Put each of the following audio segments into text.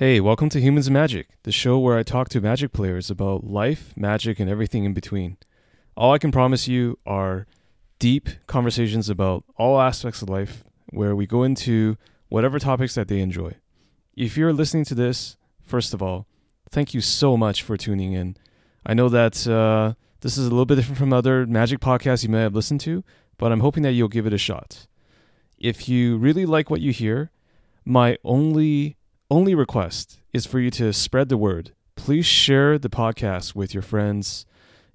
Hey, welcome to Humans and Magic, the show where I talk to magic players about life, magic, and everything in between. All I can promise you are deep conversations about all aspects of life where we go into whatever topics that they enjoy. If you're listening to this, first of all, thank you so much for tuning in. I know that uh, this is a little bit different from other magic podcasts you may have listened to, but I'm hoping that you'll give it a shot. If you really like what you hear, my only only request is for you to spread the word. Please share the podcast with your friends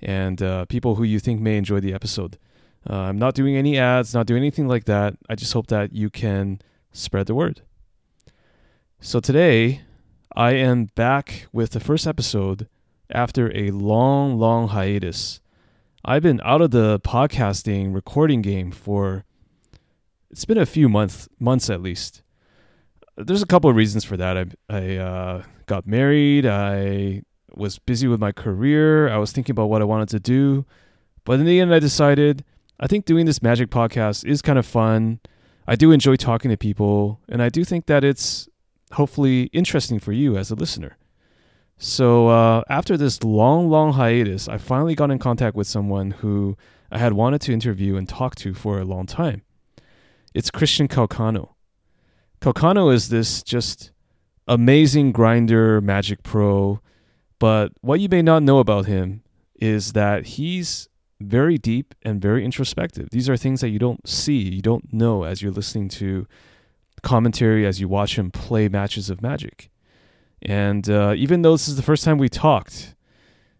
and uh, people who you think may enjoy the episode. Uh, I'm not doing any ads, not doing anything like that. I just hope that you can spread the word. So today, I am back with the first episode after a long, long hiatus. I've been out of the podcasting recording game for it's been a few months months at least there's a couple of reasons for that. I I uh, got married. I was busy with my career. I was thinking about what I wanted to do, but in the end, I decided I think doing this magic podcast is kind of fun. I do enjoy talking to people, and I do think that it's hopefully interesting for you as a listener. So uh, after this long, long hiatus, I finally got in contact with someone who I had wanted to interview and talk to for a long time. It's Christian Calcano. Calcano is this just amazing grinder magic pro, but what you may not know about him is that he's very deep and very introspective. These are things that you don't see, you don't know as you're listening to commentary as you watch him play matches of magic. And uh, even though this is the first time we talked,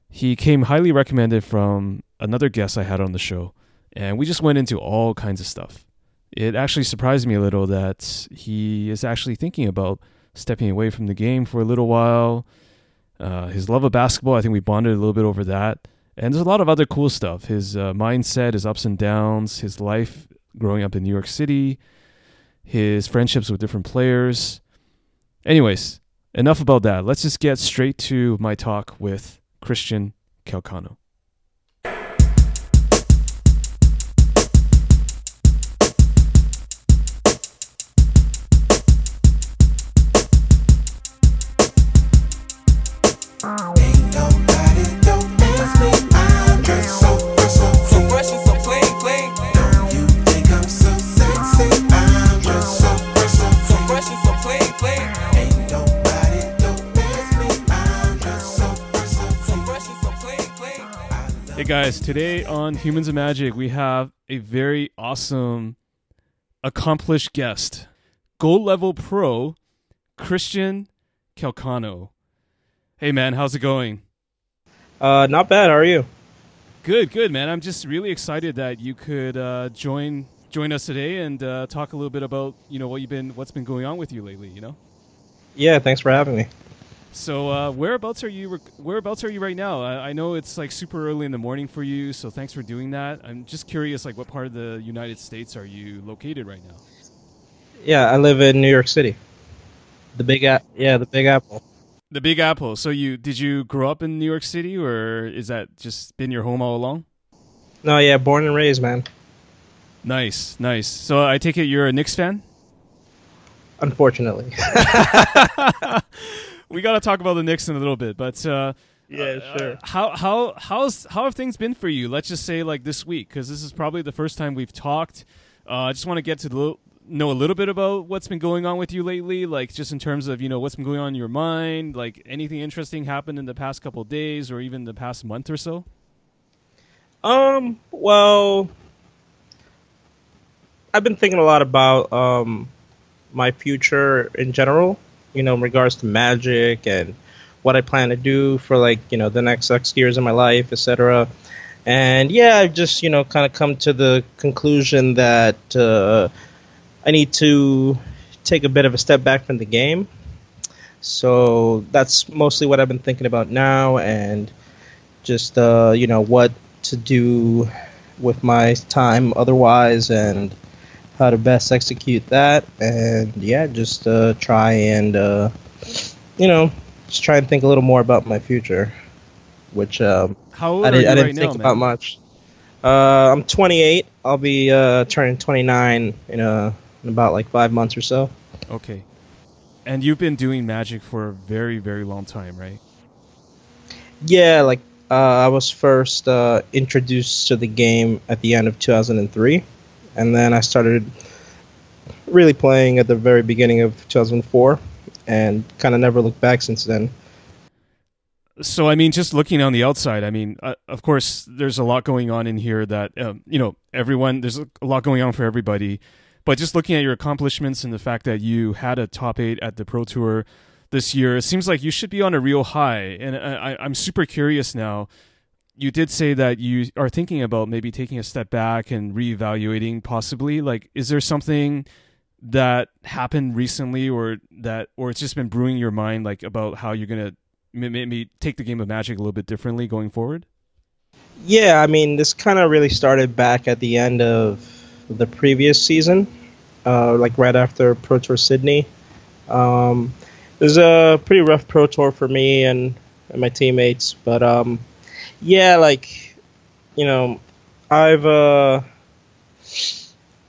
he came highly recommended from another guest I had on the show. And we just went into all kinds of stuff it actually surprised me a little that he is actually thinking about stepping away from the game for a little while. Uh, his love of basketball, I think we bonded a little bit over that. And there's a lot of other cool stuff. His uh, mindset, his ups and downs, his life growing up in New York City, his friendships with different players. Anyways, enough about that. Let's just get straight to my talk with Christian Calcano. Guys. Today on Humans of Magic, we have a very awesome, accomplished guest, gold level pro, Christian Calcano. Hey, man, how's it going? Uh, not bad. How are you? Good, good, man. I'm just really excited that you could uh, join join us today and uh, talk a little bit about you know what you've been what's been going on with you lately. You know. Yeah, thanks for having me. So uh, whereabouts are you? Whereabouts are you right now? I, I, know it's like super early in the morning for you, so thanks for doing that. I'm just curious, like what part of the United States are you located right now? Yeah, I live in New York City. The big app, yeah, the Big Apple. The Big Apple. So you did you grow up in New York City, or is that just been your home all along? No, yeah, born and raised, man. Nice, nice. So I take it you're a Knicks fan. Unfortunately. we got to talk about the Knicks in a little bit, but uh, yeah, uh, sure. how how how's how have things been for you? Let's just say like this week, because this is probably the first time we've talked. Uh, I just want to get to the, know a little bit about what's been going on with you lately, like just in terms of you know what's been going on in your mind, like anything interesting happened in the past couple days or even the past month or so. Um. Well, I've been thinking a lot about um my future in general you know, in regards to magic and what I plan to do for like, you know, the next X years of my life, etc. And yeah, I've just, you know, kind of come to the conclusion that uh, I need to take a bit of a step back from the game. So that's mostly what I've been thinking about now and just, uh, you know, what to do with my time otherwise and how to best execute that, and yeah, just uh, try and uh, you know, just try and think a little more about my future, which um, how I, did, I didn't right think now, about much. Uh, I'm 28. I'll be uh, turning 29 in, a, in about like five months or so. Okay. And you've been doing Magic for a very, very long time, right? Yeah, like uh, I was first uh, introduced to the game at the end of 2003, and then I started really playing at the very beginning of 2004, and kind of never looked back since then. So, I mean, just looking on the outside, I mean, uh, of course, there's a lot going on in here that, um, you know, everyone, there's a lot going on for everybody. But just looking at your accomplishments and the fact that you had a top eight at the Pro Tour this year, it seems like you should be on a real high. And I, I'm super curious now. You did say that you are thinking about maybe taking a step back and reevaluating possibly. Like, is there something that happened recently or that, or it's just been brewing your mind, like about how you're going to maybe take the game of Magic a little bit differently going forward? Yeah, I mean, this kind of really started back at the end of the previous season, uh, like right after Pro Tour Sydney. Um, it was a pretty rough Pro Tour for me and, and my teammates, but um, yeah, like you know, I've uh,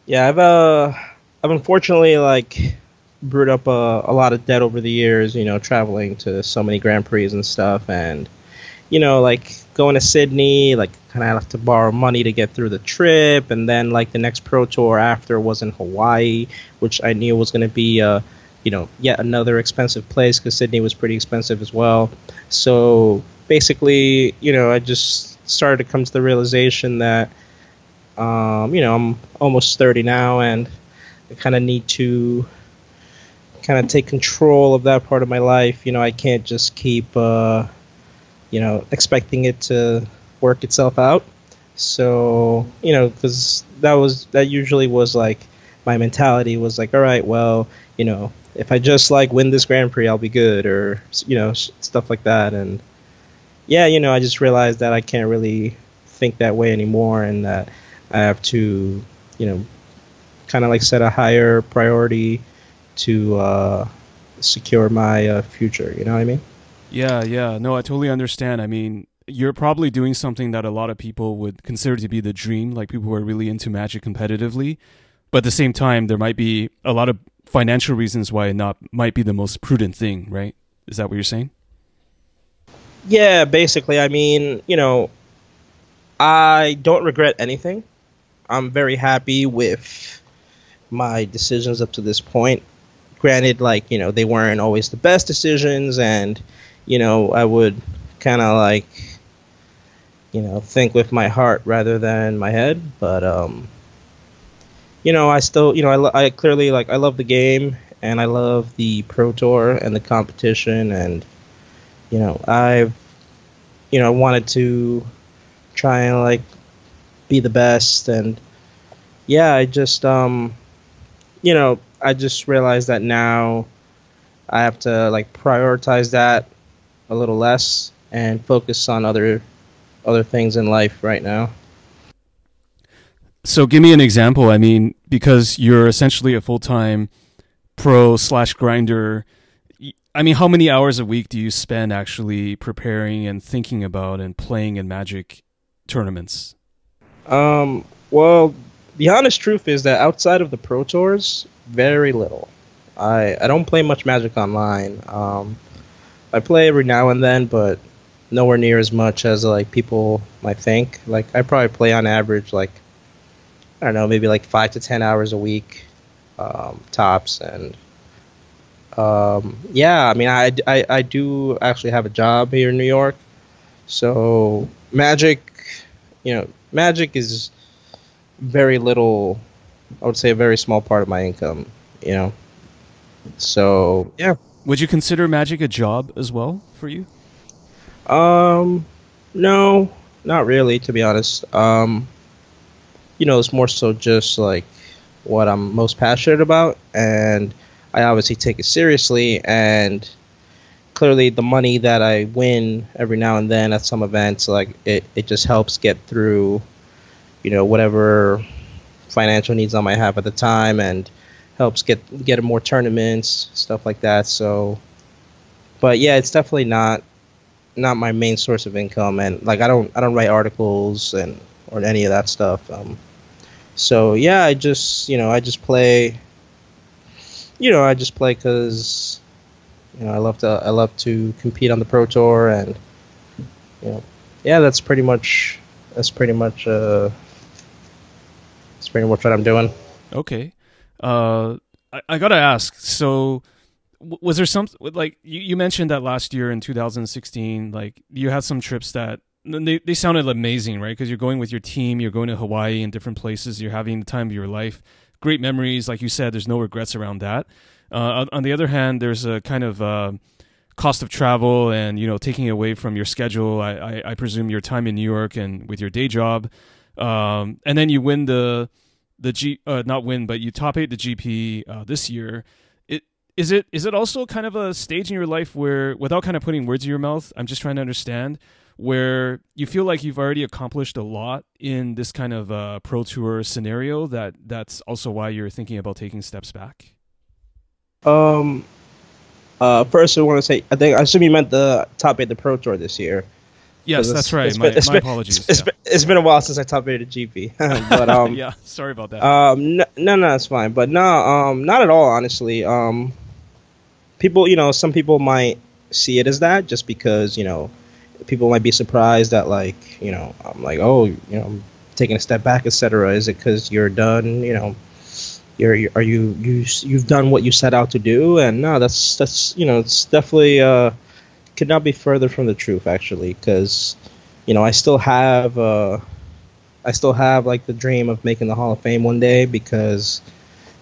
yeah, I've uh, I've unfortunately like brewed up a, a lot of debt over the years, you know, traveling to so many Grand Prix and stuff, and you know, like going to Sydney, like kind of have to borrow money to get through the trip, and then like the next pro tour after was in Hawaii, which I knew was going to be, uh, you know, yet another expensive place because Sydney was pretty expensive as well. So basically, you know, I just started to come to the realization that, um, you know, I'm almost 30 now, and I kind of need to kind of take control of that part of my life. You know, I can't just keep, uh, you know, expecting it to work itself out. So, you know, because that was that usually was like my mentality was like, all right, well, you know, if I just like win this Grand Prix, I'll be good, or you know, stuff like that. And yeah, you know, I just realized that I can't really think that way anymore, and that I have to, you know, kind of like set a higher priority to uh, secure my uh, future. You know what I mean? Yeah, yeah. No, I totally understand. I mean, you're probably doing something that a lot of people would consider to be the dream, like people who are really into magic competitively. But at the same time, there might be a lot of financial reasons why it not might be the most prudent thing, right? Is that what you're saying? Yeah, basically. I mean, you know, I don't regret anything. I'm very happy with my decisions up to this point. Granted, like, you know, they weren't always the best decisions, and, you know, I would kind of like you know think with my heart rather than my head but um you know i still you know i, I clearly like i love the game and i love the pro tour and the competition and you know i've you know I wanted to try and like be the best and yeah i just um you know i just realized that now i have to like prioritize that a little less and focus on other other things in life right now. So give me an example. I mean, because you're essentially a full time pro slash grinder. I mean, how many hours a week do you spend actually preparing and thinking about and playing in Magic tournaments? Um. Well, the honest truth is that outside of the pro tours, very little. I I don't play much Magic online. Um, I play every now and then, but nowhere near as much as like people might think. Like I probably play on average like I don't know, maybe like five to ten hours a week, um, tops, and um, yeah, I mean I, I I do actually have a job here in New York, so magic, you know, magic is very little. I would say a very small part of my income, you know. So yeah. Would you consider magic a job as well for you? Um, no, not really, to be honest. Um, you know, it's more so just like what I'm most passionate about, and I obviously take it seriously. And clearly, the money that I win every now and then at some events, like it, it just helps get through, you know, whatever financial needs I might have at the time, and helps get get more tournaments, stuff like that. So, but yeah, it's definitely not not my main source of income, and like I don't I don't write articles and or any of that stuff. Um, so yeah, I just you know I just play. You know, I just play because You know, I love to I love to compete on the pro tour, and you know, yeah, that's pretty much that's pretty much uh, that's pretty much what I'm doing. Okay, uh, I, I gotta ask. So, was there some like you, you mentioned that last year in 2016, like you had some trips that they they sounded amazing, right? Because you're going with your team, you're going to Hawaii and different places, you're having the time of your life. Great memories, like you said. There's no regrets around that. Uh, on the other hand, there's a kind of uh, cost of travel and you know taking away from your schedule. I, I, I, presume your time in New York and with your day job, um, and then you win the the G uh, not win, but you top eight the GP uh, this year. It is it is it also kind of a stage in your life where, without kind of putting words in your mouth, I'm just trying to understand where you feel like you've already accomplished a lot in this kind of uh, pro tour scenario. That that's also why you're thinking about taking steps back. Um, uh, first I want to say I think I assume you meant the top eight the Pro Tour this year. Yes, that's right. Been, my, my been, apologies. It's, yeah. been, it's been a while since I top eight a GP, but um, yeah, sorry about that. Um, no, no, no, it's fine, but no, um, not at all. Honestly, um, people, you know, some people might see it as that just because you know, people might be surprised that like, you know, I'm like, oh, you know, I'm taking a step back, etc. Is it because you're done, you know? you're, are you you you've done what you set out to do and no that's that's you know it's definitely uh could not be further from the truth actually because you know I still have uh I still have like the dream of making the Hall of Fame one day because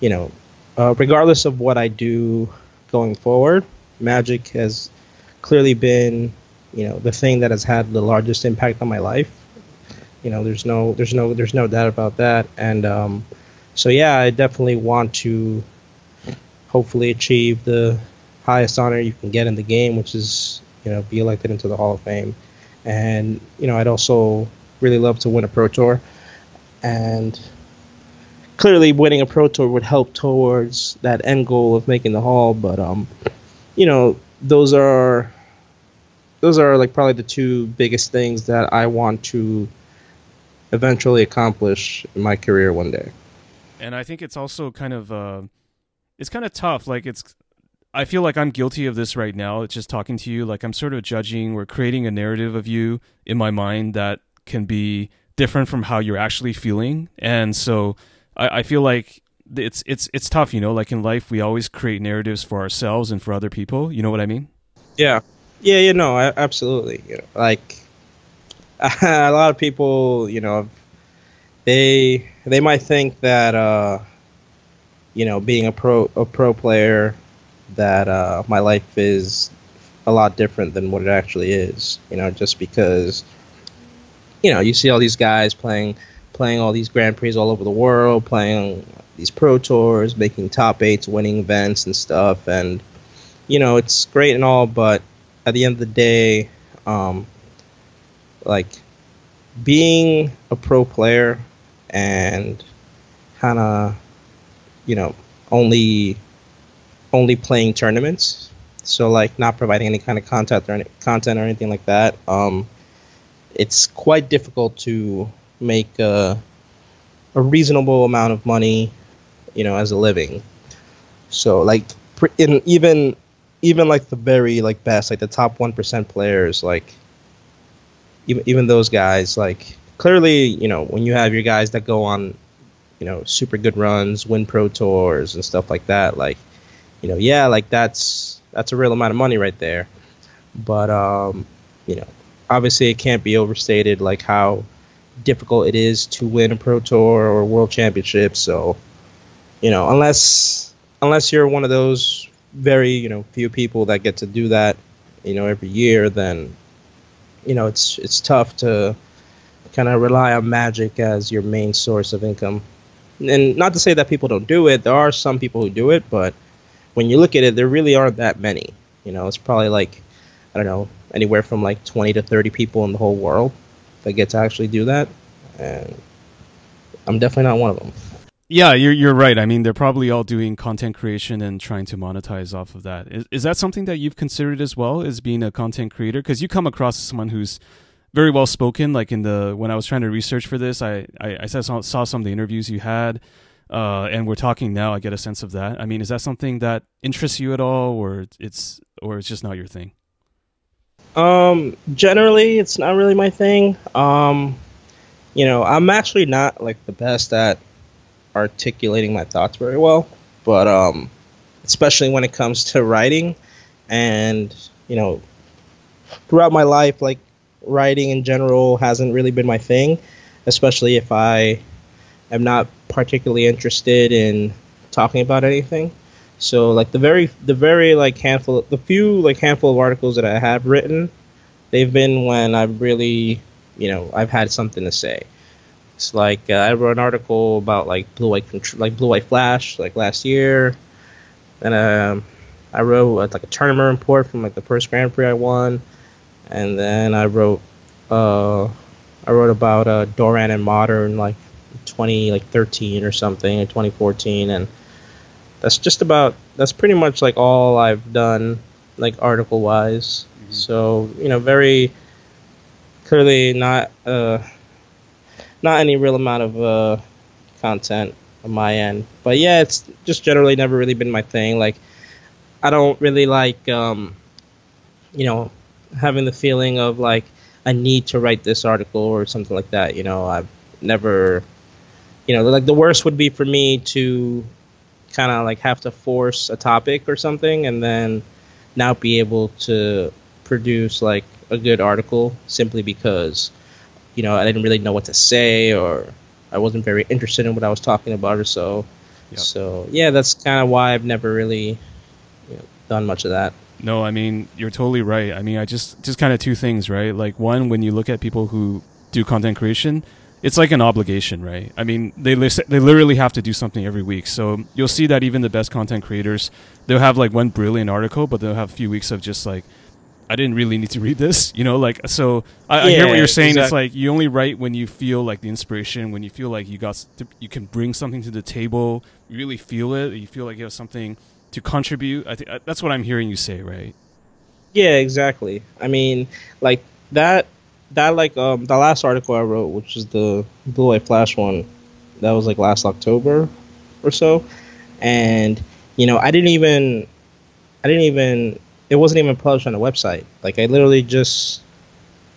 you know uh, regardless of what I do going forward magic has clearly been you know the thing that has had the largest impact on my life you know there's no there's no there's no doubt about that and um so yeah, I definitely want to hopefully achieve the highest honor you can get in the game, which is you know be elected into the Hall of Fame. And you know, I'd also really love to win a Pro Tour, and clearly winning a Pro Tour would help towards that end goal of making the Hall. But um, you know, those are those are like probably the two biggest things that I want to eventually accomplish in my career one day and I think it's also kind of uh, it's kind of tough. Like it's, I feel like I'm guilty of this right now. It's just talking to you. Like I'm sort of judging or creating a narrative of you in my mind that can be different from how you're actually feeling, and so I, I feel like it's it's it's tough. You know, like in life, we always create narratives for ourselves and for other people. You know what I mean? Yeah, yeah, you know, absolutely. You know, like a lot of people, you know, they they might think that uh, you know being a pro a pro player that uh, my life is a lot different than what it actually is. You know, just because you know you see all these guys playing playing all these Grand Prix all over the world, playing these pro tours, making top eights, winning events and stuff, and you know it's great and all, but at the end of the day, um, like being a pro player and kind of you know only only playing tournaments so like not providing any kind of content or any, content or anything like that um, it's quite difficult to make a, a reasonable amount of money you know as a living. So like in even even like the very like best like the top 1% players like even even those guys like clearly, you know, when you have your guys that go on, you know, super good runs, win pro tours and stuff like that, like, you know, yeah, like that's that's a real amount of money right there. But um, you know, obviously it can't be overstated like how difficult it is to win a pro tour or world championship. So, you know, unless unless you're one of those very, you know, few people that get to do that, you know, every year, then you know, it's it's tough to kind of rely on magic as your main source of income. And not to say that people don't do it, there are some people who do it, but when you look at it, there really aren't that many. You know, it's probably like, I don't know, anywhere from like 20 to 30 people in the whole world that get to actually do that. And I'm definitely not one of them. Yeah, you're you're right. I mean, they're probably all doing content creation and trying to monetize off of that. Is, is that something that you've considered as well as being a content creator? Because you come across someone who's very well spoken. Like in the when I was trying to research for this, I I, I saw saw some of the interviews you had. uh, and we're talking now, I get a sense of that. I mean, is that something that interests you at all, or it's or it's just not your thing? Um, generally, it's not really my thing. Um, you know, I'm actually not like the best at articulating my thoughts very well, but um, especially when it comes to writing, and you know, throughout my life, like writing in general hasn't really been my thing, especially if I am not particularly interested in talking about anything. So like the very the very like handful the few like handful of articles that I have written, they've been when I've really you know I've had something to say. It's like uh, I wrote an article about like blue white like blue white flash like last year, and um, I wrote uh, like a tournament report from like the first Grand Prix I won, and then I wrote uh, I wrote about uh, Doran and Modern like 20 like 13 or something or 2014 and that's just about that's pretty much like all I've done like article wise mm-hmm. so you know very clearly not uh not any real amount of uh content on my end. But yeah it's just generally never really been my thing. Like I don't really like um you know having the feeling of like I need to write this article or something like that you know. I've never you know, like the worst would be for me to kind of like have to force a topic or something and then not be able to produce like a good article simply because you know I didn't really know what to say or I wasn't very interested in what I was talking about or so. Yep. So yeah, that's kind of why I've never really you know, done much of that. No, I mean you're totally right. I mean I just just kind of two things, right? Like one, when you look at people who do content creation, it's like an obligation, right? I mean, they li- they literally have to do something every week. So you'll see that even the best content creators, they'll have like one brilliant article, but they'll have a few weeks of just like, I didn't really need to read this, you know. Like, so I, yeah, I hear what you're saying. Exactly. It's like you only write when you feel like the inspiration, when you feel like you got, to, you can bring something to the table, you really feel it, you feel like you have something to contribute. I think that's what I'm hearing you say, right? Yeah, exactly. I mean, like that that like um the last article I wrote, which is the Blue White Flash one, that was like last October or so, and you know I didn't even I didn't even it wasn't even published on the website. Like I literally just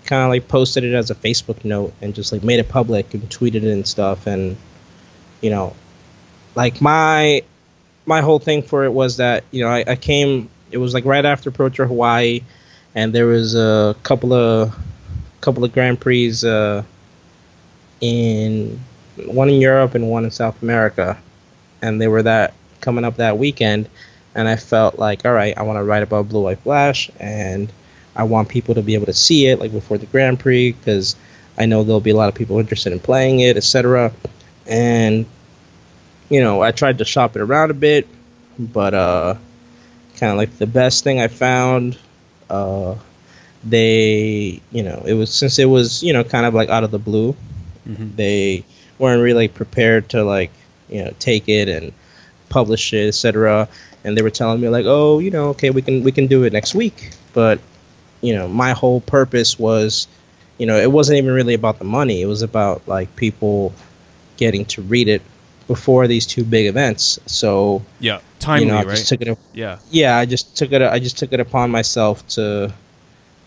kind of like posted it as a Facebook note and just like made it public and tweeted it and stuff and you know like my my whole thing for it was that you know I, I came it was like right after Pro Tour Hawaii and there was a couple of couple of Grand Prix uh, in one in Europe and one in South America, and they were that coming up that weekend. And I felt like, all right, I want to write about Blue White Flash, and I want people to be able to see it like before the Grand Prix because I know there'll be a lot of people interested in playing it, etc. And you know, I tried to shop it around a bit, but uh, kind of like the best thing I found uh, they you know it was since it was you know kind of like out of the blue mm-hmm. they weren't really prepared to like you know take it and publish it etc and they were telling me like oh you know okay we can we can do it next week. But you know my whole purpose was you know it wasn't even really about the money. It was about like people getting to read it before these two big events. So yeah timely you know, I right just took it yeah. yeah i just took it i just took it upon myself to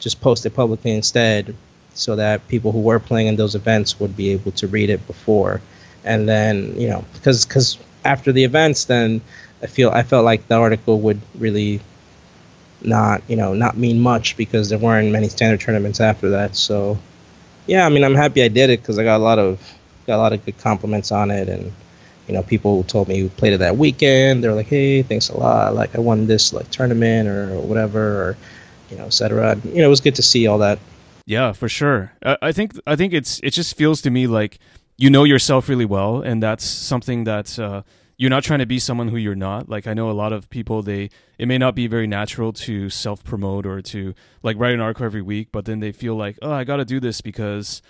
just post it publicly instead so that people who were playing in those events would be able to read it before. And then you know because because after the events then i feel i felt like the article would really not you know not mean much because there weren't many standard tournaments after that so yeah i mean i'm happy i did it because i got a lot of got a lot of good compliments on it and you know people told me who played it that weekend they're like hey thanks a lot like i won this like tournament or whatever or you know, et cetera. You know, it was good to see all that. Yeah, for sure. I think I think it's it just feels to me like you know yourself really well, and that's something that uh, you're not trying to be someone who you're not. Like I know a lot of people, they it may not be very natural to self promote or to like write an article every week, but then they feel like, oh, I got to do this because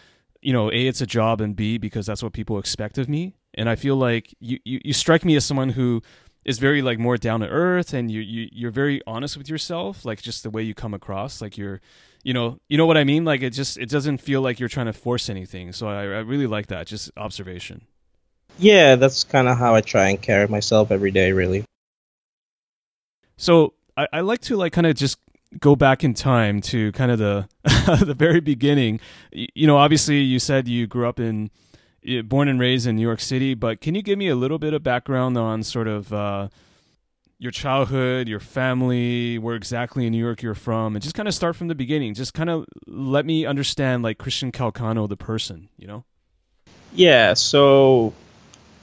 you know, a it's a job, and b because that's what people expect of me. And I feel like you you, you strike me as someone who is very like more down to earth and you, you you're very honest with yourself like just the way you come across like you're you know you know what i mean like it just it doesn't feel like you're trying to force anything so i, I really like that just observation Yeah, that's kind of how I try and carry myself every day, really. So I, I like to like kind of just go back in time to kind of the the very beginning. You know, obviously, you said you grew up in born and raised in New York City, but can you give me a little bit of background on sort of uh, your childhood, your family, where exactly in New York you're from, and just kind of start from the beginning. Just kind of let me understand like Christian Calcano, the person, you know? Yeah, so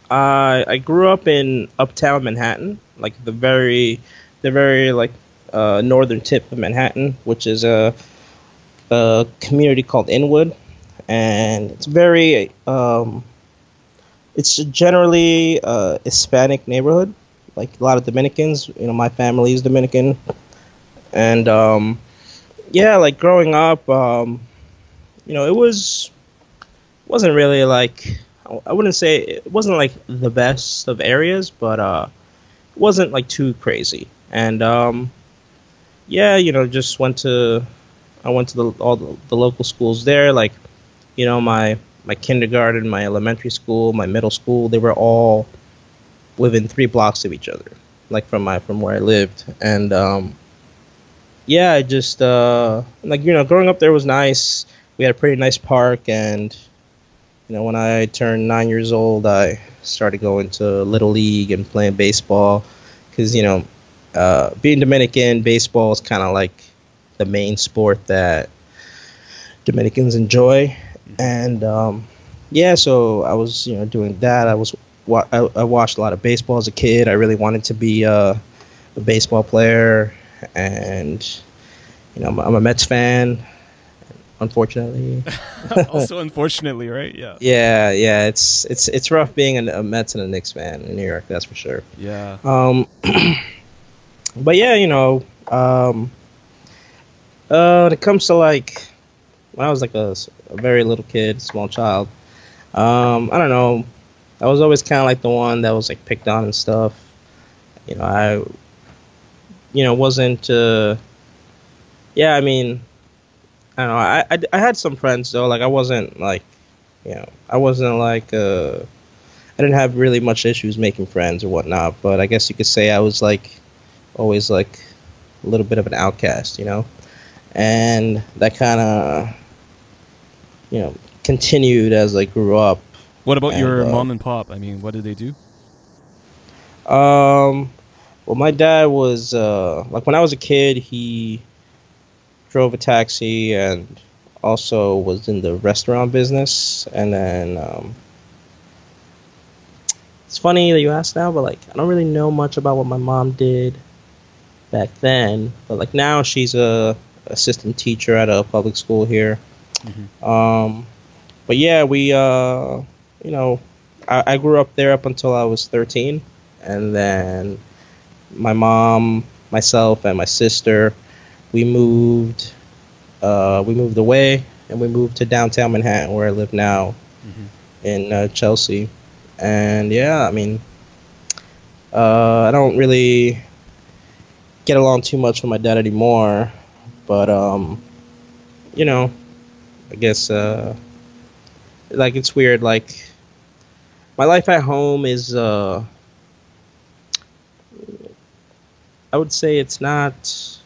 I I grew up in uptown Manhattan, like the very the very like uh, northern tip of Manhattan, which is a a community called Inwood, and it's very um, it's generally a Hispanic neighborhood like a lot of Dominicans. You know, my family is Dominican, and um, yeah, like growing up, um, you know, it was wasn't really like I wouldn't say it wasn't like the best of areas, but uh, it wasn't like too crazy. And um, yeah, you know, just went to I went to the, all the, the local schools there. Like, you know, my my kindergarten, my elementary school, my middle school, they were all within three blocks of each other, like from my from where I lived, and um, yeah, I just uh, like you know, growing up there was nice. We had a pretty nice park, and you know, when I turned nine years old, I started going to little league and playing baseball, because you know, uh, being Dominican, baseball is kind of like the main sport that Dominicans enjoy, and um, yeah, so I was you know doing that. I was I, I watched a lot of baseball as a kid. I really wanted to be a, a baseball player, and you know, I'm, I'm a Mets fan. Unfortunately, also unfortunately, right? Yeah. Yeah, yeah. It's it's it's rough being a, a Mets and a Knicks fan in New York. That's for sure. Yeah. Um, but yeah, you know, um, uh, when it comes to like when I was like a, a very little kid, small child, um, I don't know I was always kind of like the one that was like picked on and stuff. You know, I, you know, wasn't. Uh, yeah, I mean, I don't know. I, I, I had some friends though. Like I wasn't like, you know, I wasn't like. Uh, I didn't have really much issues making friends or whatnot. But I guess you could say I was like, always like, a little bit of an outcast, you know, and that kind of, you know, continued as I grew up what about and, your uh, mom and pop? I mean, what did they do? Um, well, my dad was uh, like when I was a kid, he drove a taxi and also was in the restaurant business. And then um, it's funny that you asked now, but like I don't really know much about what my mom did back then. But like now, she's a assistant teacher at a public school here. Mm-hmm. Um, but yeah, we uh, you know, I, I grew up there up until I was 13, and then my mom, myself, and my sister, we moved. Uh, we moved away, and we moved to downtown Manhattan, where I live now, mm-hmm. in uh, Chelsea. And yeah, I mean, uh, I don't really get along too much with my dad anymore, but um, you know, I guess uh, like it's weird. Like my life at home is uh, I would say it's not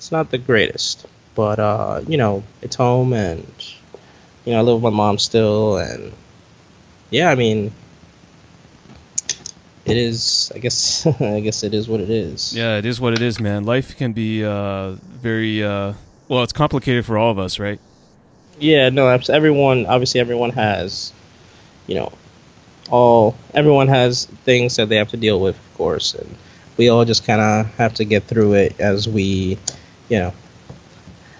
it's not the greatest, but uh, you know it's home and you know I live with my mom still and yeah I mean it is I guess I guess it is what it is. Yeah, it is what it is, man. Life can be uh, very uh, well. It's complicated for all of us, right? Yeah, no, everyone obviously everyone has you know all everyone has things that they have to deal with, of course, and we all just kind of have to get through it as we, you know,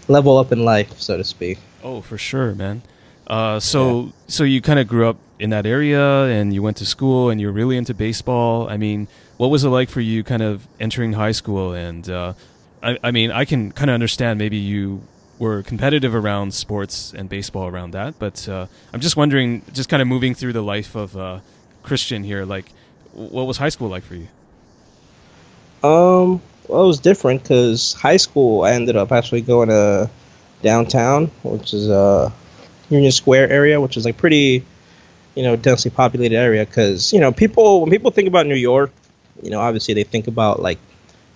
level up in life, so to speak. Oh, for sure, man. Uh, so yeah. so you kind of grew up in that area, and you went to school, and you're really into baseball. I mean, what was it like for you, kind of entering high school? And uh, I, I mean, I can kind of understand maybe you were competitive around sports and baseball around that. But uh, I'm just wondering, just kind of moving through the life of uh, Christian here, like, what was high school like for you? Um, well, it was different because high school I ended up actually going to downtown, which is uh, Union Square area, which is like pretty, you know, densely populated area because you know people when people think about New York, you know, obviously they think about like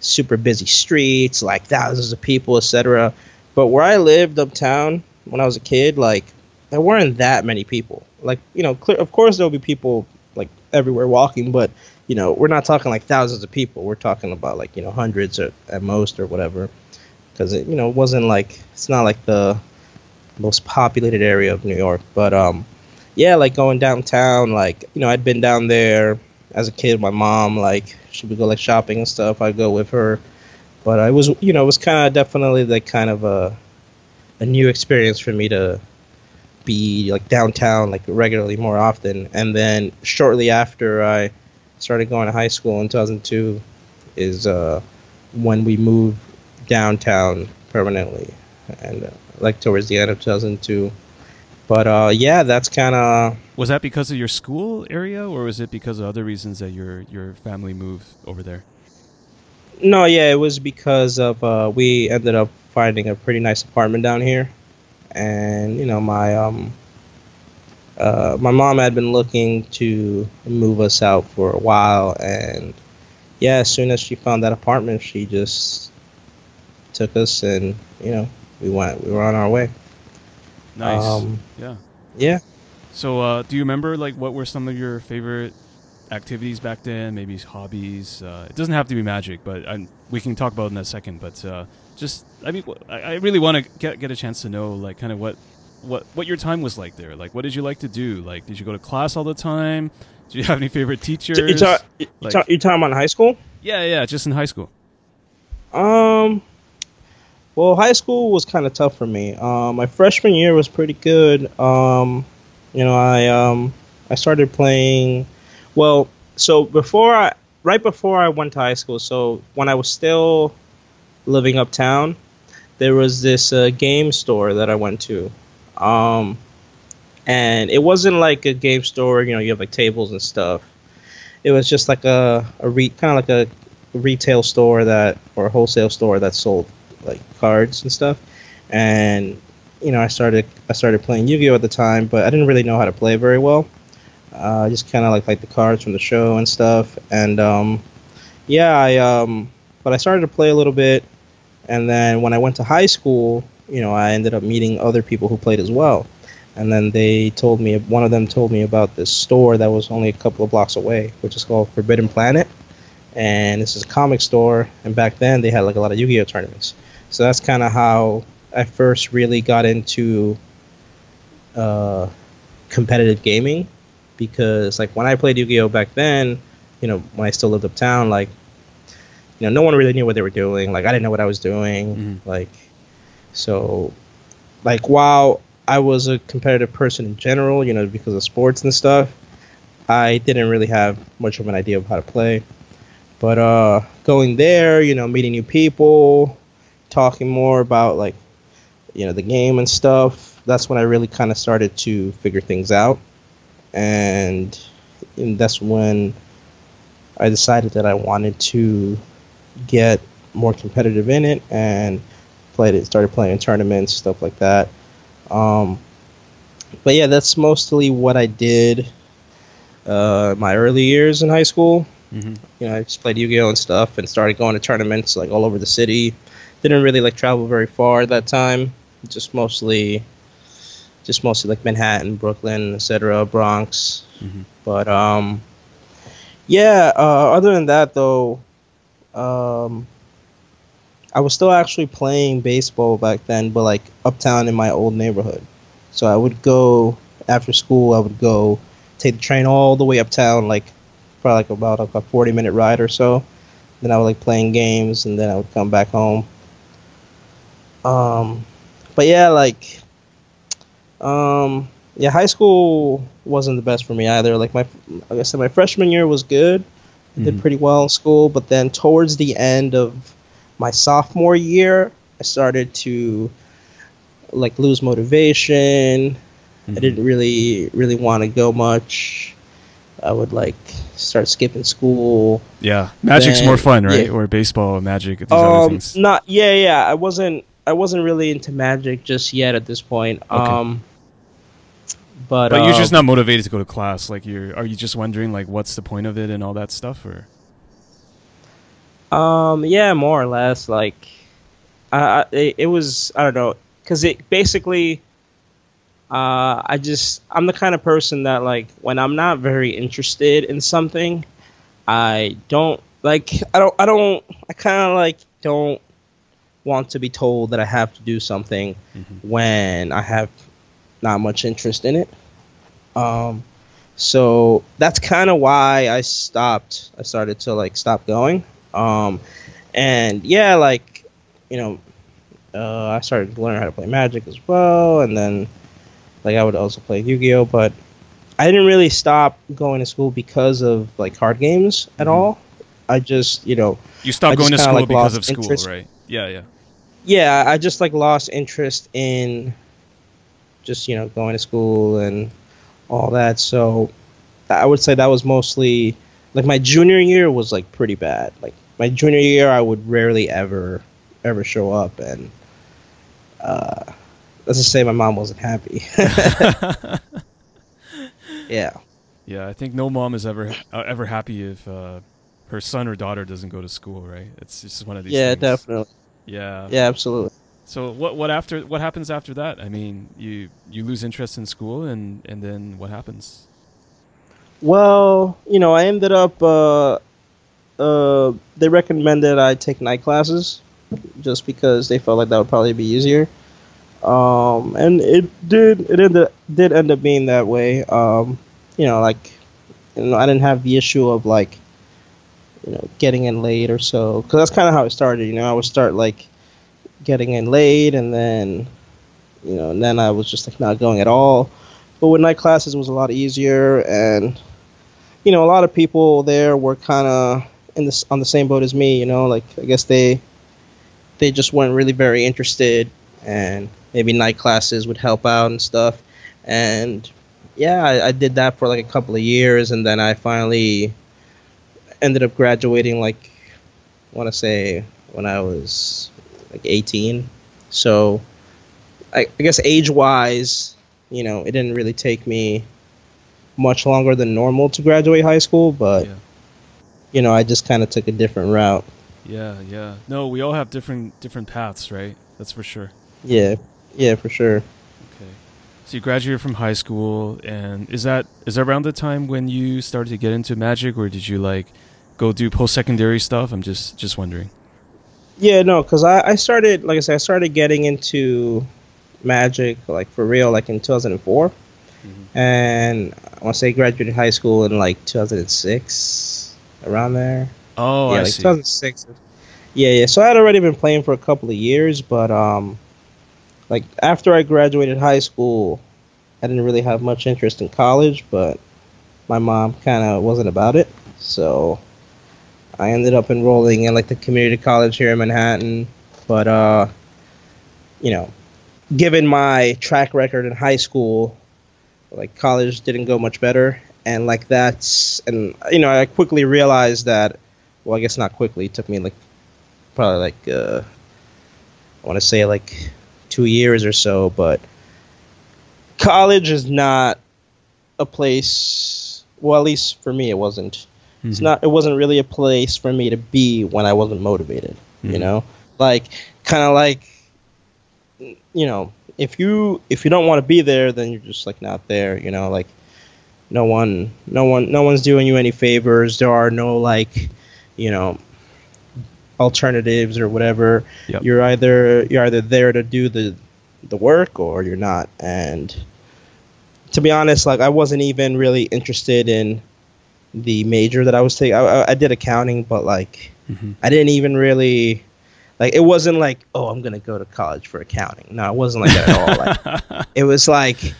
super busy streets, like thousands of people, etc. But where I lived uptown when I was a kid, like there weren't that many people. Like you know, clear, of course there'll be people like everywhere walking, but you know, we're not talking like thousands of people. We're talking about like you know hundreds or, at most or whatever. Because it you know it wasn't like it's not like the most populated area of New York, but um, yeah, like going downtown, like you know I'd been down there as a kid. My mom like she would go like shopping and stuff. I'd go with her, but I was you know it was kind of definitely like kind of a a new experience for me to be like downtown like regularly more often. And then shortly after I started going to high school in 2002 is uh, when we moved downtown permanently, and uh, like towards the end of 2002. But uh, yeah, that's kind of. Was that because of your school area, or was it because of other reasons that your your family moved over there? No, yeah, it was because of uh, we ended up finding a pretty nice apartment down here, and you know my um uh, my mom had been looking to move us out for a while, and yeah, as soon as she found that apartment, she just took us, and you know, we went, we were on our way. Nice. Um, yeah. Yeah. So, uh, do you remember like what were some of your favorite activities back then? Maybe hobbies. Uh, it doesn't have to be magic, but I'm, we can talk about it in a second. But uh, just, I mean, I really want to get get a chance to know like kind of what what what your time was like there. Like, what did you like to do? Like, did you go to class all the time? Do you have any favorite teachers? You talk, you like, talk, you talking about high school? Yeah, yeah, just in high school. Um, well, high school was kind of tough for me. Um, my freshman year was pretty good. Um, you know, I um, I started playing. Well, so before I, right before I went to high school, so when I was still living uptown, there was this uh, game store that I went to. Um, and it wasn't like a game store, you know, you have like tables and stuff. It was just like a, a re, kind of like a retail store that, or a wholesale store that sold like cards and stuff. And, you know, I started, I started playing Yu-Gi-Oh at the time, but I didn't really know how to play very well. Uh, just kind of like like the cards from the show and stuff. And um, yeah, I um, but I started to play a little bit, and then when I went to high school, you know, I ended up meeting other people who played as well. And then they told me, one of them told me about this store that was only a couple of blocks away, which is called Forbidden Planet. And this is a comic store. And back then they had like a lot of Yu Gi Oh tournaments. So that's kind of how I first really got into uh, competitive gaming. Because like when I played Yu Gi Oh back then, you know, when I still lived uptown, like, you know, no one really knew what they were doing. Like I didn't know what I was doing. Mm-hmm. Like so, like, while I was a competitive person in general, you know, because of sports and stuff, I didn't really have much of an idea of how to play. But uh, going there, you know, meeting new people, talking more about like, you know, the game and stuff. That's when I really kind of started to figure things out, and, and that's when I decided that I wanted to get more competitive in it and played it, started playing tournaments, stuff like that. Um, but yeah, that's mostly what I did uh, my early years in high school. Mm-hmm. You know, I just played Yu-Gi-Oh and stuff, and started going to tournaments like all over the city. Didn't really like travel very far at that time. Just mostly, just mostly like Manhattan, Brooklyn, etc., Bronx. Mm-hmm. But um, yeah. Uh, other than that, though, um, I was still actually playing baseball back then, but like uptown in my old neighborhood. So I would go after school. I would go take the train all the way uptown, like probably like about like a forty minute ride or so. Then I would like playing games, and then I would come back home. Um, but yeah, like, um, yeah, high school wasn't the best for me either. Like my, like I said, my freshman year was good. I did mm-hmm. pretty well in school, but then towards the end of my sophomore year, I started to like lose motivation. Mm-hmm. I didn't really really want to go much. I would like start skipping school. Yeah, magic's then, more fun, right? Yeah. Or baseball, magic, these um, other things. Not yeah, yeah. I wasn't I wasn't really into magic just yet at this point. Okay. Um, But But you're just um, not motivated to go to class. Like you're are you just wondering like what's the point of it and all that stuff or Um, yeah, more or less. Like, I, I it, it was I don't know because it basically. Uh, I just I'm the kind of person that like when I'm not very interested in something, I don't like I don't I don't I kind of like don't want to be told that I have to do something Mhm. when I have not much interest in it. Um, so that's kind of why I stopped. I started to like stop going. Um, and yeah, like you know, uh, I started to learn how to play Magic as well, and then like I would also play Yu-Gi-Oh, but I didn't really stop going to school because of like card games at Mhm. all. I just you know you stopped going to school like, because of school, interest. right? Yeah, yeah. yeah, I just like lost interest in just you know going to school and all that. So I would say that was mostly like my junior year was like pretty bad. Like my junior year, I would rarely ever ever show up, and uh, let's just say my mom wasn't happy. yeah, Yeah, I think no mom is ever uh, ever happy if uh, her son or daughter doesn't go to school, right? It's just one of these. yeah, things. definitely. Yeah. Yeah, absolutely. So what what after what happens after that? I mean, you you lose interest in school, and and then what happens? Well, you know, I ended up. Uh, uh, they recommended I take night classes, just because they felt like that would probably be easier. Um, and it did. It ended did end up being that way. Um, you know, like, you know, I didn't have the issue of like, you know, getting in late or so, because that's kind of how it started. You know, I would start like getting in late, and then, you know, and then I was just like not going at all. But with night classes, it was a lot easier, and you know, a lot of people there were kind of in this on the same boat as me. You know, like I guess they they just weren't really very interested, and maybe night classes would help out and stuff. And yeah, I, I did that for like a couple of years, and then I finally ended up graduating. Like, I want to say when I was like 18. So I, I guess age wise, you know, it didn't really take me much longer than normal to graduate high school, but yeah. You know, I just kind of took a different route. Yeah, yeah. No, we all have different different paths, right? That's for sure. Yeah, yeah, for sure. Okay. So you graduated from high school, and is that is that around the time when you started to get into magic, or did you like go do post secondary stuff? I'm just just wondering. Yeah, no, because I, I started, like I said, I started getting into magic like for real, like in 2004, Mhm. and I want to say graduated high school in like 2006, around there. Oh, yeah, I like see. 2006. Yeah, yeah. So I had already been playing for a couple of years, but um, like after I graduated high school, I didn't really have much interest in college, but my mom kind of wasn't about it, so I ended up enrolling in like the community college here in Manhattan. But uh, you know, given my track record in high school, like college didn't go much better, and like that's and you know I quickly realized that. Well, I guess not quickly. It took me like probably like uh, I want to say like two years or so, but college is not a place. Well, at least for me, it wasn't. It's Mhm. not. It wasn't really a place for me to be when I wasn't motivated. You Mhm. know, like kind of like you know, if you if you don't want to be there, then you're just like not there. You know, like no one, no one, no one's doing you any favors. There are no like, you know, alternatives or whatever. Yep. You're either you're either there to do the the work or you're not. And to be honest, like I wasn't even really interested in the major that I was taking. I, I, did accounting, but like Mhm. I didn't even really like. It wasn't like, oh, I'm gonna go to college for accounting. No, it wasn't like that at all. Like it was like,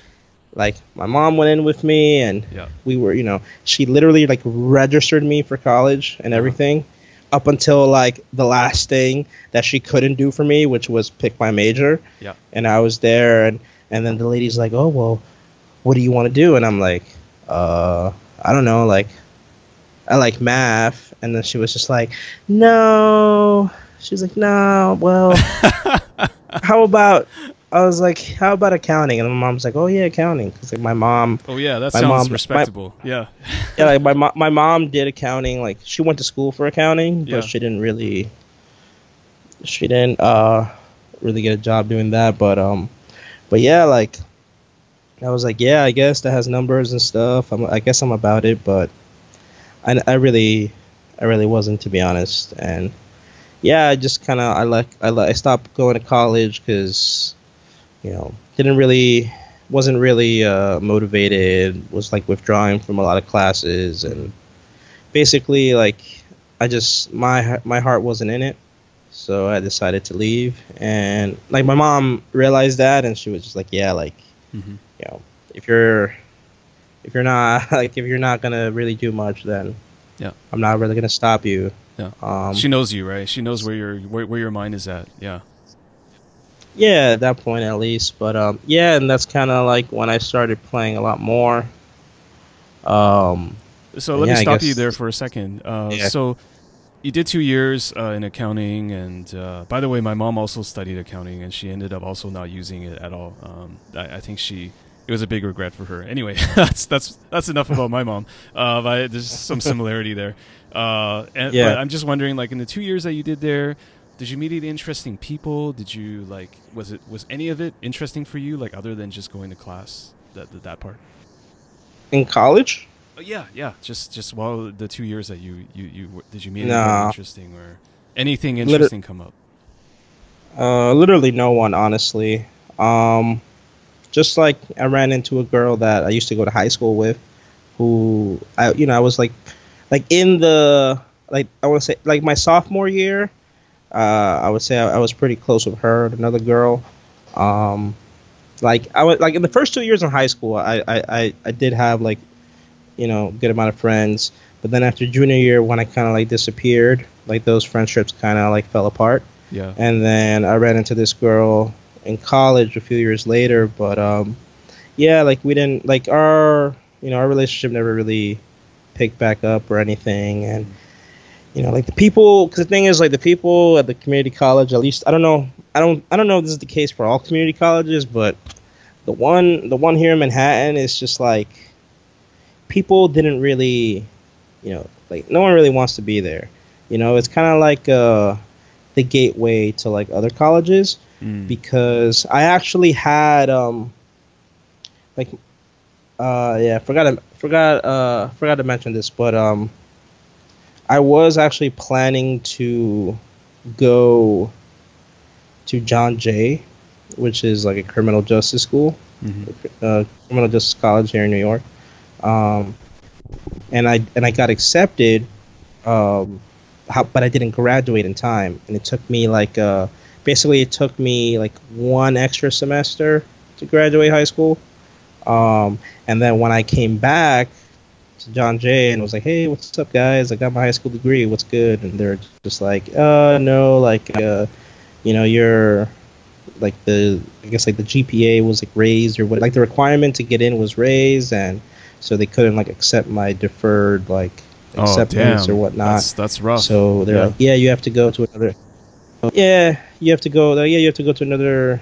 like my mom went in with me, and Yeah. we were, you know, she literally like registered me for college and everything, up until like the last thing that she couldn't do for me, which was pick my major. Yeah. And I was there, and and then the lady's like, oh well, what do you want to do? And I'm like, uh, I don't know, like. I like math, and then she was just like, "No." She's like, "No, well, how about I was like, how about accounting? And my mom's like, oh yeah, accounting. Cause like my mom. Oh yeah, that My sounds mom- my- respectable. yeah. Yeah, like my mo- my mom did accounting. Like she went to school for accounting, Yeah. but she didn't really. She didn't uh really get a job doing that, but um, but yeah, like. I was like, yeah, I guess that has numbers and stuff. I'm, I guess I'm about it, but I, I really, I really wasn't to be honest. And yeah, I just kind of I like I like I stopped going to college because, you know, didn't really wasn't really uh, motivated. Was like withdrawing from a lot of classes and basically like I just my my heart wasn't in it. So I decided to leave, and like my mom realized that, and she was just like, "Yeah, like Mhm. you know, if you're if you're not like if you're not gonna really do much, then Yeah. I'm not really gonna stop you." Yeah. Um, she knows you, right? She knows where your where, where your mind is at. Yeah. Yeah, at that point at least. But um, yeah, and that's kind of like when I started playing a lot more. Um, So let Yeah, me stop you there for a second. Uh, Yeah. So you did two years uh, in accounting, and uh, by the way, my mom also studied accounting, and she ended up also not using it at all. Um, I, I think she it was a big regret for her. Anyway, that's that's that's enough about my mom. Uh, but there's some similarity there. Uh, and, Yeah. But I'm just wondering, like in the two years that you did there. Did you meet any interesting people? Did you like was it was any of it interesting for you like other than just going to class that that, that part? in college, Oh, yeah, yeah. Just just while the two years that you you, you did you meet Nah. anyone interesting or anything Liter- interesting come up? uh, literally no one, honestly. Um, just like I ran into a girl that I used to go to high school with, who I you know I was like, like in the like I want to say like my sophomore year, uh, I would say I, I was pretty close with her and another girl. Um, like I was like in the first two years in high school, I I, I, I did have like, you know, good amount of friends. But then after junior year, when I kind of like disappeared, like those friendships kind of like fell apart Yeah. and then I ran into this girl in college a few years later. But um, yeah, like we didn't like our you know our relationship never really picked back up or anything, and you know like the people because the thing is like the people at the community college at least I don't know I don't I don't know if this is the case for all community colleges, but the one the one here in Manhattan is just like people didn't really you know like no one really wants to be there. You know, it's kind of like uh the gateway to like other colleges Mm. because I actually had um like uh yeah forgot to, forgot uh forgot to mention this but um I was actually planning to go to John Jay which is like a criminal justice school Mhm. uh, criminal justice college here in New York um and I and I got accepted um how, but I didn't graduate in time, and it took me like uh, basically it took me like one extra semester to graduate high school. Um, and then when I came back to John Jay and was like, "Hey, what's up, guys? I got my high school degree. What's good?" And they're just like, "Uh, no, like, uh, you know, you're like the I guess like the GPA was like raised or what, like the requirement to get in was raised, and so they couldn't like accept my deferred like Oh acceptance damn. or whatnot." That's that's rough. So they're Yeah. like, yeah, you have to go to another. Yeah, you have to go. Yeah, you have to go to another,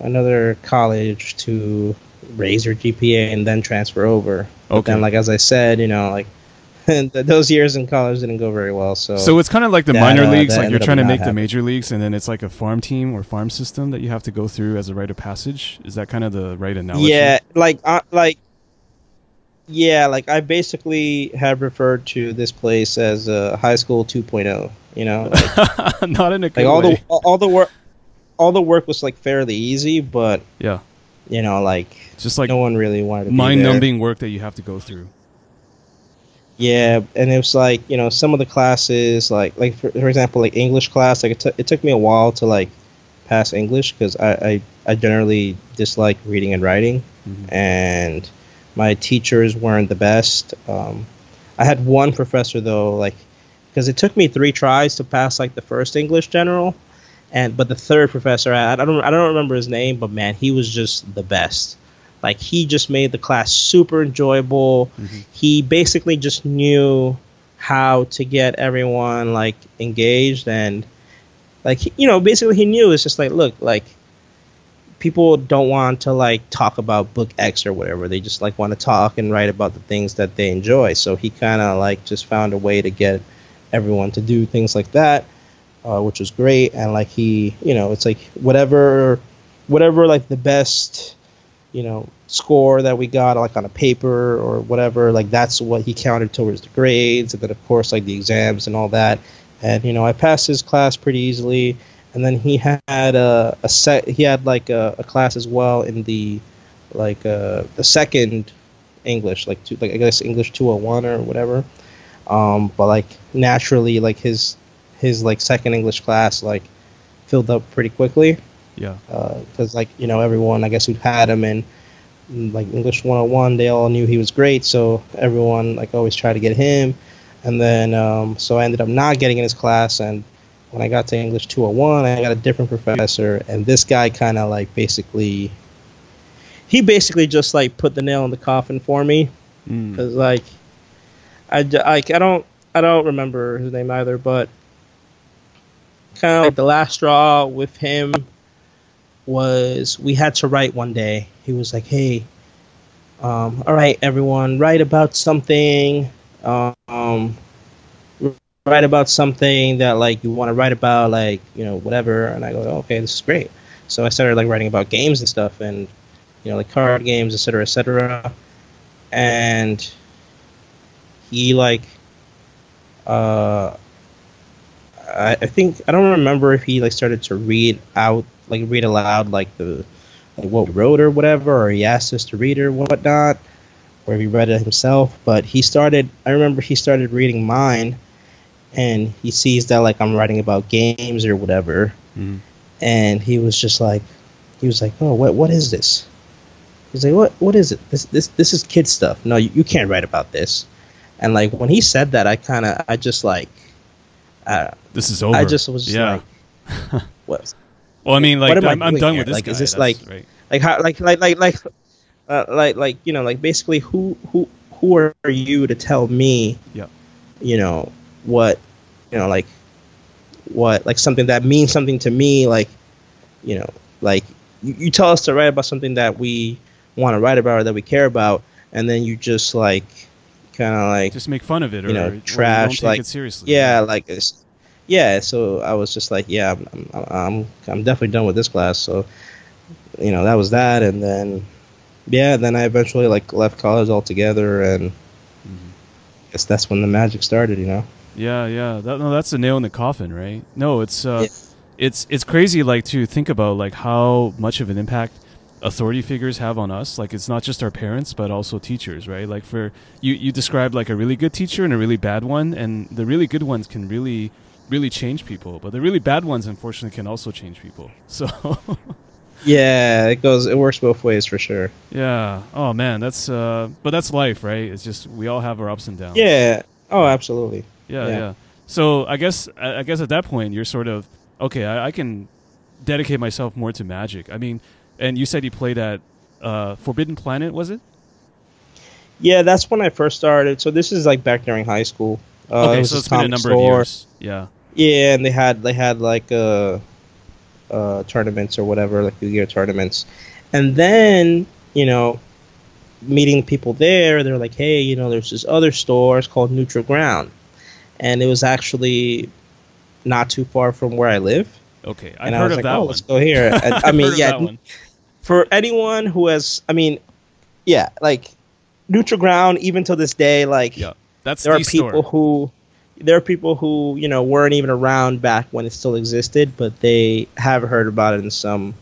another college to raise your GPA and then transfer over. But Okay. then, like as I said, you know, like those years in college didn't go very well. So, So it's kind of like the that, minor uh, leagues, like you're trying to make the happening. major leagues, and then it's like a farm team or farm system that you have to go through as a rite of passage. Is that kind of the right analogy? yeah, like uh, like yeah, like I basically have referred to this place as uh, high school 2.0. You know, like, not in a good like all way. the all the work. All the work was like fairly easy, but yeah, you know, like just like no one really wanted to mind-numbing work that you have to go through. Yeah, and it was like you know some of the classes, like like for, for example, like English class, like it, took it took me a while to like pass English because I, I I generally dislike reading and writing, Mhm. and my teachers weren't the best. Um, I had one professor though, like because it took me three tries to pass like the first English general, and but the third professor, I, I don't I don't remember his name, but man, he was just the best. Like he just made the class super enjoyable. Mhm. He basically just knew how to get everyone like engaged and like you know basically he knew it's just like look like people don't want to like talk about book X or whatever. They just like want to talk and write about the things that they enjoy. So he kind of like just found a way to get everyone to do things like that, uh, which was great. And like he, you know, it's like whatever, whatever like the best, you know, score that we got like on a paper or whatever, like that's what he counted towards the grades, and then of course like the exams and all that. And you know, I passed his class pretty easily and then he had a, a set. He had like a, a, class as well in the like uh, the second English, like two, like I guess English 201 or whatever. Um, but like naturally, like his his like second English class like filled up pretty quickly. Yeah. Because uh, like you know everyone I guess who had him in like English 101, they all knew he was great, so everyone like always tried to get him. And then um, so I ended up not getting in his class and when I got to English 201, I got a different professor, and this guy kind of like basically, he basically just like put the nail in the coffin for me, because mm. like, I like I don't I don't remember his name either, but kind of like the last straw with him was we had to write one day. He was like, "Hey, um, all right, everyone, write about something." Um, write about something that like you want to write about, like you know whatever, and I go, okay, this is great. So I started like writing about games and stuff, and you know like card games, etc., etc. And he like, uh, I, I think I don't remember if he like started to read out, like read aloud, like the like what wrote or whatever, or he asked us to read or whatnot, or if he read it himself. But he started. I remember he started reading mine and he sees that like I'm writing about games or whatever, mm. and he was just like, he was like, oh, what what is this? He's like, what what is it? This this this is kid stuff. No, you, you can't write about this. And like when he said that, I kind of I just like, uh, this is over. I just was yeah. like, what? Well, I mean, like I'm, I'm done here? with this. Like, guy. is this That's like, right. like how, like, like, like, like, uh, like, like, you know, like basically, who, who, who are you to tell me, yeah, you know, what you know like what like something that means something to me like you know like you, you tell us to write about something that we want to write about or that we care about and then you just like kind of like just make fun of it you know trash like seriously yeah like yeah so i was just like yeah I'm, I'm i'm i'm definitely done with this class so you know that was that and then yeah then i eventually like left college altogether and mm-hmm. I guess that's when the magic started you know yeah, yeah. That, no, that's a nail in the coffin, right? No, it's uh, yeah. it's it's crazy, like to think about like how much of an impact authority figures have on us. Like it's not just our parents, but also teachers, right? Like for you, you described like a really good teacher and a really bad one, and the really good ones can really, really change people, but the really bad ones, unfortunately, can also change people. So. yeah, it goes. It works both ways for sure. Yeah. Oh man, that's. uh But that's life, right? It's just we all have our ups and downs. Yeah. Oh, absolutely yeah, yeah, yeah. So I guess I guess at that point you're sort of okay. I, I, can dedicate myself more to Magic. I mean, and you said you played at uh, Forbidden Planet, was it? Yeah, that's when I first started. So this is like back during high school. Uh, okay, so it's been a number store. of years. Yeah. Yeah, and they had they had like uh, uh, tournaments or whatever, like Yu-Gi-Oh tournaments, and then you know, meeting people there, they're like, hey, you know, there's this other store. It's called Neutral Ground and it was actually not too far from where I live. Okay, I've and heard I was of like, that oh, one. Let's go here. And, I mean, yeah, for anyone who has, I mean, yeah, like neutral ground, even to this day, like yeah, that's there the are people who there are people who you know weren't even around back when it still existed, but they have heard about it in some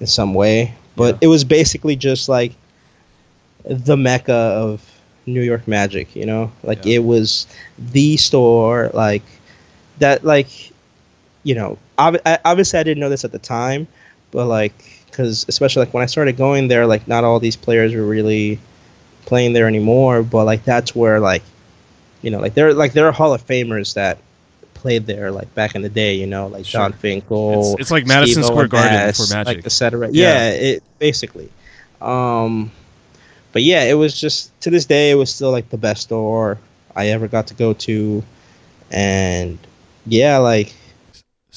in some way. But yeah. it was basically just like the mecca of New York Magic, you know? Like yeah. it was the store like that like you know, ob- obviously I didn't know this at the time, but like cuz especially like when I started going there like not all these players were really playing there anymore, but like that's where like you know, like there like there are Hall of Famers that played there like back in the day, you know, like sure. Jon Finkel. It's, it's like Madison Steve Square Garden for Magic, like etc. Yeah. yeah, it basically. Um, but yeah, it was just to this day it was still like the best store I ever got to go to, and yeah, like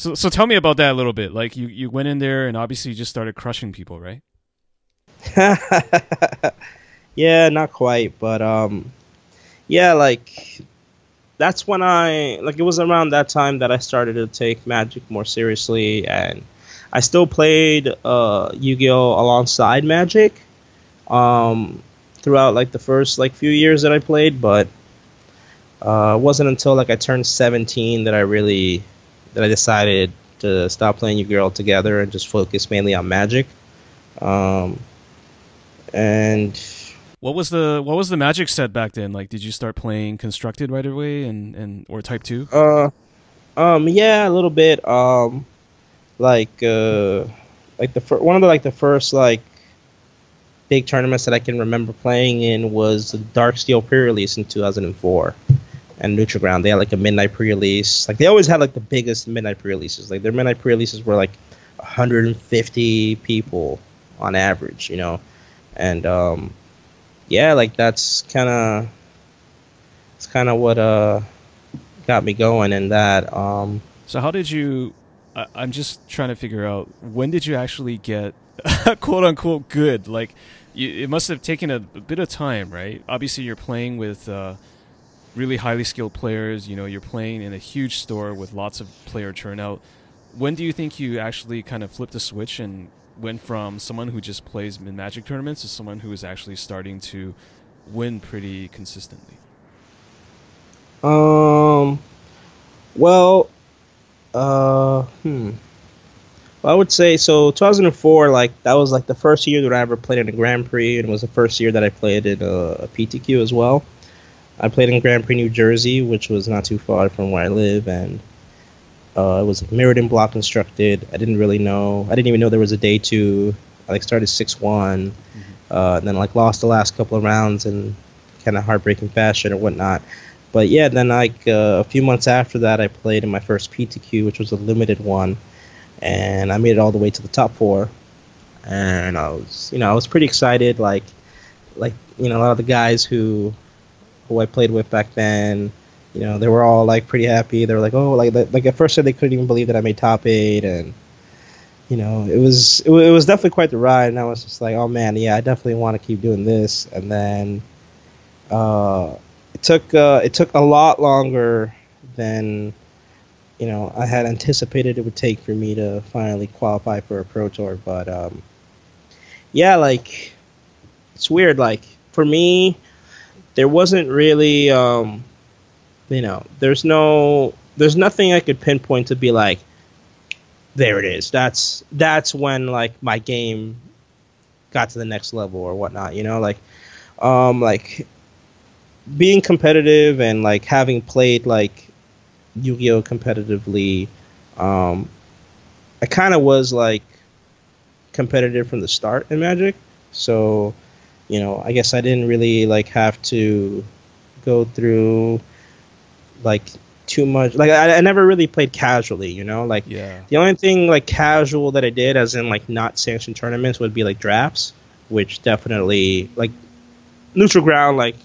So so tell me about that a little bit. Like you you went in there and obviously you just started crushing people, right? yeah, not quite, but um, yeah, like that's when I like it was around that time that I started to take Magic more seriously, and I still played uh, Yu-Gi-Oh alongside Magic um, throughout like the first like few years that I played, but uh, it wasn't until like I turned 17 that I really that I decided to stop playing Yu-Gi-Oh altogether and just focus mainly on Magic. Um, and what was the what was the magic set back then? Like, did you start playing constructed right away and and or type two? Uh, um, yeah, a little bit. Um, like uh, like the fir- one of the like the first like big tournaments that I can remember playing in was the Darksteel pre-release in 2004 and Neutral Ground. They had like a midnight pre-release. Like they always had like the biggest midnight pre-releases. Like their midnight pre-releases were like 150 people on average, you know, and um, yeah, like that's kind of it's kind of what uh got me going in that. Um, so how did you? I, I'm just trying to figure out when did you actually get quote unquote good? Like, you, it must have taken a, a, bit of time, right? Obviously, you're playing with uh, really highly skilled players. You know, you're playing in a huge store with lots of player turnout. When do you think you actually kind of flipped the switch and went from someone who just plays in Magic tournaments to someone who is actually starting to win pretty consistently? Um, well, uh, hmm. Well, I would say so. 2004, like that was like the first year that I ever played in a Grand Prix, and it was the first year that I played in a, a PTQ as well. I played in Grand Prix New Jersey, which was not too far from where I live, and uh, it was Mirrodin block constructed. I didn't really know. I didn't even know there was a day two. I like started six one, mm-hmm. uh, and then like lost the last couple of rounds in kind of heartbreaking fashion or whatnot. But yeah, then like uh, a few months after that, I played in my first PTQ, which was a limited one, and I made it all the way to the top four. And I was, you know, I was pretty excited. Like, like you know, a lot of the guys who who I played with back then you know, they were all like pretty happy. They were like, oh, like like at first they couldn't even believe that I made top eight, and you know, it was it, was definitely quite the ride. And I was just like, oh man, yeah, I definitely want to keep doing this. And then uh, it took uh, it took a lot longer than you know I had anticipated it would take for me to finally qualify for a pro tour. But um, yeah, like it's weird. Like for me, there wasn't really. Um, you know, there's no, there's nothing I could pinpoint to be like, there it is. That's that's when like my game got to the next level or whatnot. You know, like, um, like being competitive and like having played like Yu-Gi-Oh competitively, um, I kind of was like competitive from the start in Magic. So, you know, I guess I didn't really like have to go through like too much. Like I, I never really played casually, you know. Like yeah. the only thing like casual that I did, as in like not sanctioned tournaments, would be like drafts, which definitely like neutral ground, like,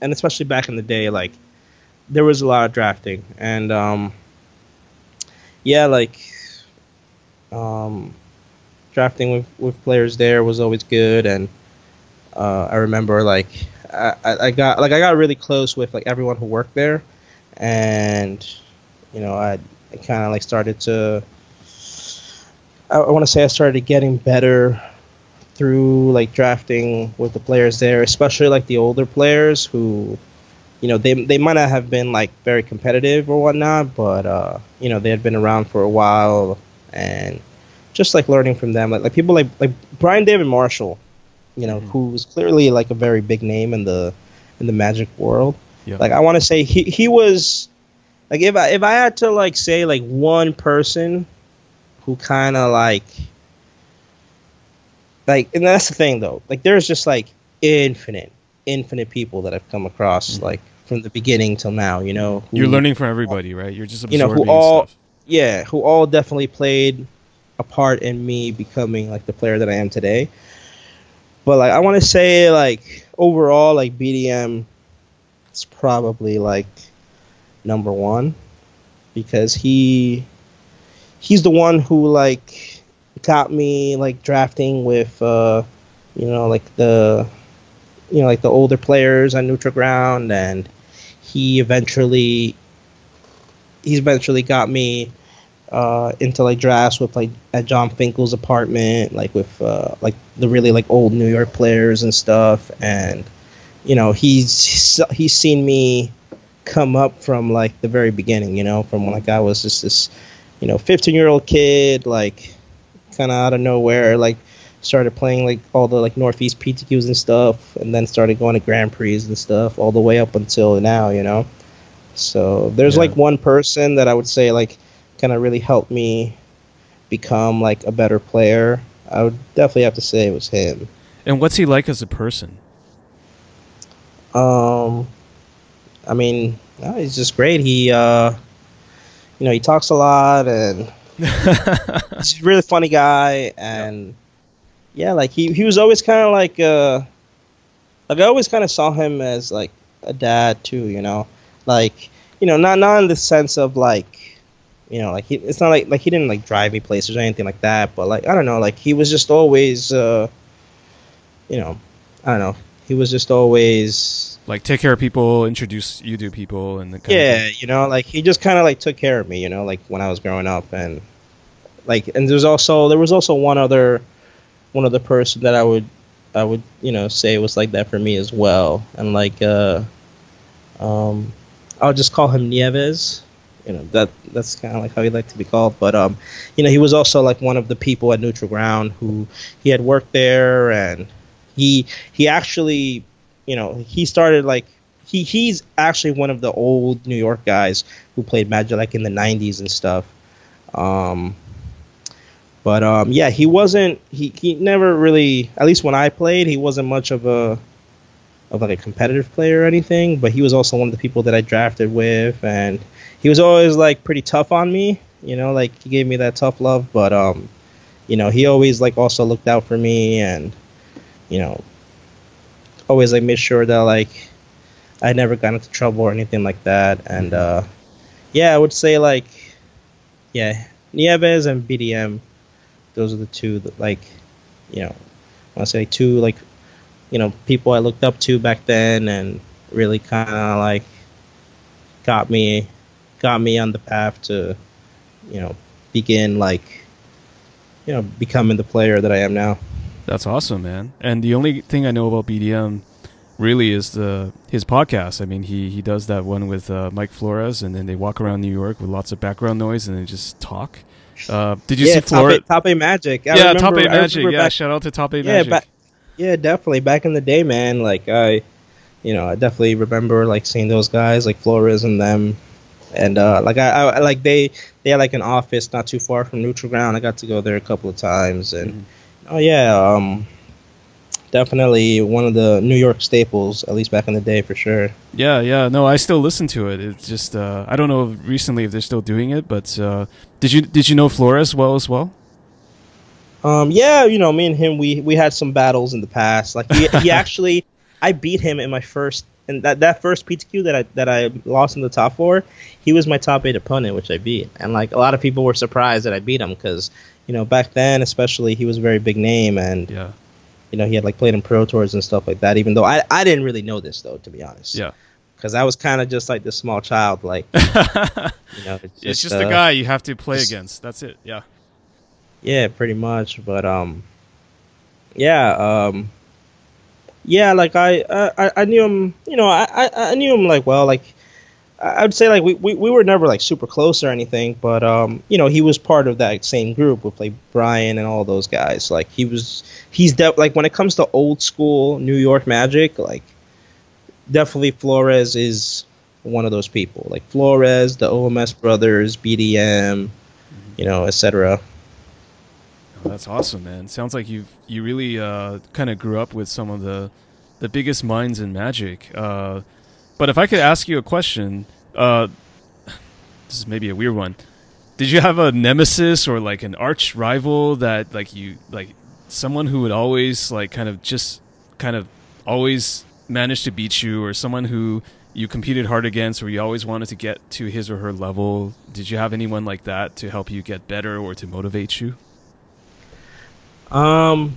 and especially back in the day, like there was a lot of drafting, and um, yeah, like um, drafting with with players there was always good, and uh, I remember like I, I got like I got really close with like everyone who worked there. And you know I, I kind of like started to I, I want to say I started getting better through like drafting with the players there, especially like the older players who you know they they might not have been like very competitive or whatnot, but uh, you know they had been around for a while and just like learning from them, like like people like like Brian David Marshall, you know, mm-hmm. who's clearly like a very big name in the in the Magic world. Yeah. Like I want to say he he was like if I if I had to like say like one person who kind of like like and that's the thing though like there's just like infinite infinite people that I've come across mm-hmm. like from the beginning till now you know who, you're learning from everybody right you're just absorbing you know who all stuff. yeah who all definitely played a part in me becoming like the player that I am today but like I want to say like overall like BDM it's probably like number one because he he's the one who like got me like drafting with uh, you know like the you know like the older players on neutral ground, and he eventually he's eventually got me uh, into like drafts with like at Jon Finkel's apartment, like with uh, like the really like old New York players and stuff, and you know he's he's seen me come up from like the very beginning, you know, from like I was just this you know 15 year old kid, like kind of out of nowhere, like started playing like all the like Northeast PTQs and stuff, and then started going to Grand Prix and stuff, all the way up until now, you know. So there's Yeah. like one person that I would say like kind of really helped me become like a better player. I would definitely have to say it was him. And what's he like as a person? Um, I mean, he's just great. He, uh, you know, he talks a lot and he's a really funny guy. And yeah, like he, he was always kind of like, uh, like I always kind of saw him as like a dad too, you know, like, you know, not, not in the sense of like, you know, like he, it's not like, like he didn't like drive me places or anything like that, but like, I don't know, like he was just always, uh, you know, I don't know. He was just always like take care of people, introduce you to people, and the kind yeah, you know, like he just kind of like took care of me, you know, like when I was growing up, and like, and there's also there was also one other one other person that I would I would you know say was like that for me as well, and like uh, um, I'll just call him Nieves. You know that that's kind of like how he liked to be called, but um, you know he was also like one of the people at Neutral Ground who he had worked there, and he he actually you know he started like he he's actually one of the old New York guys who played Magic like in the 90s and stuff. Um, but um, yeah, he wasn't he he never really at least when I played he wasn't much of a of like a competitive player or anything. But he was also one of the people that I drafted with, and he was always like pretty tough on me. You know, like he gave me that tough love, but um, you know, he always like also looked out for me and you know always like made sure that like I never got into trouble or anything like that. And uh, yeah, I would say like yeah, Nieves and BDM, those are the two that like you know, I want to say two like you know people I looked up to back then and really kind of like got me got me on the path to you know begin like you know becoming the player that I am now. That's awesome, man. And the only thing I know about BDM really is the his podcast. I mean, he he does that one with uh, Mike Flores, and then they walk around New York with lots of background noise, and they just talk. Uh, did you yeah, see top Flores? A, top A Magic. I yeah, remember- Top Eight Magic. Yeah, back- shout out to Top Eight yeah, Magic. ba- yeah, definitely. Back in the day, man, like I, you know, I definitely remember like seeing those guys like Flores and them, and uh, like I, I like they they had like an office not too far from Neutral Ground. I got to go there a couple of times, and Mhm. oh yeah, um, definitely one of the New York staples, at least back in the day for sure. Yeah, yeah. No, I still listen to it. It's just uh, I don't know if recently if they're still doing it, but uh, did you did you know Flores well as well? Um, yeah, you know, me and him, we we had some battles in the past. Like he, he actually, I beat him in my first, and that that first PTQ that I that I lost in the top four, he was my top eight opponent, which I beat. And like a lot of people were surprised that I beat him because, you know, back then especially he was a very big name, and Yeah, you know he had like played in pro tours and stuff like that. Even though I I didn't really know this though, to be honest. yeah. Because I was kind of just like this small child, like you know, it's just, it's just uh, the guy you have to play just- against. That's it. Yeah. Yeah, pretty much. But um, yeah, um, yeah, like I, I, I knew him. You know, I, I, knew him like well. Like I would say, like we, we, we were never like super close or anything. But um, you know, he was part of that same group with like Brian and all those guys. Like he was, he's de- like when it comes to old school New York Magic, like definitely Flores is one of those people. Like Flores, the OMS brothers, BDM, you know, etc. That's awesome, man. Sounds like you you really uh, kind of grew up with some of the the biggest minds in Magic. Uh, but if I could ask you a question, uh, this is maybe a weird one. Did you have a nemesis or like an arch rival that like you like someone who would always like kind of just kind of always manage to beat you or someone who you competed hard against, or you always wanted to get to his or her level? Did you have anyone like that to help you get better or to motivate you? Um,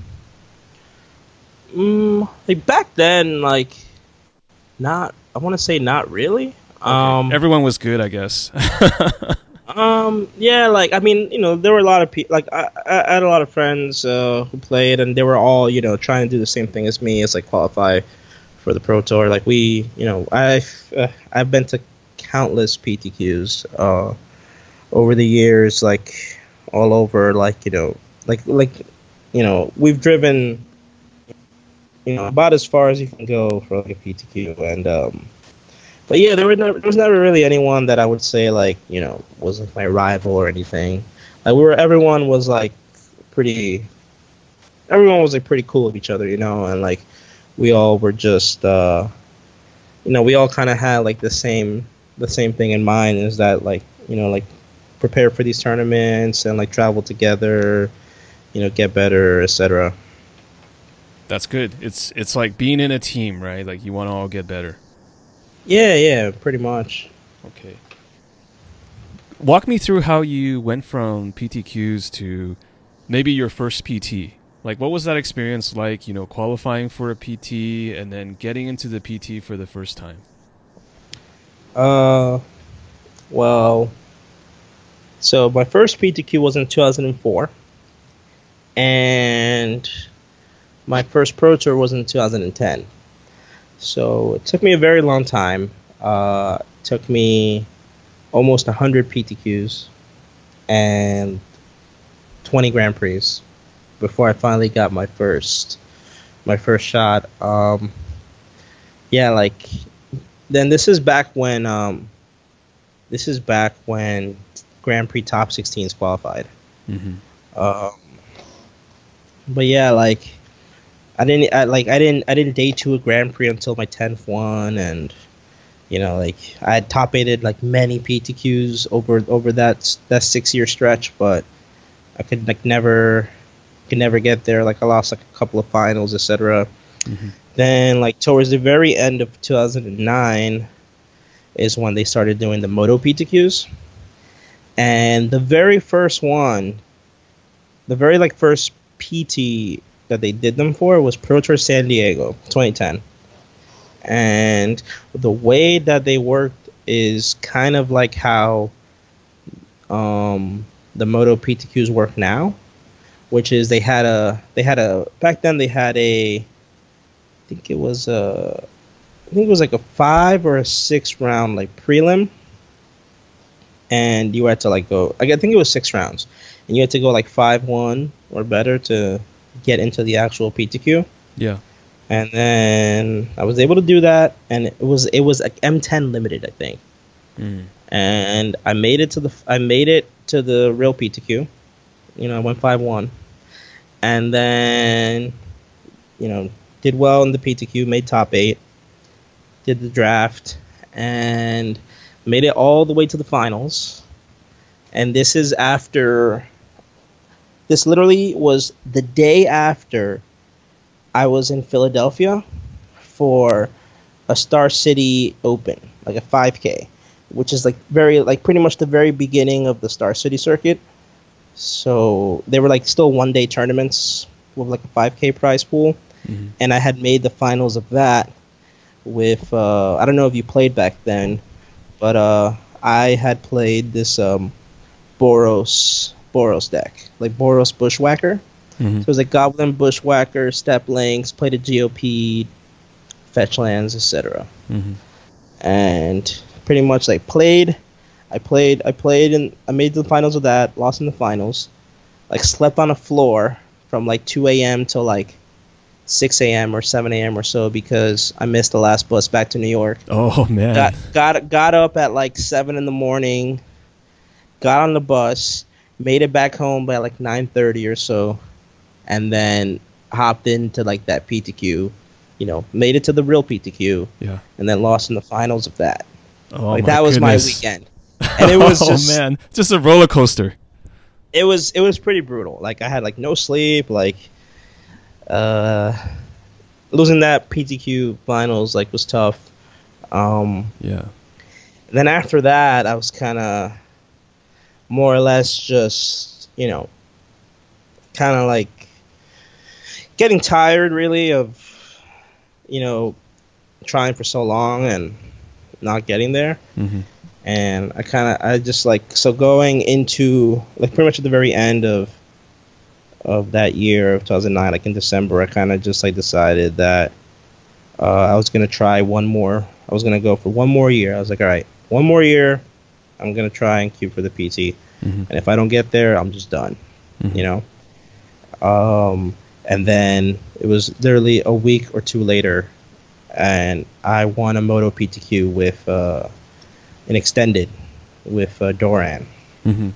mm, like back then, like not. I want to say not really. Okay. Um, Everyone was good, I guess. Um. Yeah. Like I mean, you know, there were a lot of people. Like I, I had a lot of friends uh, who played, and they were all, you know, trying to do the same thing as me, as like qualify for the pro tour. Like we, you know, I've uh, I've been to countless PTQs uh, over the years, like all over, like you know, like like you know, we've driven, you know, about as far as you can go for like a PTQ, and um but yeah, there, were never, there was never really anyone that I would say like you know was like my rival or anything. Like we were, everyone was like pretty. Everyone was like pretty cool with each other, you know, and like we all were just, uh, you know, we all kind of had like the same the same thing in mind is that like you know like prepare for these tournaments and like travel together, you know, get better, etc. That's good. It's it's like being in a team, right? Like you want to all get better. Yeah, yeah, pretty much. Okay. Walk me through how you went from PTQs to maybe your first PT. Like, what was that experience like? You know, qualifying for a PT and then getting into the PT for the first time. Uh, well, so my first PTQ was in 2004, and my first Pro Tour was in 2010. So it took me a very long time. Uh, took me almost 100 PTQs and 20 Grand Prix before I finally got my first my first shot. Um, yeah, like then this is back when um, this is back when Grand Prix top 16s qualified. Mm-hmm. Um, but yeah, like I didn't I, like I didn't I didn't day two a Grand Prix until my tenth one, and you know like I had top eighted like many PTQs over over that that six year stretch, but I could like never could never get there. Like I lost like a couple of finals, etc. Mm-hmm. Then like towards the very end of 2009 is when they started doing the Moto PTQs, and the very first one, the very like first PT that they did them for was Pro Tour San Diego 2010. And the way that they worked is kind of like how um, the Moto PTQs work now, which is they had a they had a back then they had a I think it was a I think it was like a five or a six round like prelim, and you had to like go. I think it was six rounds, and you had to go like five one or better to get into the actual PTQ. Yeah. And then I was able to do that, and it was it was like M10 limited, I think. Mm. And I made it to the I made it to the real PTQ. You know, I went five one, and then you know did well in the PTQ, made top eight, did the draft, and made it all the way to the finals. And this is after this literally was the day after I was in Philadelphia for a Star City Open, like a 5K, which is like very like pretty much the very beginning of the Star City circuit. So they were like still one day tournaments with like a 5K prize pool, mm-hmm. and I had made the finals of that with uh, I don't know if you played back then, but uh, I had played this um, Boros Boros deck, like Boros Bushwhacker. Mm-hmm. So it was like Goblin Bushwhacker, Steppe Lynx, played a GOP, fetch lands, etc. Mm-hmm. And pretty much like played, I played, I played, and I made the finals of that, lost in the finals. Like slept on a floor from like 2 a.m. till like 6 a.m. or 7 a.m. or so because I missed the last bus back to New York. Oh man! Got got got up at like seven in the morning. Got on the bus, made it back home by like 9:30 or so, and then hopped into like that PTQ. You know, made it to the real PTQ. Yeah. And then lost in the finals of that. Oh like my that was goodness. my weekend. And it was oh just man, just a roller coaster. it was it was pretty brutal. Like I had like no sleep, like uh losing that PTQ finals like was tough. Um, Yeah. then after that, I was kind of more or less just, you know, kind of like getting tired, really, of, you know, trying for so long and not getting there. hmm And I kind of, I just like, so going into, like, pretty much at the very end of, of that year of 2009, like in December, I kind of just like decided that uh, I was gonna try one more. I was gonna go for one more year. I was like, all right, one more year. I'm gonna try and queue for the PT, hmm and if I don't get there, I'm just done. Mhm. You know. Um, and then it was literally a week or two later, and I won a MODO PTQ with uh, an extended with uh, Doran. hmm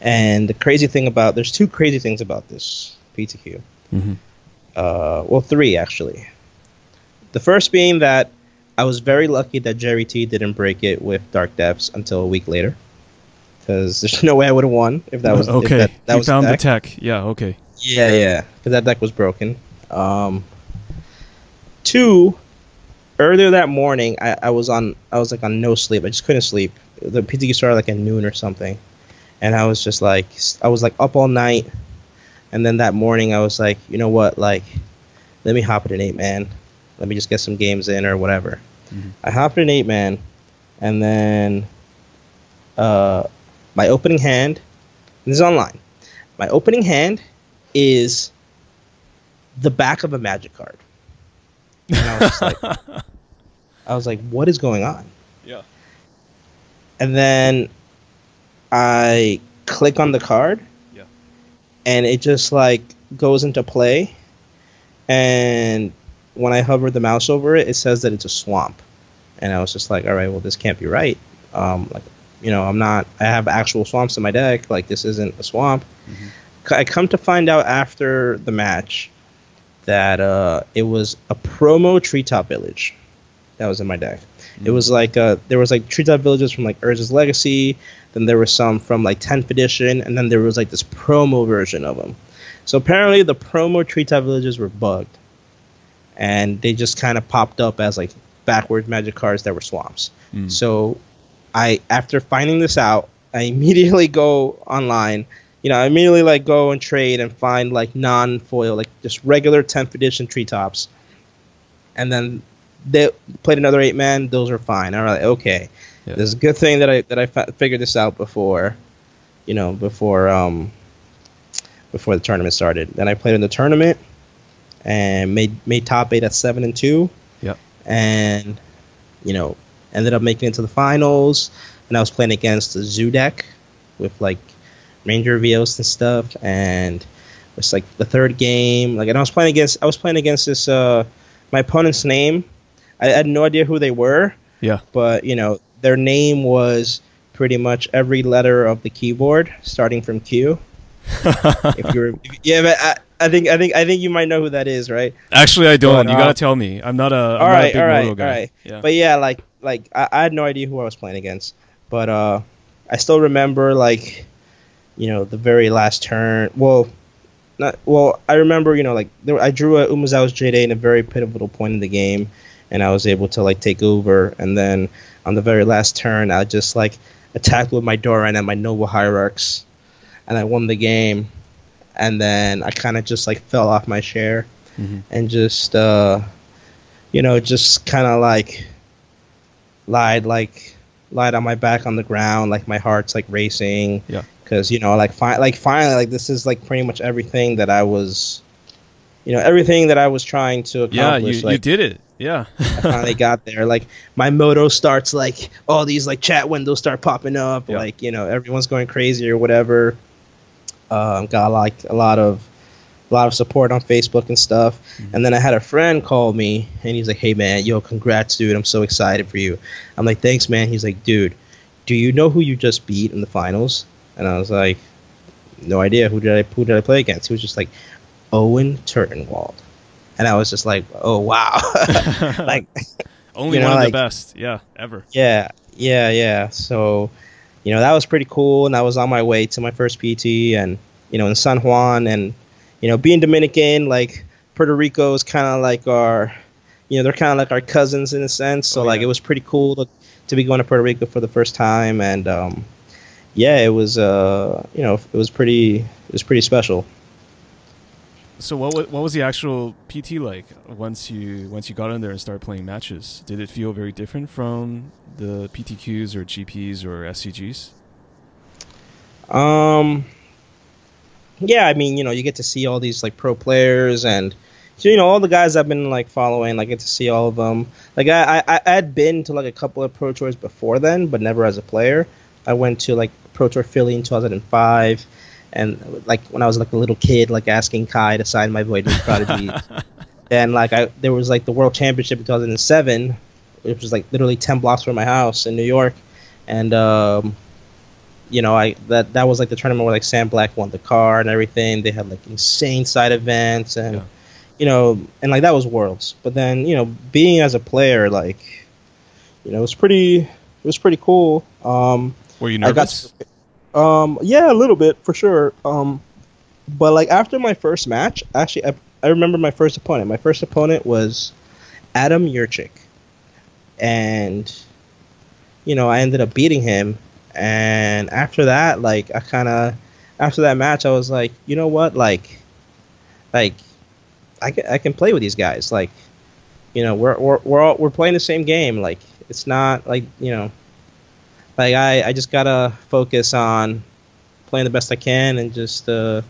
And the crazy thing about there's two crazy things about this PTQ. hmm Uh, well, three actually. The first being that I was very lucky that Jerry T didn't break it with Dark Depths until a week later, because there's no way I would have won if that was if okay. That, that you was found the deck. tech. Yeah. Okay. Yeah, yeah, because that deck was broken. Um, two, earlier that morning, I, I was on, I was like on no sleep. I just couldn't sleep. The PTQ started like at noon or something, and I was just like, I was like up all night, and then that morning I was like, you know what, like, let me hop it in an eight man, let me just get some games in or whatever. Mhm. I hopped in an eight man, and then, uh, my opening hand, this is online. My opening hand is the back of a magic card. And I was just like, I was like, what is going on? Yeah. And then I click on the card. Yeah. And it just like goes into play. And when I hover the mouse over it, it says that it's a swamp. And I was just like, all right, well, this can't be right. Um, like, you know, I'm not. I have actual swamps in my deck. Like, this isn't a swamp. Mhm. C- I come to find out after the match that uh, it was a promo Treetop Village that was in my deck. It was like uh, there was like Treetop Villages from like Urza's Legacy, then there was some from like 10th edition, and then there was like this promo version of them. So apparently the promo Treetop Villages were bugged, and they just kind of popped up as like backwards magic cards that were swamps. Mm. So I after finding this out, I immediately go online. You know, I immediately like go and trade and find like non foil, like just regular 10th edition treetops. And then they played another eight man. Those are fine. I'm like, okay, Yeah. this is a good thing that I that I fa- figured this out before, you know, before um before the tournament started. Then I played in the tournament and made made top eight at seven and two. Yep. and you know ended up making it to the finals. And i was playing against deck with like Ranger of Eos and stuff. And it's like the third game. Like and i was playing against i was playing against this uh my opponent's name. I had no idea who they were. Yeah. but you know their name was pretty much every letter of the keyboard starting from q if you're if, yeah but I, I think i think i think you might know who that is right Actually, I don't. But, you uh, gotta tell me. I'm not a. I'm all not a right, big all right, all right. Yeah. But yeah, like like I, I had no idea who I was playing against, but uh, I still remember like, you know, the very last turn. Well, not well. I remember you know like there, I drew a Umezawa's Jitte in a very pivotal point in the game, and I was able to like take over. And then on the very last turn, I just like attacked with my Doran and my Noble Hierarchs, and I won the game. And then I kind of just like fell off my chair Mhm. and just uh, you know just kind of like lied like lied on my back on the ground like my heart's like racing Yeah. because you know like fi- like finally like this is like pretty much everything that I was you know everything that I was trying to Yeah, you, like you did it. Yeah. I finally got there like my MODO starts like all these like chat windows start popping up Yeah. like you know everyone's going crazy or whatever um, got like a lot of a lot of support on Facebook and stuff. Mm-hmm. And then I had a friend call me and he's like, "Hey man, yo, congrats, dude! I'm so excited for you." I'm like, "Thanks, man." He's like, "Dude, do you know who you just beat in the finals?" And I was like, "No idea. Who did I who did I play against?" He was just like, "Owen Turtenwald," and I was just like, "Oh wow!" like, Only you know, one of like- the best. Yeah, ever. yeah, yeah, yeah. So, you know, that was pretty cool, and I was on my way to my first PT, and you know, in San Juan, and you know, being Dominican, like Puerto Rico is kind of like our, you know they're kind of like our cousins in a sense. So Oh, like it was pretty cool to, to be going to Puerto Rico for the first time, and um, yeah, it was uh you know it was pretty it was pretty special. So what wa- what was the actual PT like once you once you got in there and started playing matches? Did it feel very different from the PTQs or GPs or SCGs? Um, yeah, I mean, you know, you get to see all these like pro players and so, you know all the guys I've been like following. I get to see all of them. Like I, I, I had been to like a couple of pro tours before then, but never as a player. I went to like Pro Tour Philly in 2005, and like when I was like a little kid, like asking Kai to sign my Voidmage Prodigy. and like I, there was like the World Championship in 2007, which was like literally 10 blocks from my house in New York, and um, you know, I that that was like the tournament where like Sam Black won the car and everything. They had like insane side events and Yeah. you know, and like that was Worlds. But then you know, being as a player, like you know, it was pretty it was pretty cool. Um, Were you I got nervous? Um, yeah, a little bit for sure. Um, but like after my first match, actually, I, I remember my first opponent. My first opponent was Adam Yurchick, and you know I ended up beating him. And after that, like I kind of after that match, I was like, you know what, like, like I can, I can play with these guys. Like, you know, we're we're we're all, we're playing the same game. Like, it's not like you know like I, I just gotta focus on playing the best I can and just uh,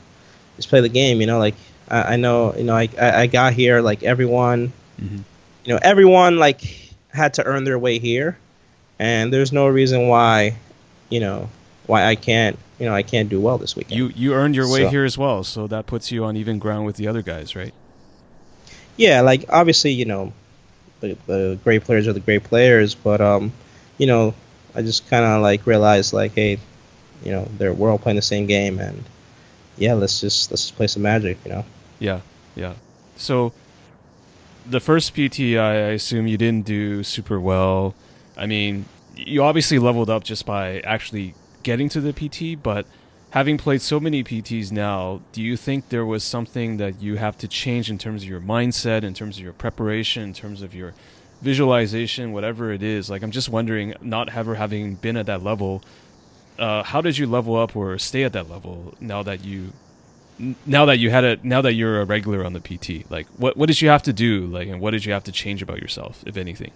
just play the game. You know, like I, I know you know I, I I got here like everyone Mhm. you know everyone like had to earn their way here, and there's no reason why you know why I can't you know I can't do well this weekend. You you earned your way So- here as well, so that puts you on even ground with the other guys, right? yeah, like obviously, you know, the, the great players are the great players, but um, you know, I just kind of like realized like, hey, you know, they're we're all playing the same game, and yeah, let's just let's just play some magic, you know. Yeah, yeah. So the first PT, I I assume you didn't do super well. I mean, you obviously leveled up just by actually getting to the PT, but having played so many PTs now, do you think there was something that you have to change in terms of your mindset, in terms of your preparation, in terms of your visualization, whatever it is? Like, I'm just wondering, not ever having been at that level, uh, how did you level up or stay at that level now that you now that you had a now that you're a regular on the PT? Like, what what did you have to do? Like, and what did you have to change about yourself, if anything?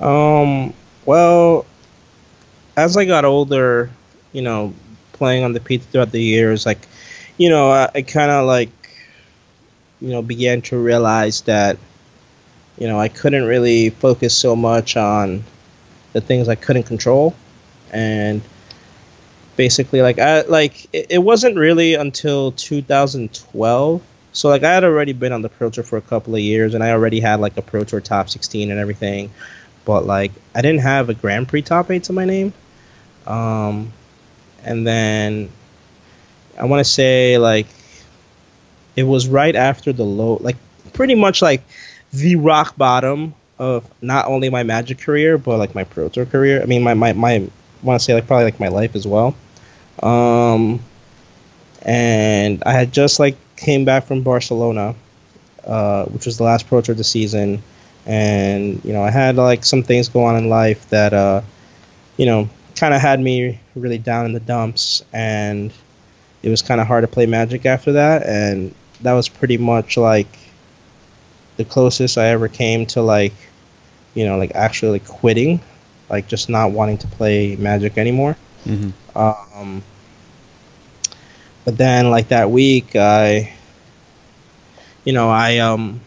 Um, well, as I got older, you know, playing on the PT throughout the years, like, you know, I, I kind of like, you know, began to realize that, you know, I couldn't really focus so much on the things I couldn't control, and basically, like, I like it, it wasn't really until 2012. So like I had already been on the Pro Tour for a couple of years, and I already had like a Pro Tour top 16 and everything but like I didn't have a Grand Prix top eight to my name. Um, and then I want to say like it was right after the low, like pretty much like the rock bottom of not only my Magic career but like my Pro Tour career. I mean my my my want to say like probably like my life as well. Um, and I had just like came back from Barcelona, uh, which was the last Pro Tour of the season and you know I had like some things go on in life that uh, you know kind of had me really down in the dumps, and it was kind of hard to play Magic after that, and that was pretty much like the closest I ever came to like you know like actually like quitting, like just not wanting to play Magic anymore. Mm-hmm. Um, but then like that week, I, you know, I um,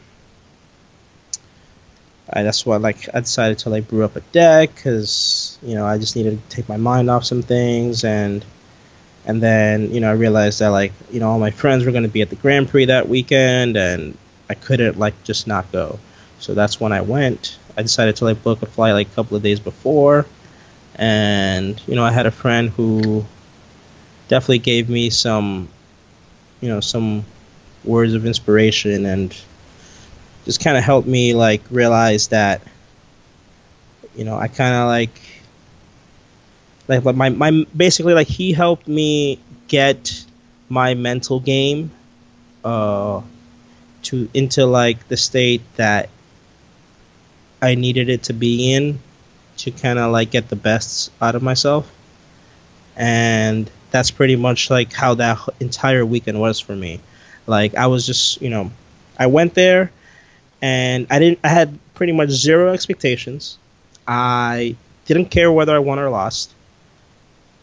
I that's why like I decided to like brew up a deck because you know I just needed to take my mind off some things and and then you know I realized that like you know all my friends were going to be at the Grand Prix that weekend and I couldn't like just not go. So that's when I went. I decided to like book a flight like a couple of days before and you know I had a friend who definitely gave me some you know some words of inspiration and just kind of helped me like realize that you know I kind of like like my my basically like he helped me get my mental game uh to into like the state that I needed it to be in to kind of like get the best out of myself. And that's pretty much like how that entire weekend was for me. Like I was just, you know, I went there and I didn't I had pretty much zero expectations. I didn't care whether I won or lost.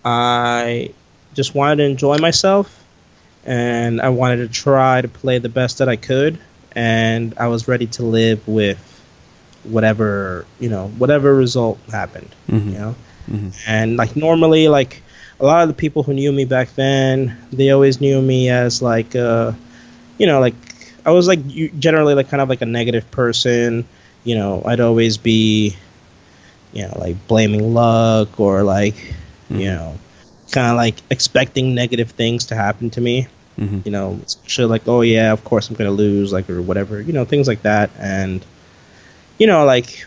I just wanted to enjoy myself and I wanted to try to play the best that I could and I was ready to live with whatever, you know, whatever result happened, Mhm. you know. Mm-hmm. And like normally like a lot of the people who knew me back then, they always knew me as like uh you know, like I was like generally like kind of like a negative person, you know, I'd always be you know, like blaming luck or like, you Mhm. know, kind of like expecting negative things to happen to me Mm-hmm. you know, especially like, oh yeah, of course I'm gonna lose, like or whatever, you know, things like that. And you know, like,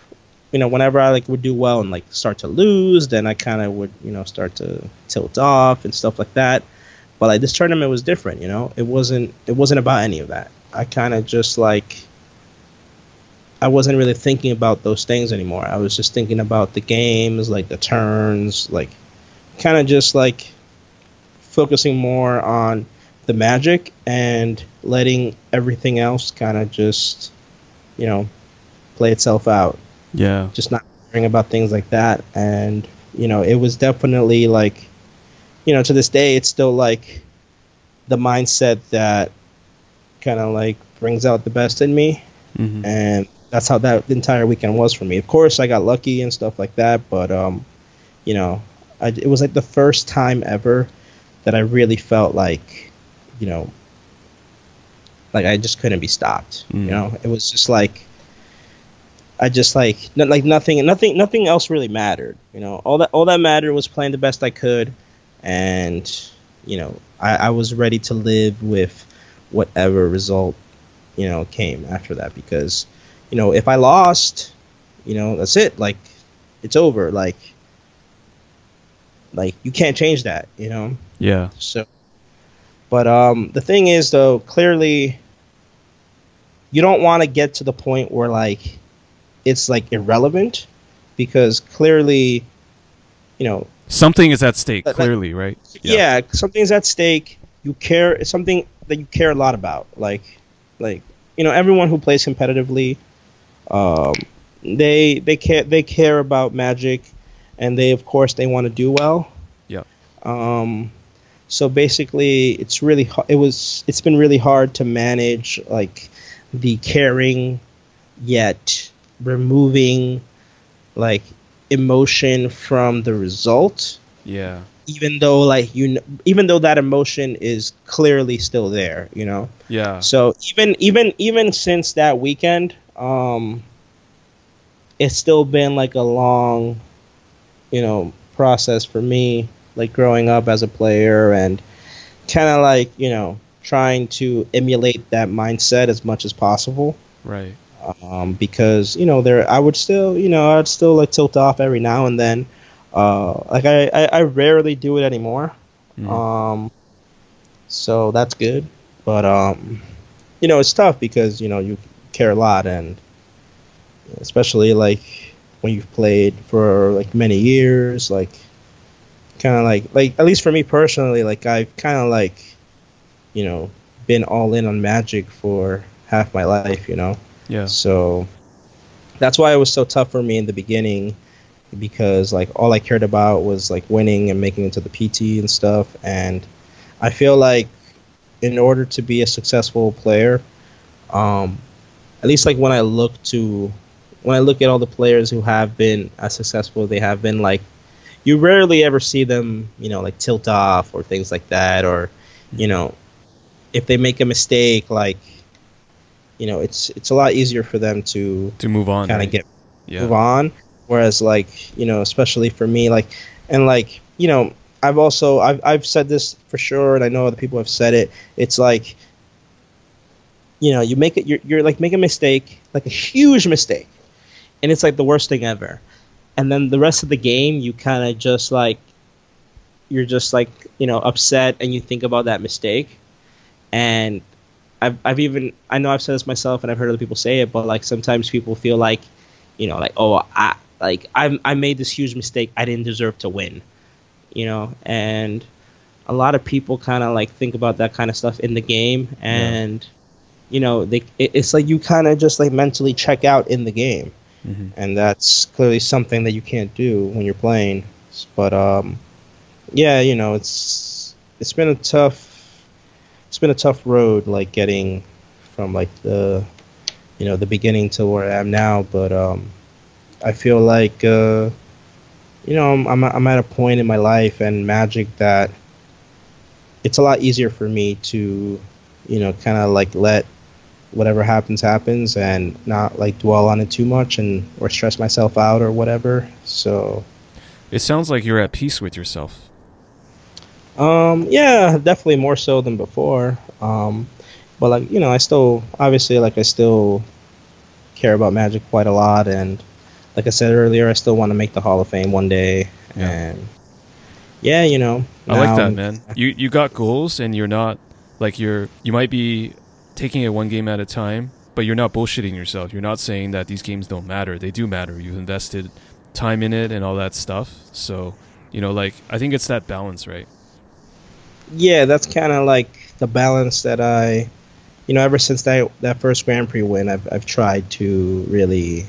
you know, whenever I like would do well and like start to lose, then I kind of would, you know, start to tilt off and stuff like that. But like this tournament was different, you know. It wasn't it wasn't about any of that. I kind of just like I wasn't really thinking about those things anymore. I was just thinking about the games, like the turns, like kind of just like focusing more on the magic and letting everything else kind of just, you know, play itself out. Yeah. Just not caring about things like that. And, you know, it was definitely like, you know, to this day, it's still like the mindset that kind of like brings out the best in me. Mm-hmm. And that's how that entire weekend was for me. Of course, I got lucky and stuff like that, but, um, you know, I, it was like the first time ever that I really felt like, you know, like I just couldn't be stopped. Mm. You know, it was just like I just like no, like nothing, nothing, nothing else really mattered. You know, all that all that mattered was playing the best I could, and you know, I, I was ready to live with whatever result you know came after that because you know if I lost, you know that's it. Like it's over. Like like you can't change that. You know. Yeah. So, but um, the thing is, though, clearly, you don't want to get to the point where like it's like irrelevant, because clearly, you know, Something is at stake, That- that- clearly, right? yeah, something's at stake. You care. It's something that you care a lot about. Like, like you know, everyone who plays competitively, um, they they care they care about Magic, and they of course they want to do well. Yeah. Um, so basically, it's really it was it's been really hard to manage like the caring, yet removing like emotion from the result Yeah. even though like you kn- even though that emotion is clearly still there you know Yeah. so even even even since that weekend um it's still been like a long you know process for me like growing up as a player and kind of like you know trying to emulate that mindset as much as possible Right. um, because you know there I would still you know I'd still like tilt off every now and then. Uh, like I, I, I rarely do it anymore. Mhm. Um, so that's good. But um, you know it's tough because you know you care a lot and especially like when you've played for like many years, like kind of like like at least for me personally, like I've kind of like you know been all in on Magic for half my life, you know. yeah. So that's why it was so tough for me in the beginning because like all I cared about was like winning and making it to the PT and stuff and I feel like in order to be a successful player um at least like when I look to when I look at all the players who have been as successful they have been like you rarely ever see them, you know, like tilt off or things like that or you know if they make a mistake like you know it's it's a lot easier for them to To move on. kind of right? get yeah. move on whereas like you know especially for me like and like you know i've also i've, I've said this for sure and i know other people have said it it's like you know you make it you're, you're like make a mistake like a huge mistake and it's like the worst thing ever and then the rest of the game you kind of just like you're just like you know upset and you think about that mistake and I've, I've even I know I've said this myself and I've heard other people say it, but like sometimes people feel like you know, like oh I like I I made this huge mistake. I didn't deserve to win, you know, and a lot of people kind of like think about that kind of stuff in the game and. Yeah. You know, they, it, it's like you kind of just like mentally check out in the game, mm-hmm. and that's clearly something that you can't do when you're playing. But um, yeah, you know, it's it's been a tough it's been a tough road, like getting from like the you know the beginning to where I am now. But um, I feel like uh, you know I'm, I'm I'm at a point in my life and Magic that it's a lot easier for me to you know kind of like let whatever happens happens and not like dwell on it too much and or stress myself out or whatever. So it sounds like you're at peace with yourself. Um, yeah, definitely more so than before. Um, but like you know, I still obviously like I still care about Magic quite a lot, and like I said earlier, I still want to make the Hall of Fame one day. Yeah. And yeah, you know, I like that, man. You you got goals, and you're not like you're you might be taking it one game at a time, but you're not bullshitting yourself. You're not saying that these games don't matter. They do matter. You've invested time in it and all that stuff. So you know, like I think it's that balance, right? yeah, that's kind of like the balance that I, you know, ever since that that first Grand Prix win, I've I've tried to really,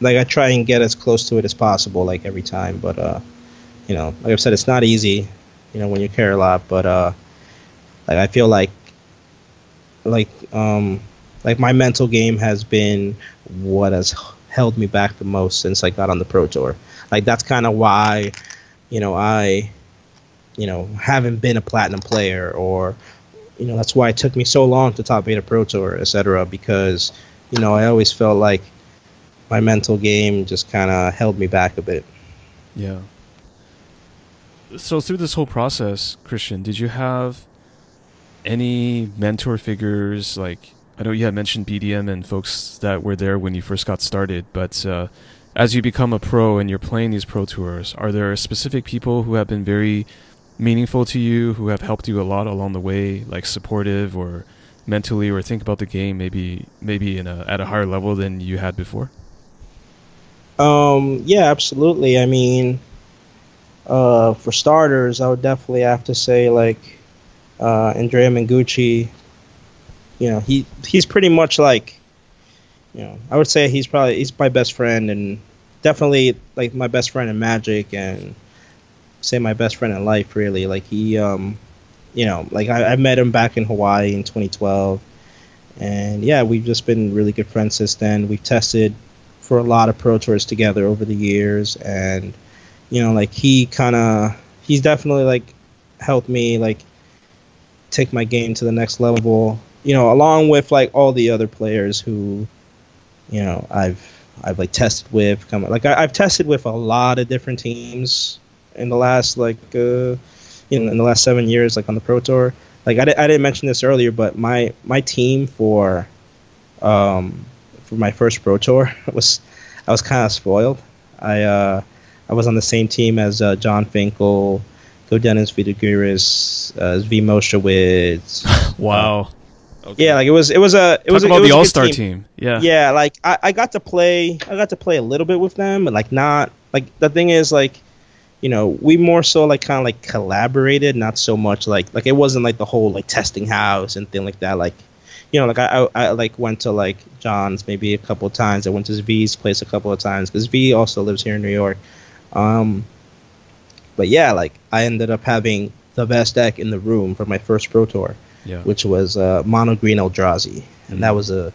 like, I try and get as close to it as possible, like every time. But uh, you know, like I've said, it's not easy, you know, when you care a lot. But uh, like I feel like, like um, like my mental game has been what has held me back the most since I got on the Pro Tour. Like that's kind of why, you know, I you know, haven't been a platinum player, or you know, that's why it took me so long to top eight a pro tour, etc. Because you know, I always felt like my mental game just kind of held me back a bit. Yeah. So through this whole process, Christian, did you have any mentor figures like I know you had mentioned BDM and folks that were there when you first got started, but uh, as you become a pro and you're playing these pro tours, are there specific people who have been very meaningful to you who have helped you a lot along the way, like supportive or mentally, or think about the game maybe maybe in a, at a higher level than you had before? Um, yeah, absolutely. I mean, uh, for starters, I would definitely have to say like uh, Andrea Mengucci. You know, he he's pretty much like, you know, I would say he's probably he's my best friend and definitely like my best friend in Magic and say my best friend in life really like he um you know like I, I met him back in hawaii in 2012 and yeah we've just been really good friends since then we've tested for a lot of pro tours together over the years and you know like he kind of he's definitely like helped me like take my game to the next level you know along with like all the other players who you know i've i've like tested with come like I, i've tested with a lot of different teams in the last like uh, you know in the last seven years, like on the Pro Tour. Like I, I didn't mention this earlier, but my my team for um for my first Pro Tour was I was kind of spoiled. I uh I was on the same team as uh, Jon Finkel, Dennis Vidaguris, uh, Zvi Mowshowitz. wow. Okay. Yeah, like it was it was a it Talk was about it was the All Star team. team. Yeah. Yeah, like I, I got to play I got to play a little bit with them, but like not like the thing is like you know, we more so like kind of like collaborated, not so much like like it wasn't like the whole like testing house and thing like that. Like, you know, like I, I, I like went to like Jon's maybe a couple of times. I went to Zvi's place a couple of times because V also lives here in New York. Um, but yeah, like I ended up having the best deck in the room for my first pro tour, yeah. which was uh, mono green Eldrazi, and mm-hmm. that was a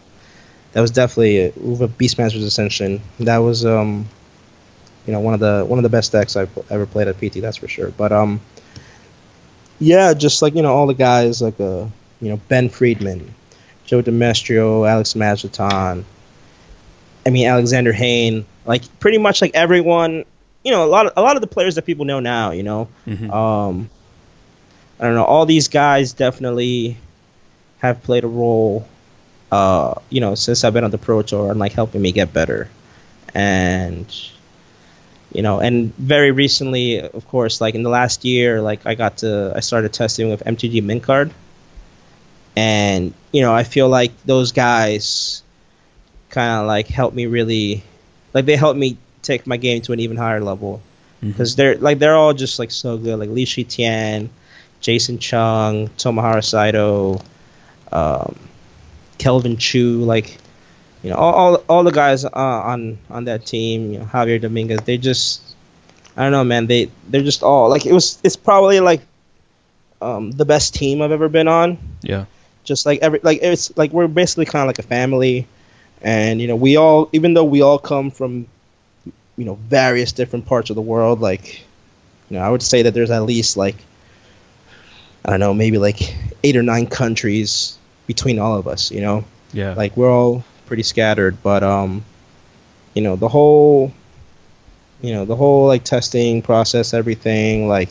that was definitely a, Beastmaster's Ascension. That was um you know one of the one of the best decks I've ever played at PT. That's for sure. But um, yeah, just like you know all the guys like uh you know Ben Friedman, Joe Demestrio, Alex Majlaton. I mean Alexander Hayne, like pretty much like everyone. You know a lot of a lot of the players that people know now. You know, mm-hmm. um, I don't know. All these guys definitely have played a role. Uh, you know, since I've been on the pro tour and like helping me get better, and you know and very recently of course like in the last year like i got to i started testing with mtg mint card and you know i feel like those guys kind of like helped me really like they helped me take my game to an even higher level Mm-hmm. because they're like they're all just like so good. Like Lee Shi Tian, Jason Chung, Tomoharu Saito, um, Kelvin Chew, like you know all all, all the guys uh, on on that team. You know Javier Dominguez. They just I don't know, man. They they're just all like it was. It's probably like um, the best team I've ever been on. Yeah. Just like every like it's like we're basically kind of like a family, and you know we all even though we all come from you know various different parts of the world like you know i would say that there's at least like i don't know maybe like eight or nine countries between all of us you know Yeah. like we're all pretty scattered but um you know the whole you know the whole like testing process everything like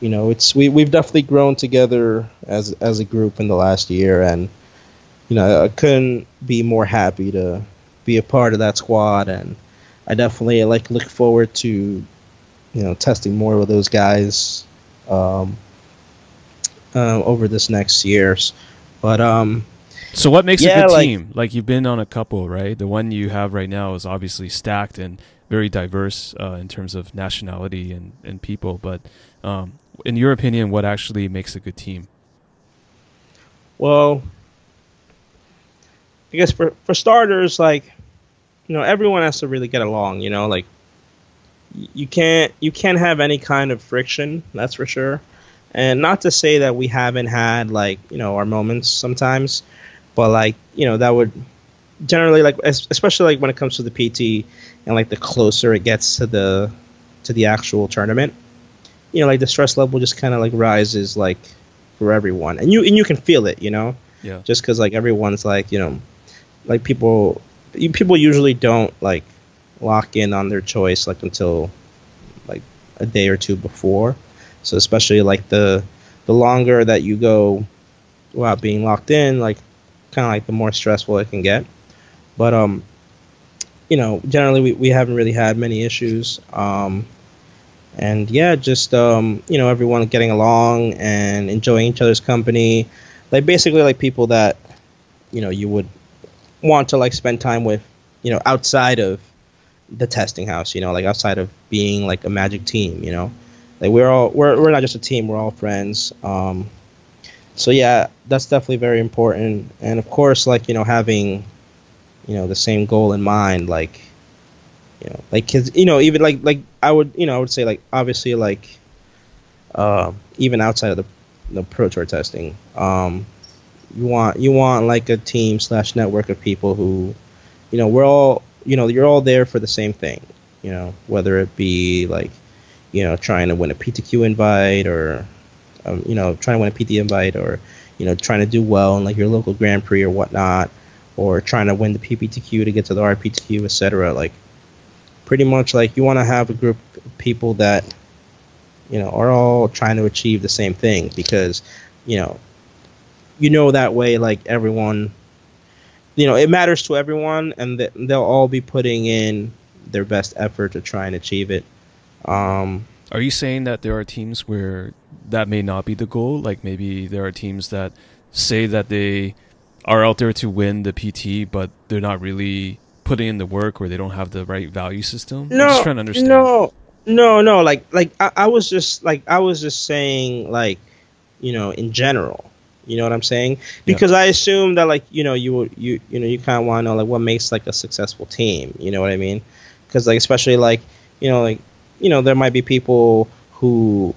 you know it's we, we've definitely grown together as as a group in the last year and you know i couldn't be more happy to be a part of that squad and i definitely like look forward to you know testing more with those guys um uh, over this next years but um So what makes Yeah, a good like- team? Like you've been on a couple, right? The one you have right now is obviously stacked and very diverse uh, in terms of nationality and, and people. But um, in your opinion, what actually makes a good team? Well, I guess for for starters, like you know, everyone has to really get along. You know, like you can't you can't have any kind of friction. That's for sure. And not to say that we haven't had like you know our moments sometimes, but like you know that would generally like especially like when it comes to the PT and like the closer it gets to the to the actual tournament, you know, like the stress level just kind of like rises like for everyone, and you and you can feel it, you know, Yeah. just because like everyone's like you know, like people people usually don't like lock in on their choice like until like a day or two before, so especially like the the longer that you go without being locked in, like kind of like the more stressful it can get. But um, you know, generally we, we haven't really had many issues. Um, and yeah, just um, you know, everyone getting along and enjoying each other's company, like basically like people that you know you would want to like spend time with, you know, outside of the testing house, you know, like outside of being like a magic team, you know, like we're all we're we're not just a team, we're all friends. Um, so yeah, that's definitely very important, and of course, like you know, having you know the same goal in mind, like you know, like cause you know even like like I would you know I would say like obviously like uh, even outside of the the pro tour testing, um, you want you want like a team slash network of people who, you know, we're all you know you're all there for the same thing, you know, whether it be like, you know, trying to win a PTQ invite or, um, you know, trying to win a PT invite or, you know, trying to do well in like your local Grand Prix or whatnot, or trying to win the PPTQ to get to the RPTQ, etc. Like, pretty much like you want to have a group of people that, you know, are all trying to achieve the same thing because, you know, you know that way like everyone you know it matters to everyone and th- they'll all be putting in their best effort to try and achieve it um Are you saying that there are teams where that may not be the goal? Like maybe there are teams that say that they are out there to win the PT, but they're not really putting in the work or they don't have the right value system? I'm no just trying to understand. no no no like like I, I was just like i was just saying like you know in general you know what i'm saying? Because i assume that like you know you you you know you kind of want to know like what makes like a successful team. You know what i mean? Because like especially like you know like you know there might be people who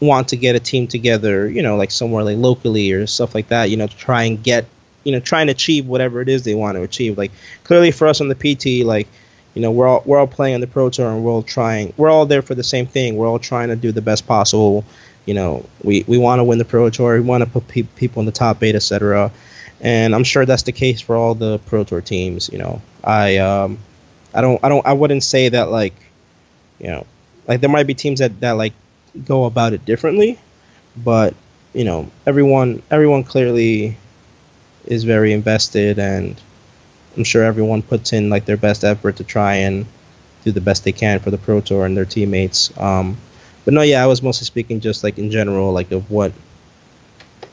want to get a team together you know like somewhere like locally or stuff like that you know to try and get you know try and achieve whatever it is they want to achieve. Like clearly for us on the pt like you know we're all we're all playing on the pro tour and we're all trying we're all there for the same thing. We're all trying to do the best possible you know we we want to win the pro tour we want to put pe- people in the top eight etc and i'm sure that's the case for all the pro tour teams you know i um i don't i don't i wouldn't say that like you know like there might be teams that that like go about it differently but you know everyone everyone clearly is very invested and I'm sure everyone puts in like their best effort to try and do the best they can for the pro tour and their teammates. Um, but no, yeah, I was mostly speaking just like in general, like of what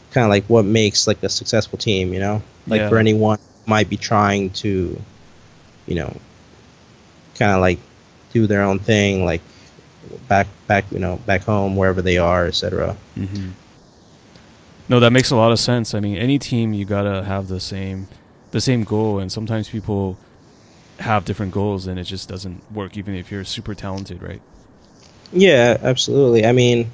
kind of like what makes like a successful team, you know, like Yeah. for anyone who might be trying to, you know, kind of like do their own thing, like back back you know back home wherever they are, etc. Mm-hmm. No, that makes a lot of sense. I mean, any team you gotta have the same the same goal, and sometimes people have different goals, and it just doesn't work, even if you're super talented, right? Yeah, absolutely. I mean,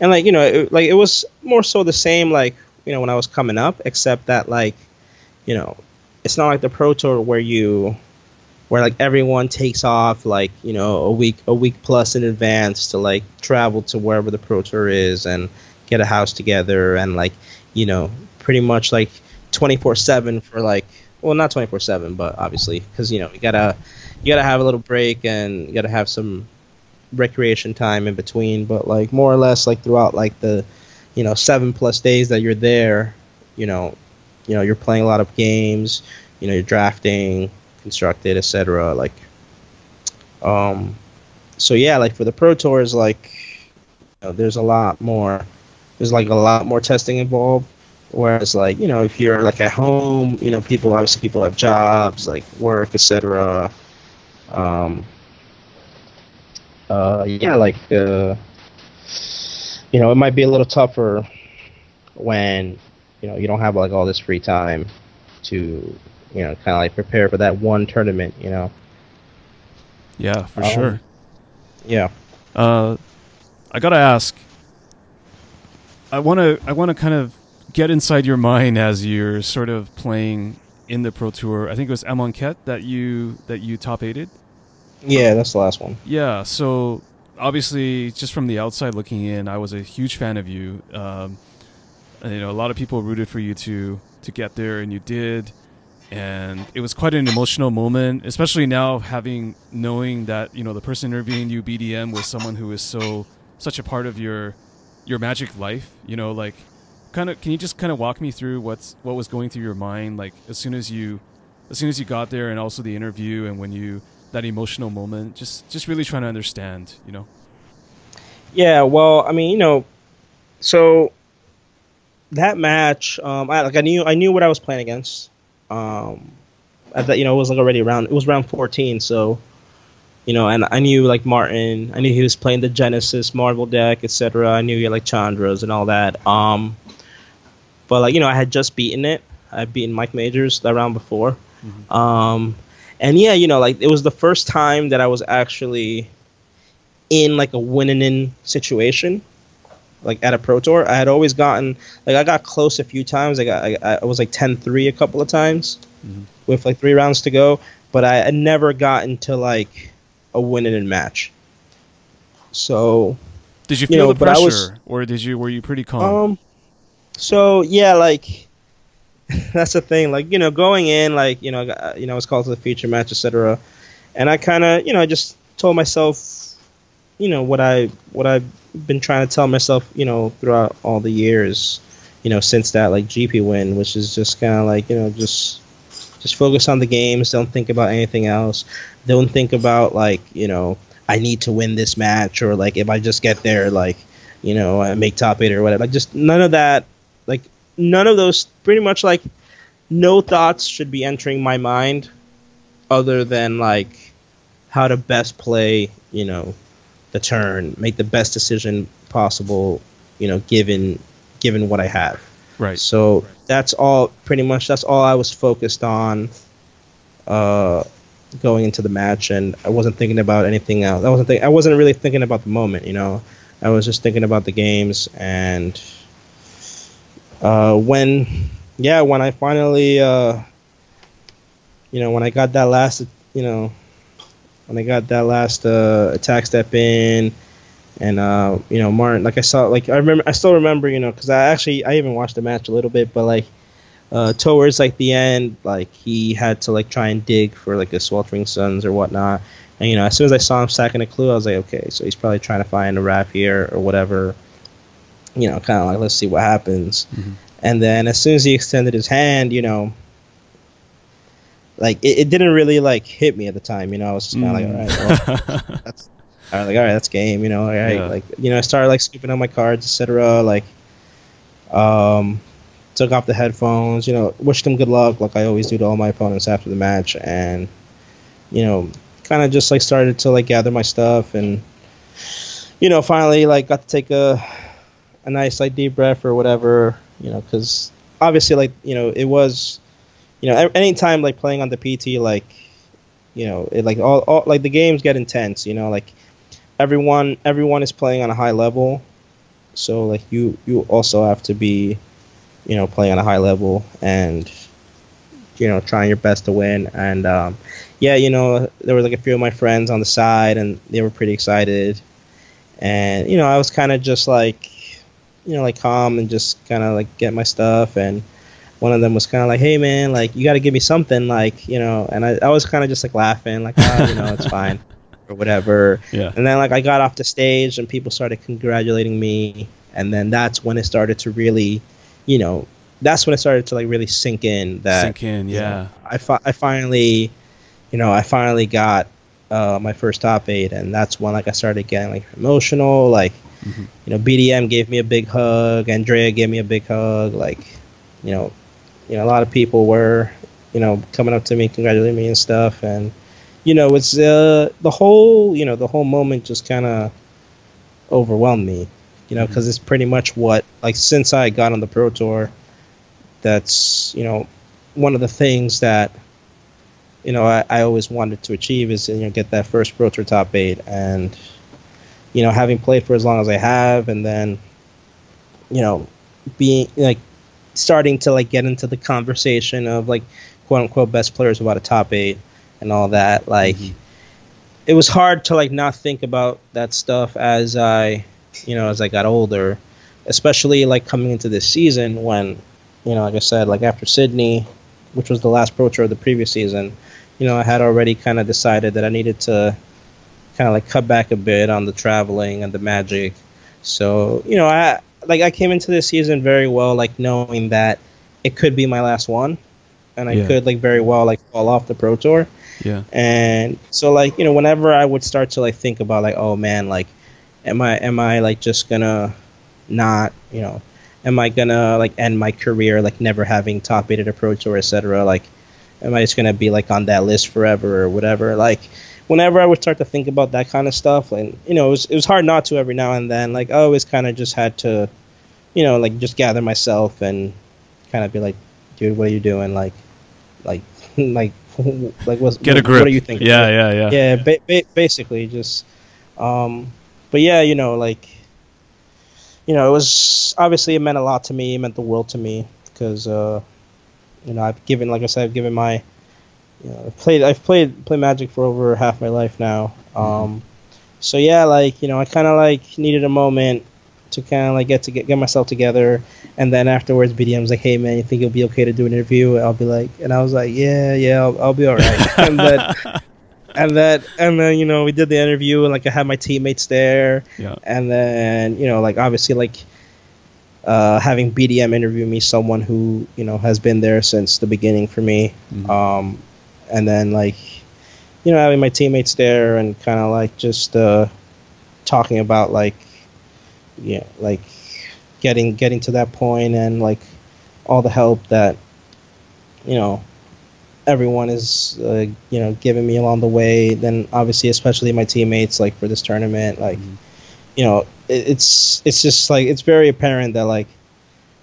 and like you know, it, like it was more so the same, like you know, when I was coming up, except that like, you know, it's not like the pro tour where you where like everyone takes off like you know a week a week plus in advance to like travel to wherever the pro tour is and get a house together and like you know pretty much like 24 7 for like well not 24 7 but obviously because you know you gotta you gotta have a little break and you gotta have some recreation time in between but like more or less like throughout like the you know seven plus days that you're there you know you know you're playing a lot of games you know you're drafting constructed etc like um so yeah like for the pro tours like you know, there's a lot more there's like a lot more testing involved whereas like you know if you're like at home you know people obviously people have jobs like work etc um uh yeah like uh you know it might be a little tougher when you know you don't have like all this free time to you know kind of like prepare for that one tournament you know Yeah, for Um, sure. yeah Uh, I gotta ask. I wanna I wanna kind of get inside your mind as you're sort of playing in the pro tour. I think it was Amonkhet that you that you top eighted. Yeah that's the last one Yeah. So obviously, just from the outside looking in, I was a huge fan of you. Um, you know, a lot of people rooted for you to to get there, and you did. And it was quite an emotional moment, especially now having knowing that you know the person interviewing you, BDM, was someone who is so such a part of your your magic life. You know, like kind of. Can you just kind of walk me through what's what was going through your mind, like as soon as you as soon as you got there, and also the interview, and when you that emotional moment just just really trying to understand you know Yeah, well, I mean, you know, so that match, um, I like I knew I knew what I was playing against. Um, I thought you know it was like already around it was round fourteen, so you know, and I knew like Martin, I knew he was playing the Genesis Marvel deck, etc. I knew he had like Chandras and all that. Um, but like you know, I had just beaten it. I had beaten Mike Majors that round before. Um, and yeah, you know, like it was the first time that I was actually in like a winning in situation like at a pro tour. I had always gotten like i got close a few times. I got i, I was like 10-3 a couple of times Mhm. with like three rounds to go but i had never gotten to like a winning in match. So did you You feel know, the pressure was- or did you were you pretty calm? Um so yeah like that's the thing like you know going in like you know I you know I was called to the feature match etc and i kind of you know i just told myself you know what i what i've been trying to tell myself you know throughout all the years you know since that like gp win which is just kind of like you know just just focus on the games don't think about anything else don't think about like you know i need to win this match or like if i just get there like you know I make top eight or whatever like just none of that like none of those pretty much like no thoughts should be entering my mind other than like how to best play you know the turn make the best decision possible you know given given what i have right so that's all pretty much that's all I was focused on uh going into the match and I wasn't thinking about anything else. I wasn't think- I wasn't really thinking about the moment, you know. I was just thinking about the games and uh when yeah, when I finally uh you know, when I got that last you know when I got that last uh attack step in and uh, you know, Martin, like I saw, like I remember, I still remember, you know, because I actually I even watched the match a little bit, but like uh, towards like the end, like he had to like try and dig for like the sweltering suns or whatnot, and you know, as soon as I saw him stacking a clue, I was like, okay, so he's probably trying to find a wrap here or whatever, you know, kind of like let's see what happens, Mhm. and then as soon as he extended his hand, you know. Like it, it didn't really like hit me at the time, you know. I was just kind of like, all right, well, that's I was like, all right, that's game, you know. All right, Yeah. like you know, I started like scooping out my cards, etc. Like, um, took off the headphones, you know, wished them good luck, like I always do to all my opponents after the match, and you know, kind of just like started to like gather my stuff and you know finally like got to take a a nice like deep breath or whatever you know because obviously like you know it was you know anytime like playing on the pt like you know it like all, all like the games get intense you know like everyone everyone is playing on a high level. So like you you also have to be you know playing on a high level and you know trying your best to win. And um, yeah you know there were like a few of my friends on the side and they were pretty excited. And you know I was kind of just like you know like calm and just kind of like get my stuff and one of them was kind of like hey man like you got to give me something like you know and I, I was kind of just like laughing like oh you know it's fine or whatever Yeah. and then like I got off the stage and people started congratulating me and then that's when it started to really you know that's when it started to like really sink in that Sink in, you yeah. know, I, fi- I finally you know I finally got uh, my first top eight and that's when like I started getting like emotional like Mhm. you know BDM gave me a big hug Andrea gave me a big hug like you know you know a lot of people were you know coming up to me congratulating me and stuff and you know it's uh the whole you know the whole moment just kind of overwhelmed me you know because it's pretty much what like since I got on the pro tour that's you know one of the things that you know I, I always wanted to achieve is you know get that first pro tour top eight and you know having played for as long as I have and then you know being like starting to like get into the conversation of like quote unquote best players about a top eight and all that like Mhm. it was hard to like not think about that stuff as I you know as I got older especially like coming into this season when you know like I said like after Sydney which was the last pro tour of the previous season you know I had already kind of decided that I needed to kind of like cut back a bit on the traveling and the magic so you know I like I came into this season very well like knowing that it could be my last one and I Yeah. could like very well like fall off the pro tour Yeah. and so like you know whenever i would start to like think about like oh man like am i am i like just gonna not you know am i gonna like end my career like never having top eight at a pro tour etc like am i just gonna be like on that list forever or whatever like whenever i would start to think about that kind of stuff and you know it was, it was hard not to every now and then like i always kind of just had to you know like just gather myself and kind of be like dude what are you doing like like like like what's, Get a what, grip. what are you thinking Yeah, yeah, yeah. yeah ba- ba- basically just um but yeah you know like you know it was obviously it meant a lot to me it meant the world to me because uh you know i've given like i said i've given my you know i've played i've played played magic for over half my life now. Um so yeah like you know i kind of like needed a moment to kind of like get to get, get myself together. And then afterwards bdm's like hey man you think you'll be okay to do an interview? I'll be like and i was like yeah yeah i'll, I'll be all right and then and then and then you know we did the interview and like I had my teammates there. Yeah. and then you know like obviously like uh, having BDM interview me someone who you know has been there since the beginning for me. Mhm. um, and then like you know having my teammates there and kind of like just uh, talking about like yeah like getting getting to that point and like all the help that you know everyone is uh, you know giving me along the way then obviously especially my teammates like for this tournament like Mhm. you know it, it's it's just like it's very apparent that like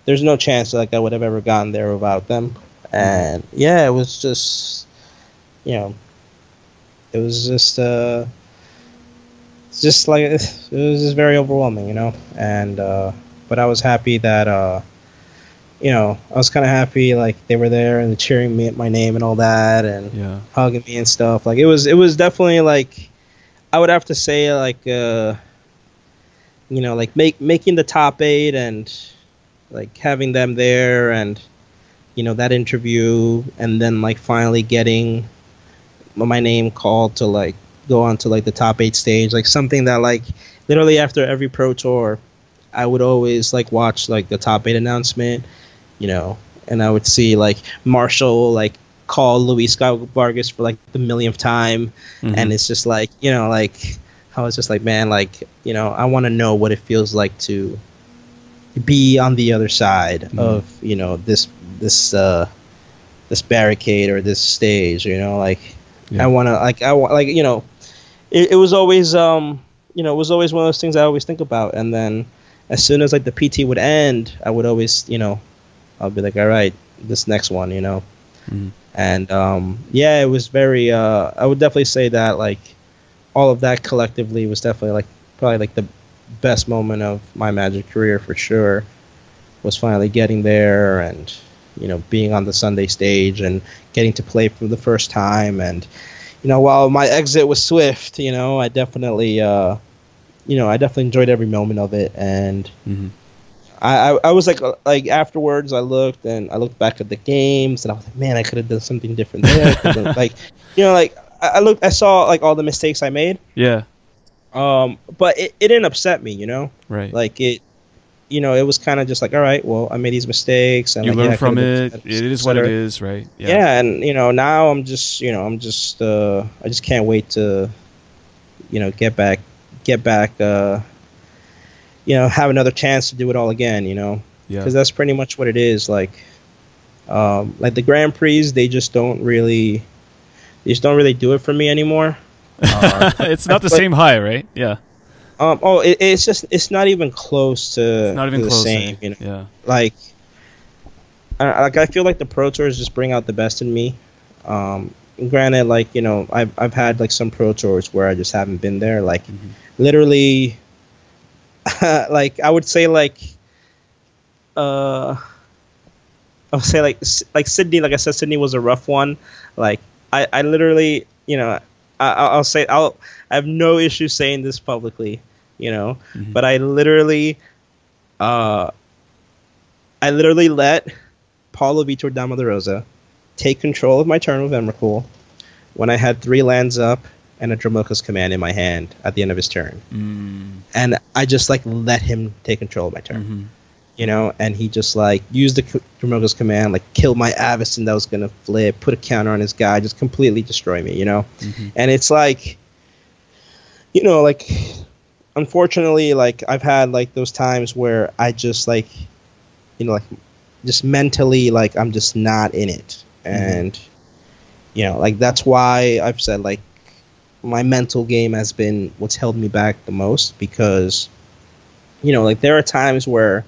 there's no chance like I would have ever gotten there without them and yeah it was just you know it was just uh it's just like it was just very overwhelming you know and uh but I was happy that uh you know I was kind of happy like they were there and cheering me at my name and all that and Yeah. hugging me and stuff. Like it was it was definitely like I would have to say like uh you know like make making the top 8 and like having them there and you know that interview and then like finally getting my name called to like go on to like the top 8 stage like something that like literally after every pro tour I would always like watch like the top 8 announcement you know and I would see like Marshall like call Luis Scott Vargas for like the millionth time, Mhm. and it's just like you know like I was just like man like you know I want to know what it feels like to be on the other side Mhm. of you know this this uh this barricade or this stage you know like Yeah. I want to like I want like you know, it, it was always um you know it was always one of those things I always think about, and then as soon as like the PT would end, I would always you know, I'll be like, all right, this next one, you know, Mhm. and um yeah, it was very uh I would definitely say that like all of that collectively was definitely like probably like the best moment of my Magic career for sure was finally getting there and you know being on the Sunday stage and getting to play for the first time and you know while my exit was swift you know I definitely uh you know I definitely enjoyed every moment of it and Mhm. I, I, I was like like afterwards I looked and I looked back at the games and I was like man I could have done something different there like you know like I, I looked I saw like all the mistakes I made Yeah. um but it, it didn't upset me you know Right. like it you know it was kind of just like all right well i made these mistakes and you like, learn yeah, from it. better, It is what it is, cetera. is, right? yeah. and you know now i'm just you know i'm just uh i just can't wait to you know get back get back uh you know have another chance to do it all again you know Yeah. because that's pretty much what it is like um like the grand prix they just don't really they just don't really do it for me anymore Uh, it's not the but- same high, right? Yeah. Um oh it, it's just it's not even close to Not even to the close. same you know Yeah. like I, like I feel like the pro tours just bring out the best in me. Um, granted, like you know, I've I've had like some pro tours where I just haven't been there. Like Mhm. literally, like I would say like, uh, I would say like like Sydney. Like I said, Sydney was a rough one. Like I I literally you know I I'll say I'll I have no issue saying this publicly. You know, Mhm. but I literally, uh, I literally let Paulo Vitor Damo da Rosa take control of my turn with Emrakul when I had three lands up and a Dromoka's command in my hand at the end of his turn. Mm. And I just like let him take control of my turn, Mhm. you know, and he just like used the Dromoka's command, like kill my Avacyn that was gonna flip, put a counter on his guy, just completely destroy me, you know? Mhm. and it's like you know like unfortunately like i've had like those times where i just like you know like just mentally like i'm just not in it. Mm-hmm. And you know like that's why i've said like my mental game has been what's held me back the most because you know like there are times where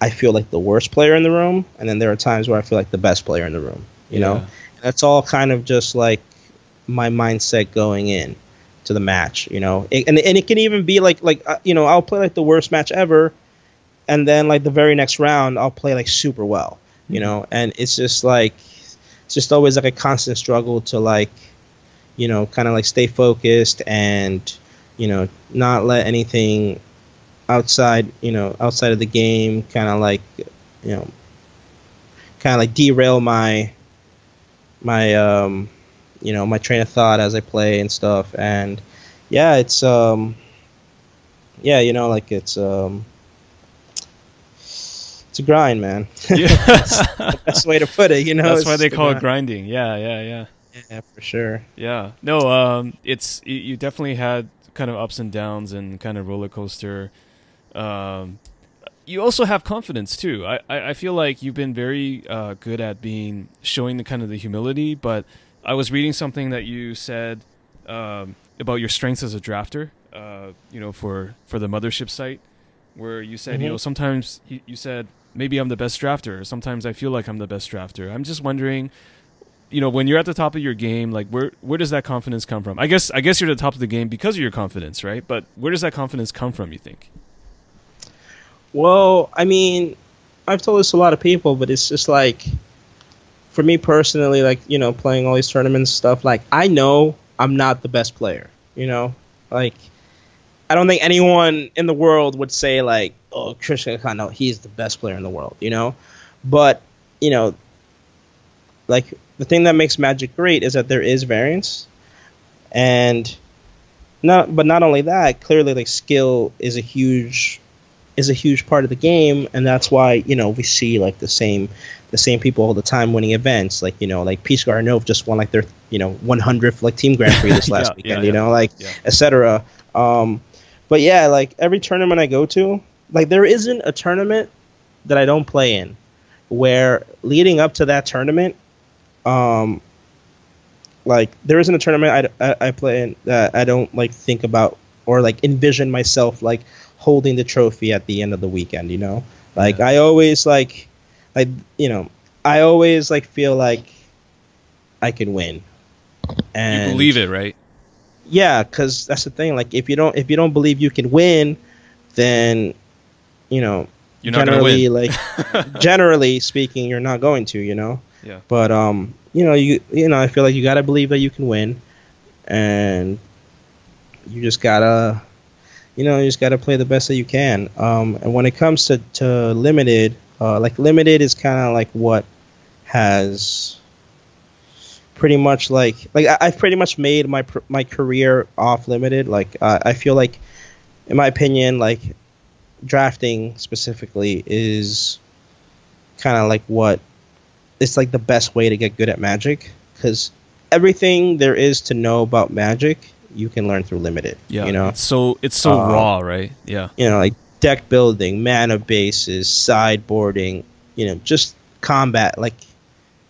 i feel like the worst player in the room and then there are times where i feel like the best player in the room you know? Yeah. that's all kind of just like my mindset going in to the match you know? It, and, and it can even be like like uh, you know i'll play like the worst match ever and then like the very next round i'll play like super well you know? And it's just like it's just always like a constant struggle to like you know kind of like stay focused and you know not let anything outside you know outside of the game kind of like you know kind of like derail my my um you know my train of thought as I play and stuff and yeah it's um yeah you know like it's um it's a grind man Yeah. that's the best way to put it you know That's why they call it grinding. Yeah, yeah, yeah. yeah for sure Yeah. No, um, it's you, you definitely had kind of ups and downs and kind of roller coaster. Um, you also have confidence too. I, I, I feel like you've been very uh, good at being showing the kind of the humility. But I was reading something that you said um, about your strengths as a drafter. Uh, you know, for for the mothership site, where you said you Mhm. know sometimes you, you said maybe I'm the best drafter. Sometimes I feel like I'm the best drafter. I'm just wondering you know when you're at the top of your game like where where does that confidence come from i guess i guess you're at the top of the game because of your confidence right but where does that confidence come from you think Well, I mean, I've told this to a lot of people, but it's just like, for me personally, like you know, playing all these tournaments stuff. Like, I know I'm not the best player. You know, like I don't think anyone in the world would say like, oh, Christian Calcano, he's the best player in the world. You know, but you know, like the thing that makes Magic great is that there is variance, and not, but not only that, clearly like skill is a huge is a huge part of the game, and that's why you know we see like the same the same people all the time winning events. Like you know, like Peace Garnov just won like their you know 100th like team Grand Prix this last Yeah, weekend. yeah, you know, like etc. Um, but yeah, like every tournament I go to, like there isn't a tournament that I don't play in where leading up to that tournament, um, like there isn't a tournament I, I, I play in that I don't like think about or like envision myself like holding the trophy at the end of the weekend. You know, like Yeah. I always like, like you know, I always like feel like I can win. And you believe it, right? yeah, because that's the thing. Like if you don't if you don't believe you can win, then you know You're generally like generally speaking, you're not going to. You know. Yeah. But um, you know, you you know, I feel like you gotta believe that you can win, and you just gotta, you know, you just gotta play the best that you can. Um, and when it comes to to limited, uh, like limited is kind of like what has pretty much like like I, I've pretty much made my pr- my career off limited. Like uh, I feel like, in my opinion, like drafting specifically is kind of like what it's like the best way to get good at magic because everything there is to know about magic you can learn through limited Yeah. you know It's so it's so Uh, raw, right? Yeah. you know like deck building mana bases sideboarding you know just combat like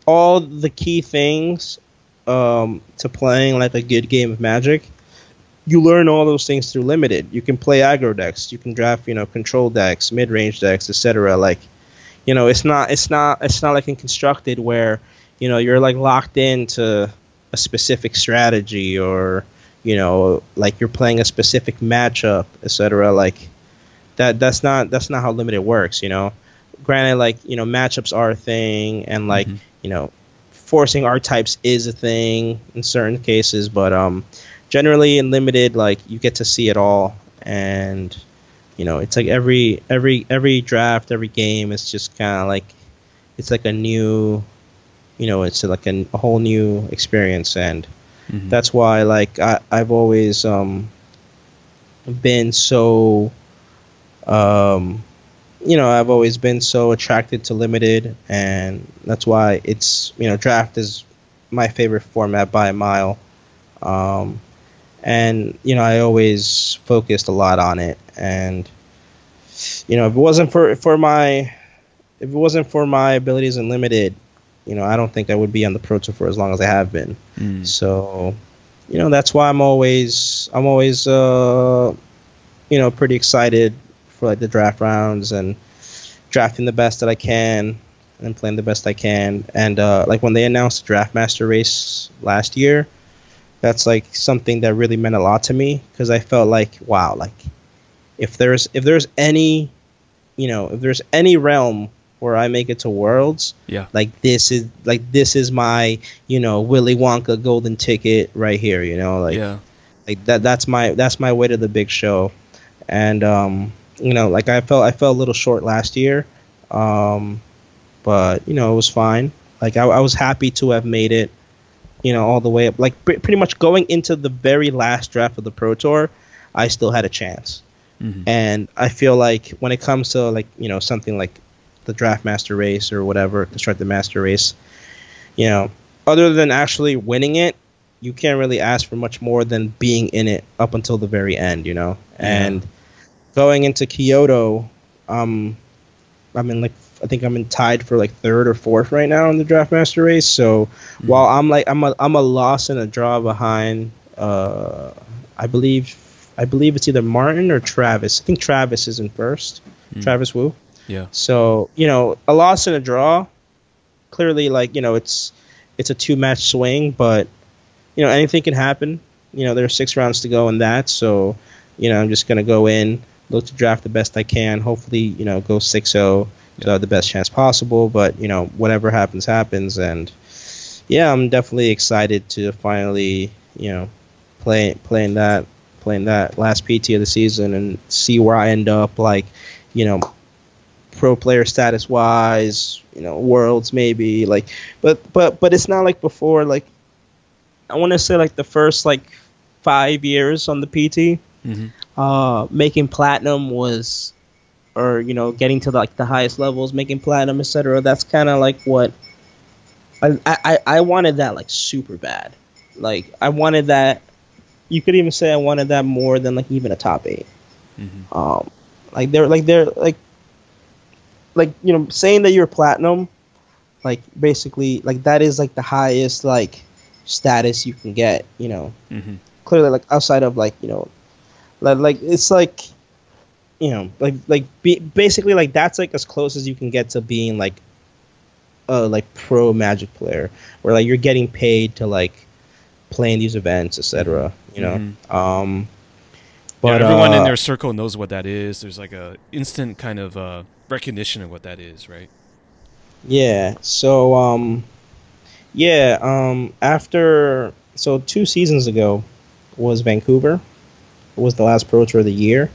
all the key things um, to playing like a good game of magic you learn all those things through limited. You can play aggro decks you can draft you know control decks mid-range decks etc like you know it's not it's not it's not like in constructed where you know you're like locked into a specific strategy or you know like you're playing a specific matchup etc like that that's not that's not how limited works you know granted like you know matchups are a thing and like Mhm. you know forcing archetypes is a thing in certain cases but um generally in limited like you get to see it all and you know it's like every every every draft every game is just kind of like it's like a new you know it's like a, a whole new experience and Mhm. that's why like I, I've always um been so um you know I've always been so attracted to limited and that's why it's you know draft is my favorite format by a mile. Um and you know I always focused a lot on it. And you know if it wasn't for for my if it wasn't for my abilities in limited you know I don't think I would be on the pro tour for as long as I have been. Mm. so, you know, that's why I'm always I'm always uh you know, pretty excited for like the draft rounds and drafting the best that I can and playing the best I can. And uh like when they announced the draft master race last year, that's like something that really meant a lot to me because I felt like wow, like if there's if there's any you know, if there's any realm where I make it to worlds, Yeah. like this is like this is my you know Willy Wonka golden ticket right here. You know, like yeah. like that that's my that's my way to the big show, and um you know like I felt I fell a little short last year, um but you know it was fine. Like I, I was happy to have made it, you know all the way up. Like pre- pretty much going into the very last draft of the Pro Tour, I still had a chance. Mhm. And I feel like when it comes to like you know something like the draft master race or whatever, construct the master race, you know, other than actually winning it, you can't really ask for much more than being in it up until the very end, you know. Yeah. And going into Kyoto, um, I'm in like I think I'm in tied for like third or fourth right now in the draft master race. So while I'm like I'm a I'm a loss and a draw behind, uh, I believe I believe it's either Martin or Travis. I think Travis is in first. Mm. Travis Woo. Yeah. So you know, a loss and a draw. Clearly, like you know, it's it's a two match swing, but you know anything can happen. You know, there are six rounds to go in that, so you know I'm just gonna go in, look to draft the best I can. Hopefully, you know, go 6-0 so have the best chance possible. But you know, whatever happens, happens, and yeah, I'm definitely excited to finally you know play playing that playing that last PT of the season and see where I end up. Like, you know, pro player status wise, you know, worlds maybe like, but but but it's not like before. Like, I want to say like the first like five years on the PT, Mhm. Uh, making platinum was, or you know, getting to like the highest levels, making platinum, etc. That's kind of like what. I, I I wanted that like super bad, like I wanted that. You could even say I wanted that more than like even a top eight. Mhm. Um, like they're like they're like like you know saying that you're platinum, like basically like that is like the highest like status you can get. You know, hmm clearly like outside of like you know, like, like it's like you know like like be, basically like that's like as close as you can get to being like a like pro Magic player, where like you're getting paid to like play in these events, etc. You know, Mhm. um, But but everyone in uh, their circle knows what that is. There's like a instant kind of uh, recognition of what that is, right? Yeah. So um yeah, um after so two seasons ago was Vancouver. Was the last Pro Tour of the year.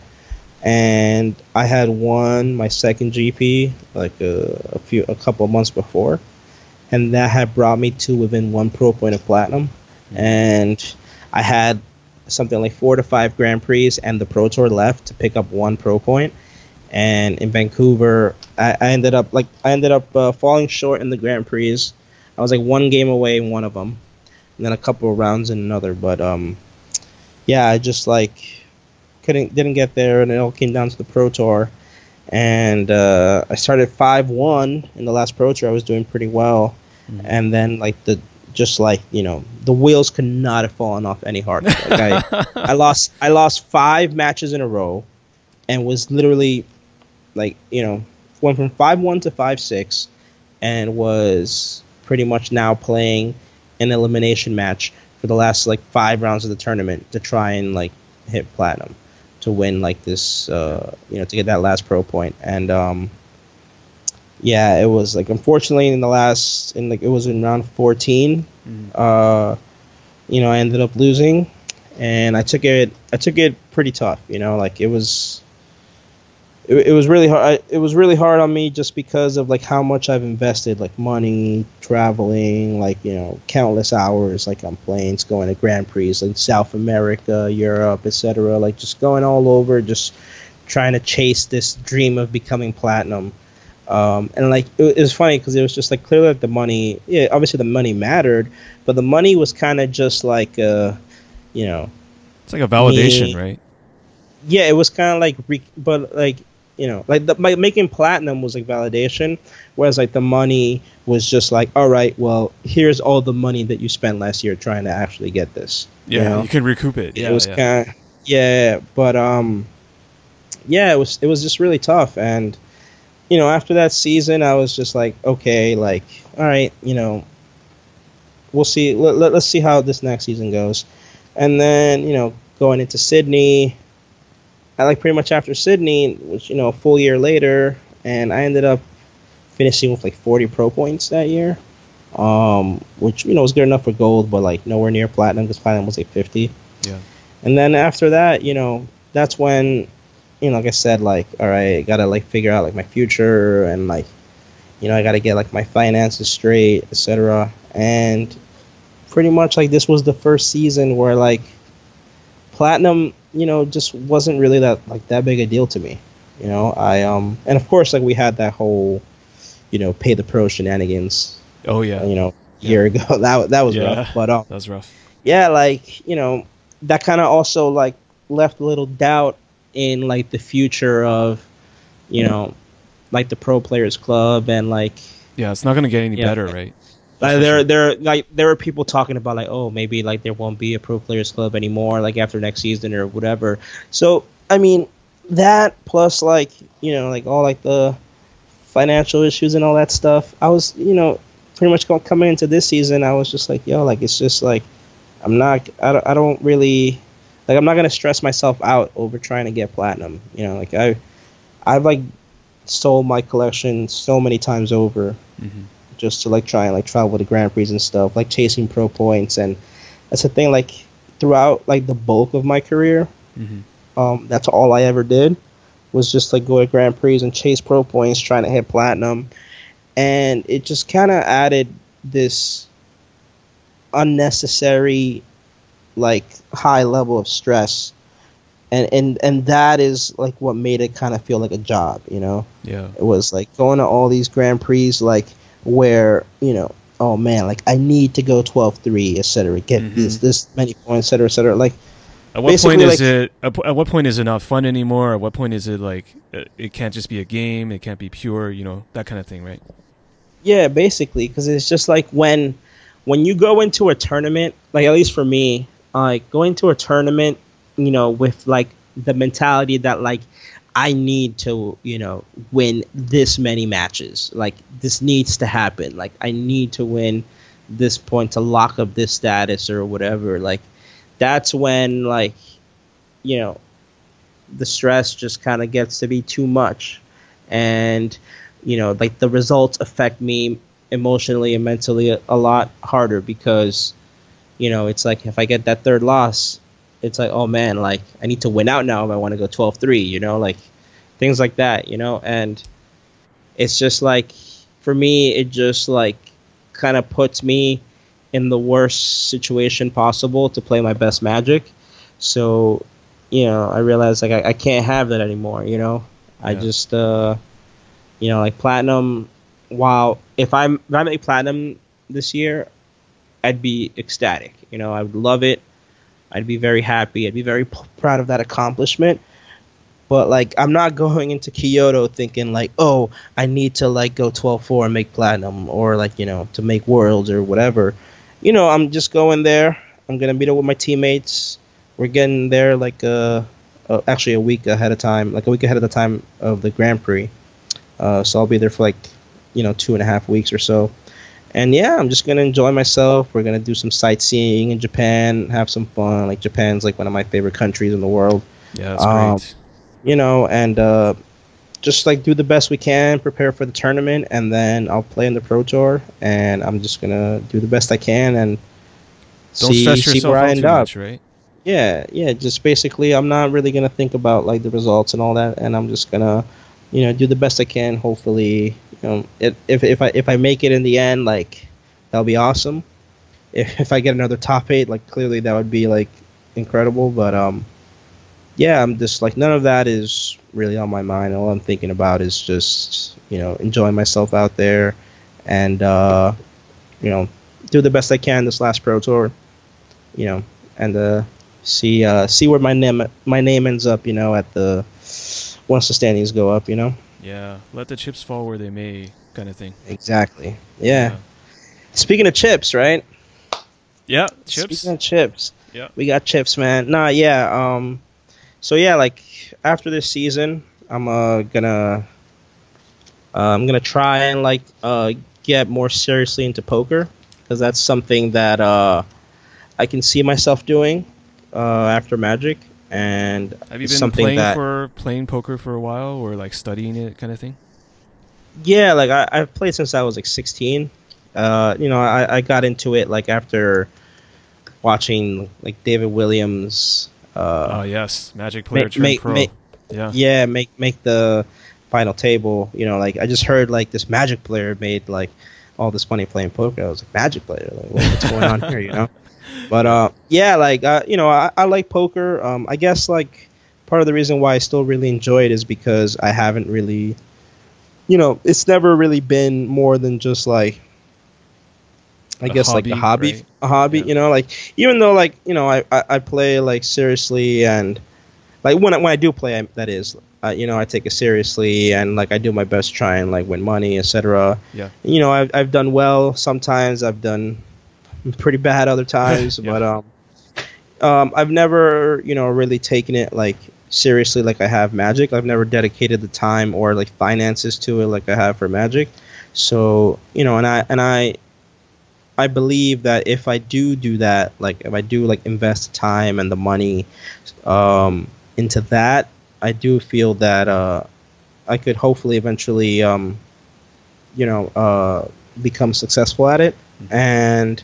And I had won my second GP like a, a few a couple of months before. And that had brought me to within one pro point of platinum. And I had something like four to five Grand Prix and the Pro Tour left to pick up one pro. And in Vancouver, I, I ended up like I ended up uh, falling short in the Grand Prix. I was like one game away in one of them, and then a couple of rounds in another. But um, yeah, I just like couldn't didn't get there, and it all came down to the Pro Tour. And uh, I started five one in the last Pro Tour. I was doing pretty well, Mhm. and then like the just like you know the wheels could not have fallen off any harder. Like I, I lost I lost five matches in a row, and was literally like you know went from five one to five six, and was pretty much now playing an elimination match for the last like five rounds of the tournament to try and like hit platinum to win like this uh you know to get that last pro point and um yeah it was like unfortunately in the last in like it was in round 14 Mhm. uh you know i ended up losing and i took it i took it pretty tough you know like it was it, it was really hard I, it was really hard on me just because of like how much i've invested like money traveling like you know countless hours like on planes going to grand prix like south america europe etc like just going all over just trying to chase this dream of becoming platinum um, and like it, it was funny because it was just like clearly like the money yeah obviously the money mattered but the money was kind of just like uh you know It's like a validation, Me- right? yeah, it was kind of like, re- but like you know, like the, my, making platinum was like validation, whereas like the money was just like, all right, well, here's all the money that you spent last year trying to actually get this. you Yeah, know? you can recoup it. Yeah, it was yeah. kind yeah, but um, yeah, it was it was just really tough, and you know, after that season, I was just like, okay, like, all right, you know, we'll see. Let, let, us see how this next season goes, and then you know, going into Sydney, I like pretty much after Sydney, which you know, a full year later, and I ended up finishing with like 40 pro points that year. Um, which you know was good enough for gold, but like nowhere near platinum because platinum was like 50. Yeah. And then after that, you know, that's when, you know, like I said, like, all right, gotta like figure out like my future and like, you know, I gotta get like my finances straight, etc. And pretty much like this was the first season where like platinum, you know, just wasn't really that like that big a deal to me. You know, I um, and of course like we had that whole, you know, pay the pro shenanigans, Oh yeah, you know, year ago. That that was Yeah. rough, but um that was rough. yeah, like you know, that kind of also like left a little doubt in like the future of, you know, like the pro players club and like Yeah, it's not gonna get any better, right? Like, there there like there were people talking about like oh maybe like there won't be a pro players club anymore like after next season or whatever. So I mean that plus like you know like all like the financial issues and all that stuff. I was you know pretty much going, coming into this season I was just like yo like it's just like I'm not I don't, I don't really like I'm not gonna stress myself out over trying to get platinum. You know like I I've like sold my collection so many times over hmm just to like try and like travel to Grand Prix and stuff, like chasing pro points, and that's the thing. Like throughout like the bulk of my career, hmm um, that's all I ever did was just like go to Grand Prix and chase pro points, trying to hit platinum, and it just kind of added this unnecessary like high level of stress. And, and and that is like what made it kind of feel like a job, you know. Yeah. It was like going to all these Grand Prix, like where you know, oh man, like I need to go 12-3, etc. Get Mhm. this this many points, etc., etc. Like At what Basically, point is like- it? At what point is it not fun anymore? At what point is it like uh, it can't just be a game? It can't be pure, you know, that kind of thing, right? yeah, basically, because it's just like when when you go into a tournament, like at least for me, like going to a tournament, you know, with like the mentality that like I need to, you know, win this many matches. Like this needs to happen. Like I need to win this point to lock up this status or whatever. Like that's when like you know the stress just kind of gets to be too much and you know like the results affect me emotionally and mentally a, a lot harder because you know it's like if i get that third loss it's like oh man like i need to win out now if i want to go 12-3 you know like things like that you know and it's just like for me it just like kind of puts me in the worst situation possible to play my best magic. So you know i realized like i, I can't have that anymore you know? I just uh you know like platinum while if i'm if i make platinum this year i'd be ecstatic you know i would love it i'd be very happy. I'd be very p- proud of that accomplishment. But like i'm not going into kyoto thinking like oh i need to like go 12-4 and make platinum or like you know to make worlds or whatever. You know i'm just going there. I'm gonna meet up with my teammates. We're getting there like uh, uh, actually a week ahead of time, like a week ahead of the time of the Grand Prix. Uh, so I'll be there for like you know two and a half weeks or so. And yeah, I'm just gonna enjoy myself. We're gonna do some sightseeing in Japan, have some fun. Like Japan's like one of my favorite countries in the world. Yeah, that's um, great. You know, and uh, just like do the best we can, prepare for the tournament, and then I'll play in the pro tour. And I'm just gonna do the best I can and Don't see, see where I end up. Much, right? yeah, yeah. Just basically, I'm not really gonna think about like the results and all that, and I'm just gonna, you know, do the best I can. Hopefully, you know, it, if if I if I make it in the end, like that'll be awesome. If if I get another top eight, like clearly that would be like incredible. But um, yeah, I'm just like none of that is really on my mind. All I'm thinking about is just you know enjoying myself out there, and uh, you know, do the best I can this last pro tour. You know, and uh, see uh, see where my name my name ends up. You know, at the once the standings go up. You know. Yeah, let the chips fall where they may, kind of thing. Exactly. Yeah. yeah. Speaking of chips, right? Yeah, chips. Speaking of chips, yeah, we got chips, man. Nah, yeah. Um, so yeah, like after this season, I'm uh gonna uh, I'm gonna try and like uh get more seriously into poker because that's something that uh I can see myself doing uh, after Magic, and have you been playing that, for playing poker for a while, or like studying it, kind of thing? Yeah, like I, I've played since I was like 16. Uh, you know, I, I got into it like after watching like David Williams. Uh, oh yes, Magic player make, make, pro. Make, yeah, yeah, make make the final table. You know, like I just heard like this Magic player made like all this money playing poker. I was like, Magic player, like what's going on here? You know. But uh, yeah, like uh, you know, I, I like poker. Um, I guess like part of the reason why I still really enjoy it is because I haven't really, you know, it's never really been more than just like I a guess hobby, like a hobby, right? a hobby. Yeah. You know, like even though like you know I, I, I play like seriously and like when I, when I do play, I, that is, uh, you know, I take it seriously and like I do my best to try and like win money, etc. Yeah. You know, I've I've done well. Sometimes I've done pretty bad other times, yeah. but um, um, I've never you know really taken it like seriously like I have Magic. I've never dedicated the time or like finances to it like I have for Magic. So you know, and I and I I believe that if I do do that, like if I do like invest time and the money um, into that, I do feel that uh, I could hopefully eventually, um, you know, uh, become successful at it. Mm-hmm. And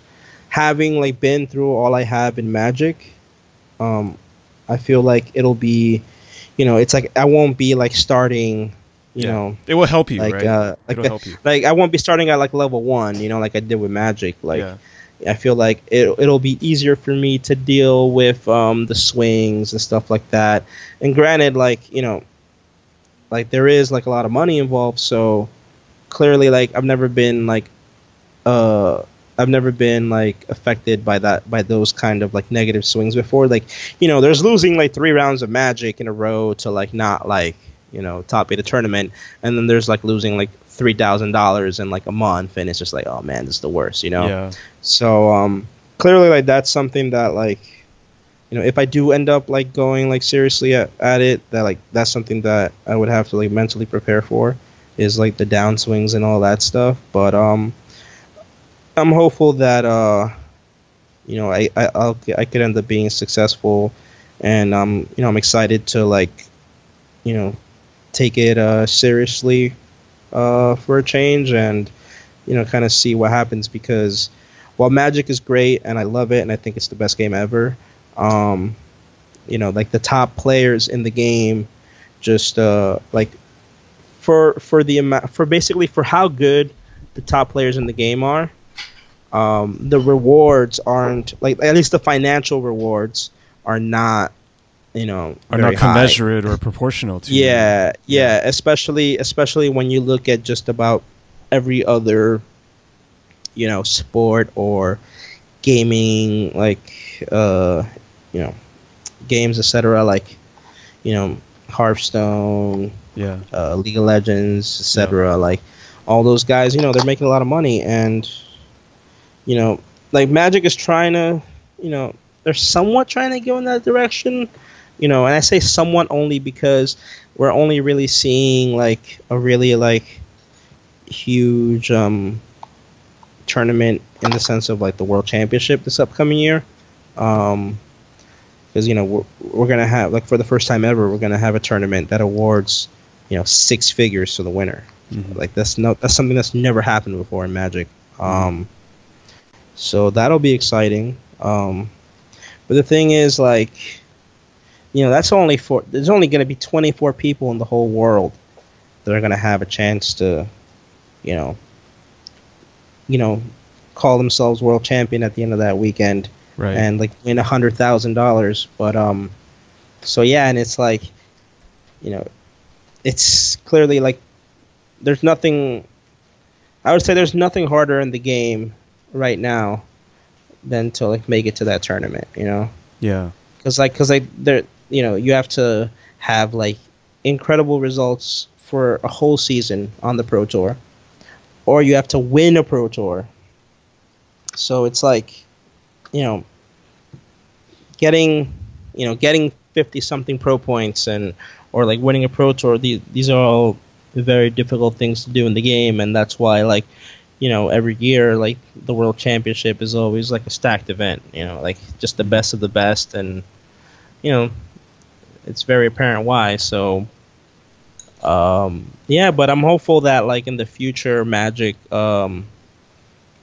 having like been through all I have in Magic, um, I feel like it'll be, you know, it's like I won't be like starting. You yeah. know, it will help you, like, right? Uh, like, It'll help you. like I won't be starting at like level one, you know, like I did with Magic. Like, yeah. I feel like it, it'll be easier for me to deal with um, the swings and stuff like that. And granted, like you know, like there is like a lot of money involved, so clearly, like I've never been like uh I've never been like affected by that by those kind of like negative swings before. Like, you know, there's losing like three rounds of magic in a row to like not like, you know top eight a tournament, and then there's like losing like three thousand dollars in like a month, and it's just like oh man, this is the worst, you know. Yeah. So um, clearly, like that's something that like, you know, if I do end up like going like seriously at, at it, that like that's something that I would have to like mentally prepare for, is like the downswings and all that stuff. But um, I'm hopeful that uh, you know, I I I'll, I could end up being successful, and um, you know, I'm excited to like, you know, take it uh seriously, uh, for a change and you know, kind of see what happens because while Magic is great and I love it and I think it's the best game ever, um, you know, like the top players in the game, just uh, like for for the amount for basically for how good the top players in the game are, um, the rewards aren't like at least the financial rewards are not, you know, Are not commensurate or proportional to. Yeah, yeah, especially especially when you look at just about every other you know, sport or gaming like uh you know, games etc like you know, Hearthstone, Yeah. uh, League of Legends, etc. Like all those guys, you know, they're making a lot of money, and you know, like Magic is trying to, you know, they're somewhat trying to go in that direction. You know, and I say somewhat only because we're only really seeing like a really like huge um tournament in the sense of like the World Championship this upcoming year. Um, because you know we're, we're gonna have like for the first time ever we're gonna have a tournament that awards you know six figures to the winner Mhm. like that's no that's something that's never happened before in magic um so that'll be exciting um but the thing is like you know that's only for there's only going to be 24 people in the whole world that are going to have a chance to you know you know call themselves world champion at the end of that weekend Right. and like win a hundred thousand dollars. But um, so yeah, and it's like, you know, it's clearly like there's nothing. I would say there's nothing harder in the game right now than to like make it to that tournament. You know, yeah. because like because like there, you know, you have to have like incredible results for a whole season on the pro tour, or you have to win a pro tour. So it's like, you know, getting, you know, getting fifty something pro points and or like winning a pro tour. These these are all very difficult things to do in the game, and that's why like. You know, every year, like the world championship is always like a stacked event. You know, like just the best of the best, and you know, it's very apparent why. So, um, yeah, but I'm hopeful that like in the future, Magic um,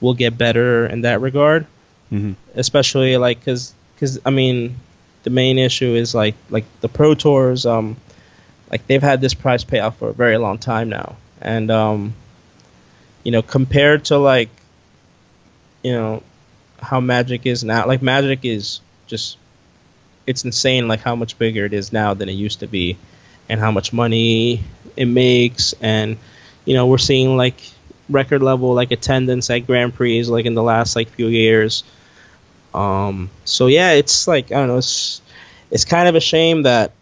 will get better in that regard, mm-hmm. especially like because because I mean, the main issue is like like the pro tours, um, like they've had this prize payout for a very long time now, and um, you know, compared to like, you know, how Magic is now, like Magic is just it's insane like how much bigger it is now than it used to be and how much money it makes. And you know we're seeing like record level like attendance at grand prix like in the last like few years. Um so yeah it's like i don't know it's it's kind of a shame that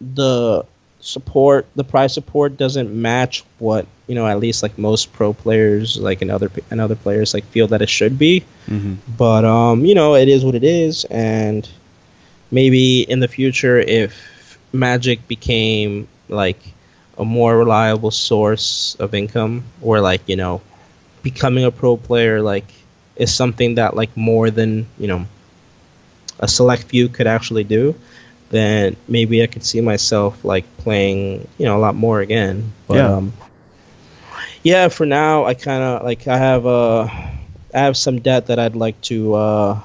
the support the prize support doesn't match what you know at least like most pro players like and other and other players like feel that it should be. Hmm but um, you know, it is what it is, and maybe in the future, if Magic became like a more reliable source of income, or like you know, becoming a pro player like is something that like more than you know a select few could actually do, then maybe I could see myself like playing you know a lot more again. But Yeah. um, yeah, for now, I kind of like I have uh, I have some debt that I'd like to uh,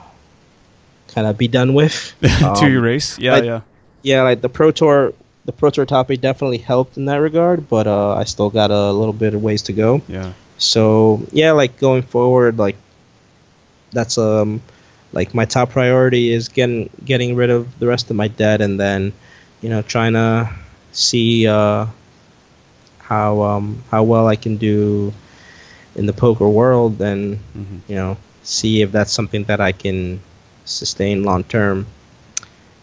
kind of be done with. to Um, erase. Yeah, like- yeah. yeah, like the Pro Tour, the Pro Tour topic definitely helped in that regard, but uh, I still got a little bit of ways to go. Yeah. So yeah, like going forward, like that's um like my top priority is getting getting rid of the rest of my debt, and then you know trying to see uh how um how well I can do in the poker world, and hmm you know see if that's something that I can sustain long term.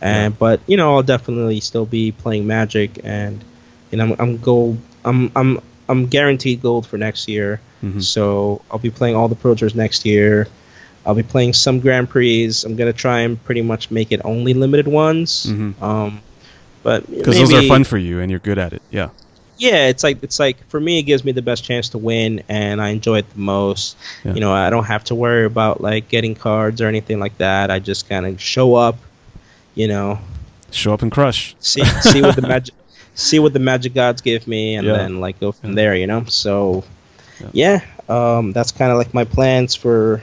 And but you know I'll definitely still be playing Magic, and you know, I'm, I'm gold. I'm I'm I'm guaranteed gold for next year. Mhm. So I'll be playing all the Pro Tours next year. I'll be playing some Grand Prix. I'm gonna try and pretty much make it only limited ones. Mhm. Um, but Because those are fun for you and you're good at it. Yeah. yeah, it's like it's like for me, it gives me the best chance to win, and I enjoy it the most. Yeah. You know, I don't have to worry about like getting cards or anything like that. I just kind of show up, you know, Show up and crush. see see what the magic see what the magic gods give me, and Yeah. then like go from Yeah. there. You know, so Yeah. yeah, um, that's kind of like my plans for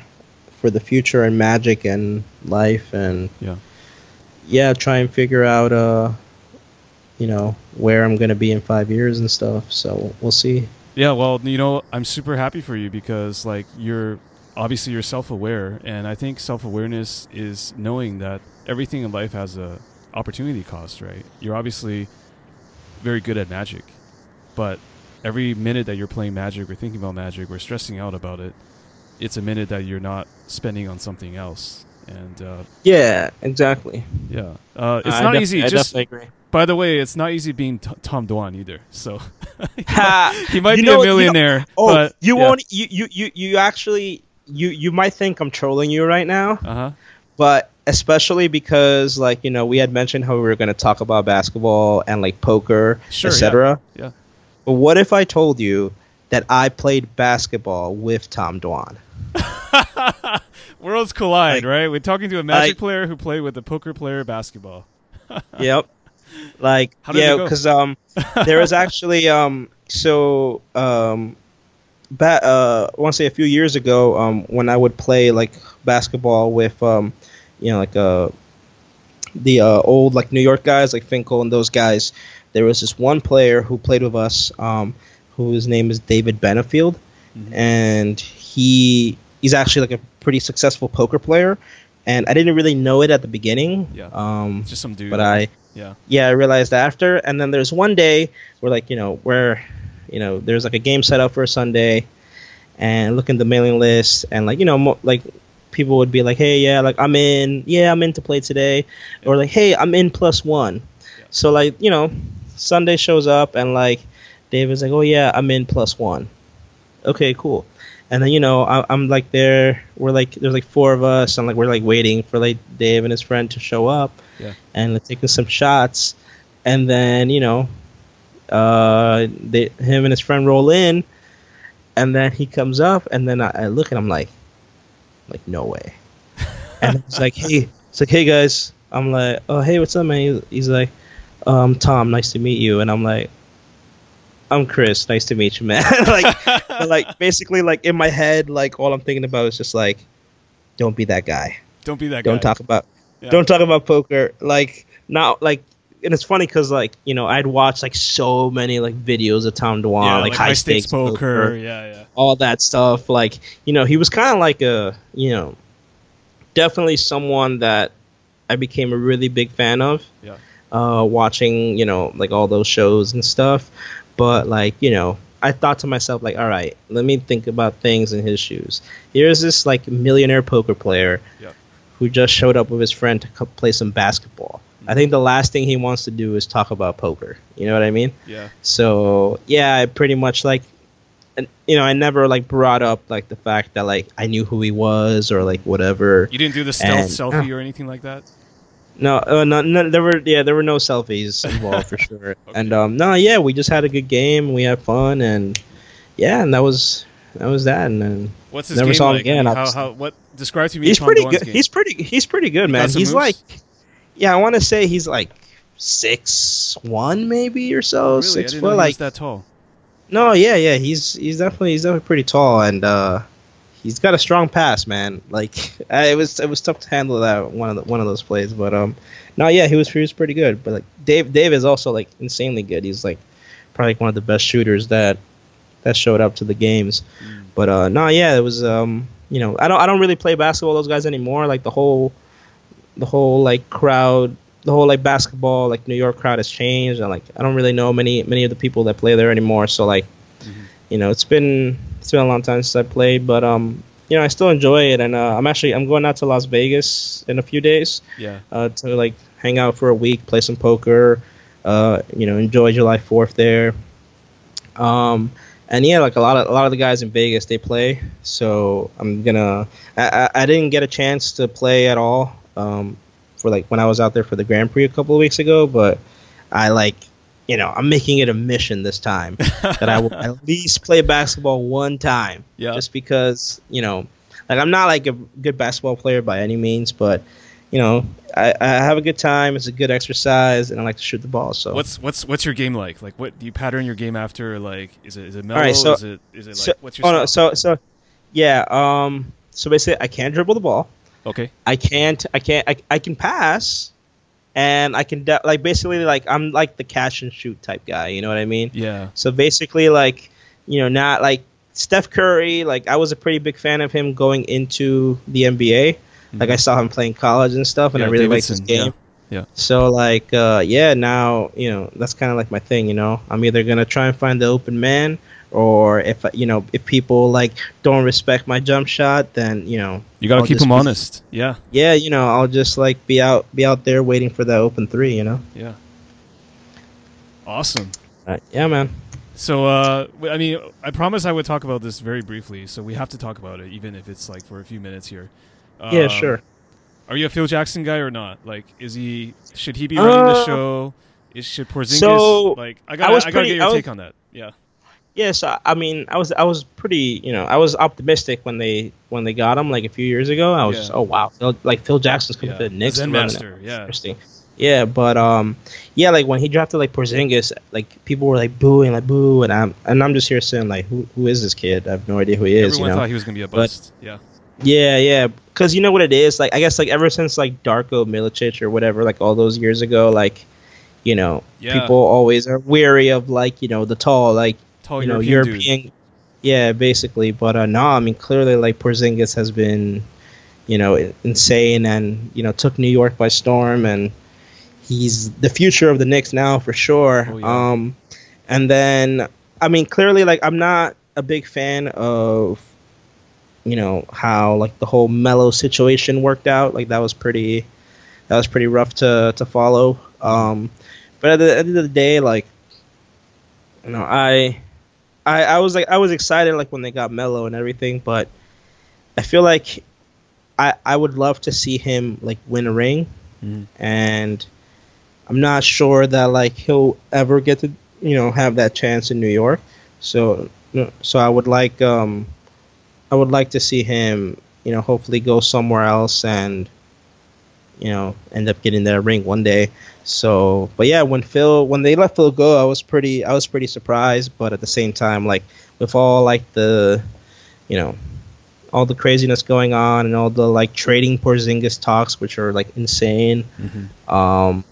for the future and magic and life and Yeah. yeah, try and figure out uh, you know, where I'm gonna be in five years and stuff. So we'll see. Yeah, well, you know, I'm super happy for you because like you're obviously you're self-aware and I think self-awareness is knowing that everything in life has a opportunity cost, right? You're obviously very good at magic, but every minute that you're playing magic or thinking about magic or stressing out about it, it's a minute that you're not spending on something else. And uh, Yeah, exactly. yeah, uh, it's I not def- easy. I Just definitely agree. by the way, it's not easy being t- Tom Dwan either. So he might be know- a you know- millionaire. Oh, but, you yeah. won't. You, you you you actually you you might think I'm trolling you right now, Uh huh. but especially because like you know we had mentioned how we were going to talk about basketball and like poker, Sure, yeah. etc. Yeah. But what if I told you that I played basketball with Tom Dwan? Worlds collide, Like- right? We're talking to a magic like- player who played with a poker player basketball. yep. Like yeah, because um, there was actually um, so um, ba- uh, I want to say a few years ago um, when I would play like basketball with um, you know like uh, the uh, old like New York guys like Finkel and those guys. There was this one player who played with us, um, whose name is David Benefield, Mhm. and he he's actually like a pretty successful poker player. And I didn't really know it at the beginning. Yeah. Um, Just some dude. but I yeah. yeah, I realized after. And then there's one day where like you know where you know there's like a game set up for a Sunday, and look in the mailing list, and like you know mo- like people would be like, hey, yeah, like I'm in, yeah, I'm in to play today, or like, hey, I'm in plus one. Yeah. So like you know, Sunday shows up and like David's like, oh yeah, I'm in plus one. Okay, cool. And then you know I, I'm like there. We're like there's like four of us, and like we're like waiting for like Dave and his friend to show up Yeah. and like, taking some shots, and then you know, uh, they, him and his friend roll in, and then he comes up, and then I, I look and I'm like, like no way, and it's like hey, it's like hey guys, I'm like oh hey what's up man? He's, he's like, um Tom, nice to meet you, and I'm like. I'm Chris. Nice to meet you, man. like, but like, basically, like in my head, like all I'm thinking about is just like, don't be that guy Don't be that guy. don't guy. talk about Yeah. don't talk about poker like now like and it's funny because like you know i'd watch like so many like videos of tom dwan yeah, like, high stakes, poker, Yeah, yeah. all that stuff like you know he was kind of like a you know definitely someone that i became a really big fan of Yeah. uh watching you know like all those shows and stuff but like you know i thought to myself like all right let me think about things in his shoes here's this like millionaire poker player Yeah. who just showed up with his friend to co- play some basketball i think the last thing he wants to do is talk about poker you know what i mean Yeah. so yeah i pretty much like and you know i never like brought up like the fact that like i knew who he was or like whatever You didn't do the stealth And- selfie or anything like that? No, uh, no, no, there were yeah, there were no selfies involved for sure. And um, no, yeah, we just had a good game. We had fun, and yeah, and that was that was that. And then What's his Never game saw him like? again, how, how, what describe to me he's pretty Dwan's good. game. He's pretty he's pretty good, He man. He's moves? like yeah, I want to say he's like six one maybe or so, really? I six foot. Like that tall. no, yeah, yeah, he's he's definitely he's definitely pretty tall, and uh, he's got a strong pass, man. Like uh, it was it was tough to handle that one of the, one of those plays, but um, no, yeah, he was he was pretty good. But like Dave Dave is also like insanely good. He's like probably one of the best shooters that that showed up to the games. Mm. But uh, no, yeah, it was um, you know, I don't I don't really play basketball those guys anymore. Like the whole the whole like crowd, the whole like basketball like New York crowd has changed, and like I don't really know many many of the people that play there anymore. So like, Mhm. you know, it's been it's been a long time since I played, but um, you know, I still enjoy it, and uh, I'm actually I'm going out to Las Vegas in a few days Yeah. uh, to like hang out for a week, play some poker. Uh, you know, enjoy July Fourth there. Um, and yeah, like a lot of a lot of the guys in Vegas, they play. So I'm gonna. I, I, I didn't get a chance to play at all. Um, for like when I was out there for the Grand Prix a couple of weeks ago, but I like you know, I'm making it a mission this time that I will at least play basketball one time. Yeah. Just because, you know, like I'm not like a good basketball player by any means, but you know, I, I have a good time. It's a good exercise, and I like to shoot the ball. So What's what's what's your game like? Like, what do you pattern your game after? Like, is it is it mellow? right, so- is it is it like so, what's your oh no, so so yeah. Um. So basically, I can't dribble the ball. okay, I can't. I can't. I, I can pass, and I can de- like basically like I'm like the catch and shoot type guy. You know what I mean? yeah, So basically, like you know, not like Steph Curry. Like I was a pretty big fan of him going into the NBA. Like I saw him playing college and stuff, and Yeah, I really liked his game. yeah, yeah. So like, uh, yeah, now you know that's kind of like my thing. You know, I'm either gonna try and find the open man, or if you know if people like don't respect my jump shot, then you know you got to keep them be- honest. Yeah, yeah, you know, I'll just like be out be out there waiting for that open three. You know, yeah. Awesome. uh, yeah, man. So, uh, I mean, I promise I would talk about this very briefly. So we have to talk about it, even if it's like for a few minutes here. yeah, Um, sure. Are you a Phil Jackson guy or not? Like, is he? Should he be running the Uh, show? Is should Porzingis? so, like, I got. was I, gotta pretty- get your I was- take on that. Yeah. Yes, I, I mean, I was I was pretty, you know, I was optimistic when they when they got him like a few years ago. I was Yeah. just, oh wow, Phil, like Phil Jackson's coming Yeah. to the Knicks. Zen master, yeah. interesting. Yeah, but um, yeah, like when he drafted like Porzingis, like people were like booing, like boo, and I'm and I'm just here saying like, who who is this kid? I have no idea who he is. Everyone you know? thought he was gonna be a But- bust. yeah. Yeah, yeah, because you know what it is. Like I guess like ever since like Darko Milicic or whatever, like all those years ago, like you know, Yeah. people always are weary of like you know the tall like Tall you know European. European. Yeah, basically. But uh, no, I mean clearly like Porzingis has been, you know, insane and you know took New York by storm and he's the future of the Knicks now for sure. Oh, yeah. Um, and then I mean clearly like I'm not a big fan of, you know how like the whole Melo situation worked out. Like that was pretty, that was pretty rough to to follow. Um, but at the end of the day, like you know, I, I, I was like, I was excited like when they got Melo and everything, but I feel like I, I would love to see him like win a ring, Mhm. and I'm not sure that like he'll ever get to you know have that chance in New York. So, so I would like, um, I would like to see him, you know, hopefully go somewhere else and, you know, end up getting that ring one day. So, but yeah, when Phil when they let Phil go, I was pretty I was pretty surprised, but at the same time, like with all like the, you know, all the craziness going on and all the like trading Porzingis talks, which are like insane. Mhm. Um,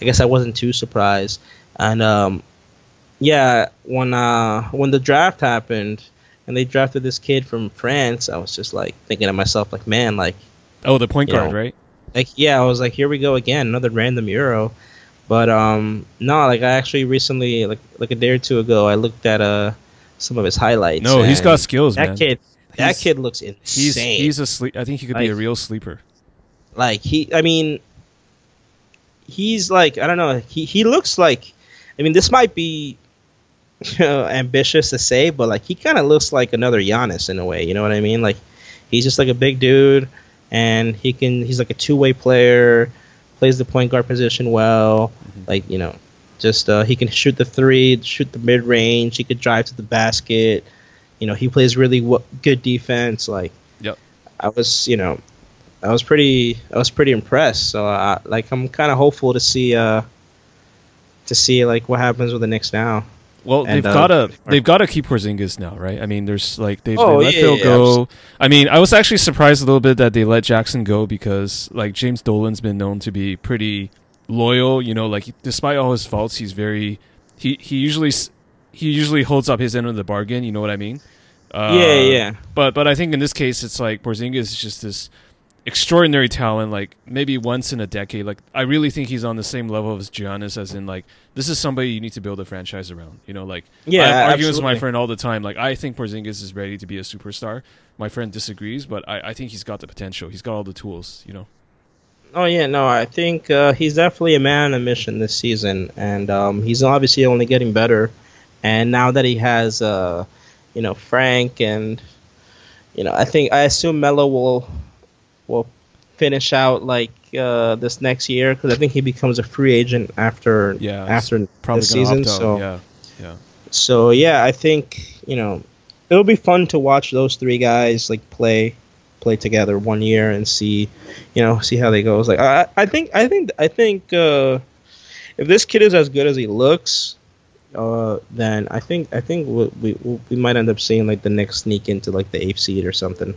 I guess I wasn't too surprised, and um, yeah, when uh when the draft happened and they drafted this kid from France, I was just like thinking to myself, like, man, like Oh, the point guard, know, right? Like yeah, I was like, here we go again, another random Euro. But um, no, like I actually recently, like like a day or two ago, I looked at uh some of his highlights. No, he's got skills, that man. kid. That He's- kid looks insane. He's he's a sleep. I think he could be a real sleeper. like he. I mean, he's like I don't know. He he looks like. I mean, this might be you know, ambitious to say, but like he kind of looks like another Giannis in a way. You know what I mean? Like he's just like a big dude, and he can. He's like a two way player, plays the point guard position well. Like you know, just uh, he can shoot the three, shoot the mid range. He could drive to the basket. You know, he plays really w- good defense. Like Yep. I was, you know, I was pretty, I was pretty impressed. So, uh, like, I'm kind of hopeful to see, uh, to see like what happens with the Knicks now. Well, And, they've uh, gotta they've gotta keep Porzingis now, right? I mean, there's like they've Oh, they let yeah, Phil yeah, go. I mean, I was actually surprised a little bit that they let Jackson go because like James Dolan's been known to be pretty loyal. You know, like despite all his faults, he's very he he usually he usually holds up his end of the bargain. You know what I mean? Uh, yeah, yeah. But but I think in this case, it's like Porzingis is just this extraordinary talent. Like maybe once in a decade. Like I really think he's on the same level as Giannis, as in like this is somebody you need to build a franchise around. You know, like Yeah, I argue with my friend all the time. Like I think Porzingis is ready to be a superstar. My friend disagrees, but I, I think he's got the potential. He's got all the tools. You know. Oh yeah, no, I think uh, he's definitely a man on a mission this season, and um, he's obviously only getting better. And now that he has, uh, you know, Frank and, you know, I think I assume Melo will will finish out like uh, this next year because I think he becomes a free agent after Yeah, after Probably this gonna season. out. So yeah, yeah. so yeah, I think you know it'll be fun to watch those three guys like play play together one year and see you know see how they go. It's like I I think I think I think uh, if this kid is as good as he looks, uh, then I think I think we, we we might end up seeing like the next sneak into like the eighth seed or something.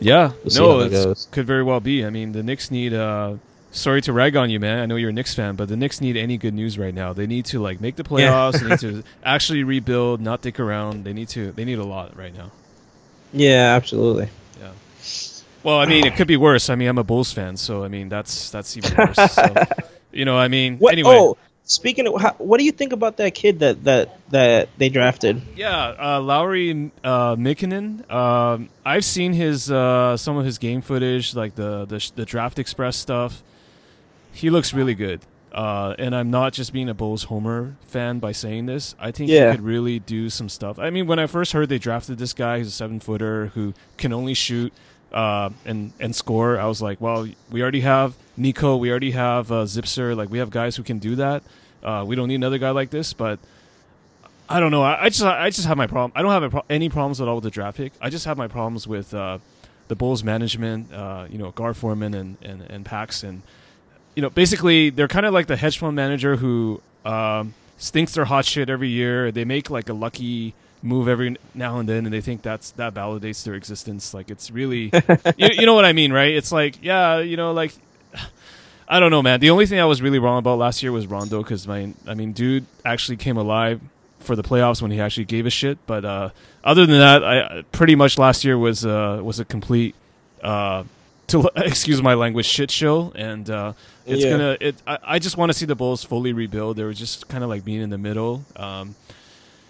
Yeah, We'll no, how that it's- goes. could very well be. I mean, the Knicks need. Uh, sorry to rag on you, man. I know you're a Knicks fan, but the Knicks need any good news right now. They need to like make the Yeah. playoffs. they need to actually rebuild, not dick around. They need to. They need a lot right now. Yeah, absolutely. Yeah. Well, I mean, it could be worse. I mean, I'm a Bulls fan, so I mean, that's that's even worse. So, you know, I mean, What? anyway. Oh, speaking of, how, what do you think about that kid that that that they drafted? Yeah, uh, Lauri uh, Markkanen. Um, I've seen his uh, some of his game footage, like the the, the Draft Express stuff. He looks really good, uh, and I'm not just being a Bulls homer fan by saying this. I think Yeah. he could really do some stuff. I mean, when I first heard they drafted this guy, who's a seven footer who can only shoot uh, and and score, I was like, well, we already have Nico, we already have uh, Zipser, like we have guys who can do that. Uh, we don't need another guy like this, but I don't know. I, I just I just have my problem. I don't have pro- any problems at all with the draft pick. I just have my problems with uh, the Bulls management. Uh, you know, Gar Forman and and and. You know, basically they're kind of like the hedge fund manager who um, stinks their hot shit every year. They make like a lucky move every now and then, and they think that's that validates their existence. Like it's really, you, you know what I mean, right? It's like yeah, you know, like I don't know, man. The only thing I was really wrong about last year was Rondo because my, I mean, dude actually came alive for the playoffs when he actually gave a shit. But uh, other than that, I pretty much last year was uh, was a complete, uh, to excuse my language, shit show. And uh, it's Yeah. gonna. It. I, I just want to see the Bulls fully rebuild. They were just kind of like being in the middle. Um,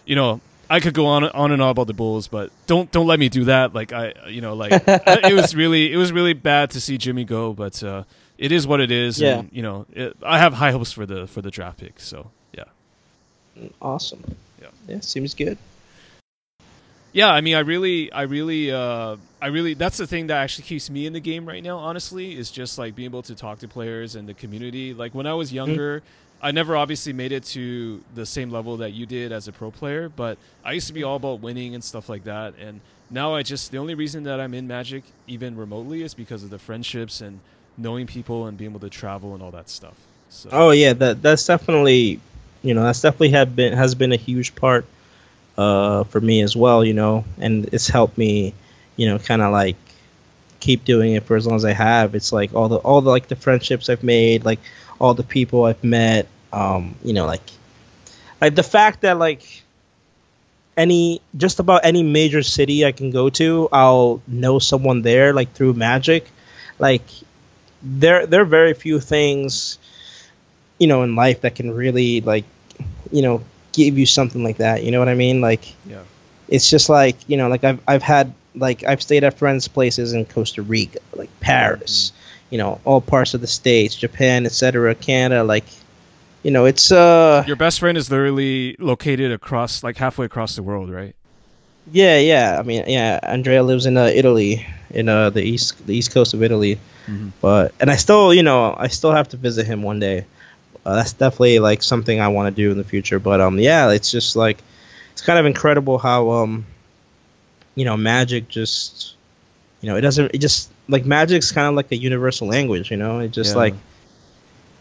you know. I could go on on and on about the Bulls, but don't don't let me do that. Like I, you know, like it was really it was really bad to see Jimmy go, but uh, it is what it is. Yeah. And, you know, it, I have high hopes for the for the draft pick. So yeah, Awesome. Yeah. Yeah, seems good. yeah. I mean, I really, I really, uh, I really. That's the thing that actually keeps me in the game right now. Honestly, is just like being able to talk to players and the community. Like when I was younger. I never obviously made it to the same level that you did as a pro player, but I used to be all about winning and stuff like that. And now I just the only reason that I'm in Magic even remotely is because of the friendships and knowing people and being able to travel and all that stuff. So Oh yeah, that that's definitely you know that's definitely had been has been a huge part uh, for me as well. You know, and it's helped me you know kind of like keep doing it for as long as I have. It's like all the all the like the friendships I've made, like all the people I've met. Um, you know, like like the fact that like any just about any major city I can go to, I'll know someone there like through Magic. Like there there are very few things you know in life that can really like you know give you something like that. You know what I mean? Like yeah, it's just like you know like I've I've had like I've stayed at friends' places in Costa Rica, like Paris, you know, all parts of the states, Japan, etc., Canada, like you know, it's uh your best friend is literally located across like halfway across the world, right? yeah, yeah. I mean, yeah, Andrea lives in uh, Italy, in uh the east the east coast of Italy. Mhm. But and I still, you know, I still have to visit him one day. Uh, that's definitely like something I want to do in the future. But um, yeah, it's just like it's kind of incredible how um, you know, magic just, you know, it doesn't. It just like magic's kind of like a universal language. You know, it just Yeah. like,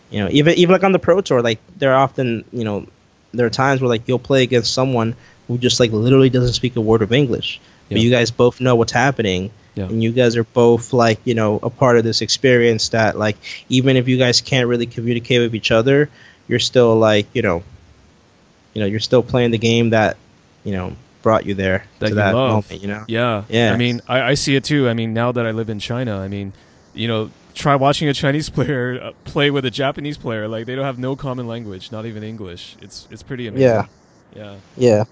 you know, even even like on the pro tour, like there are often, you know, there are times where like you'll play against someone who just like literally doesn't speak a word of English, but you guys both know what's happening Yeah. and you guys are both like you know a part of this experience that like even if you guys can't really communicate with each other you're still like you know you know you're still playing the game that you know brought you there That to you that love. moment you know Yeah. Yeah. I mean, I, I see it too. I mean, now that I live in China, I mean, you know, try watching a Chinese player uh, play with a Japanese player. Like they don't have no common language, not even English. It's it's pretty amazing. Yeah. Yeah. yeah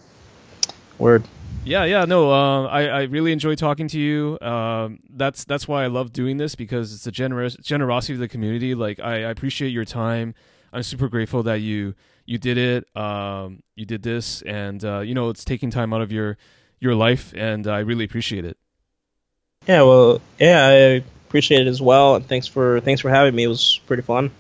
word Yeah, yeah, no, uh, I I really enjoy talking to you. Um, that's that's why I love doing this because it's the generous generosity of the community. Like I, I appreciate your time. I'm super grateful that you you did it. Um, you did this, and uh, you know it's taking time out of your your life, and I really appreciate it. Yeah, well, yeah, I appreciate it as well, and thanks for thanks for having me. It was pretty fun.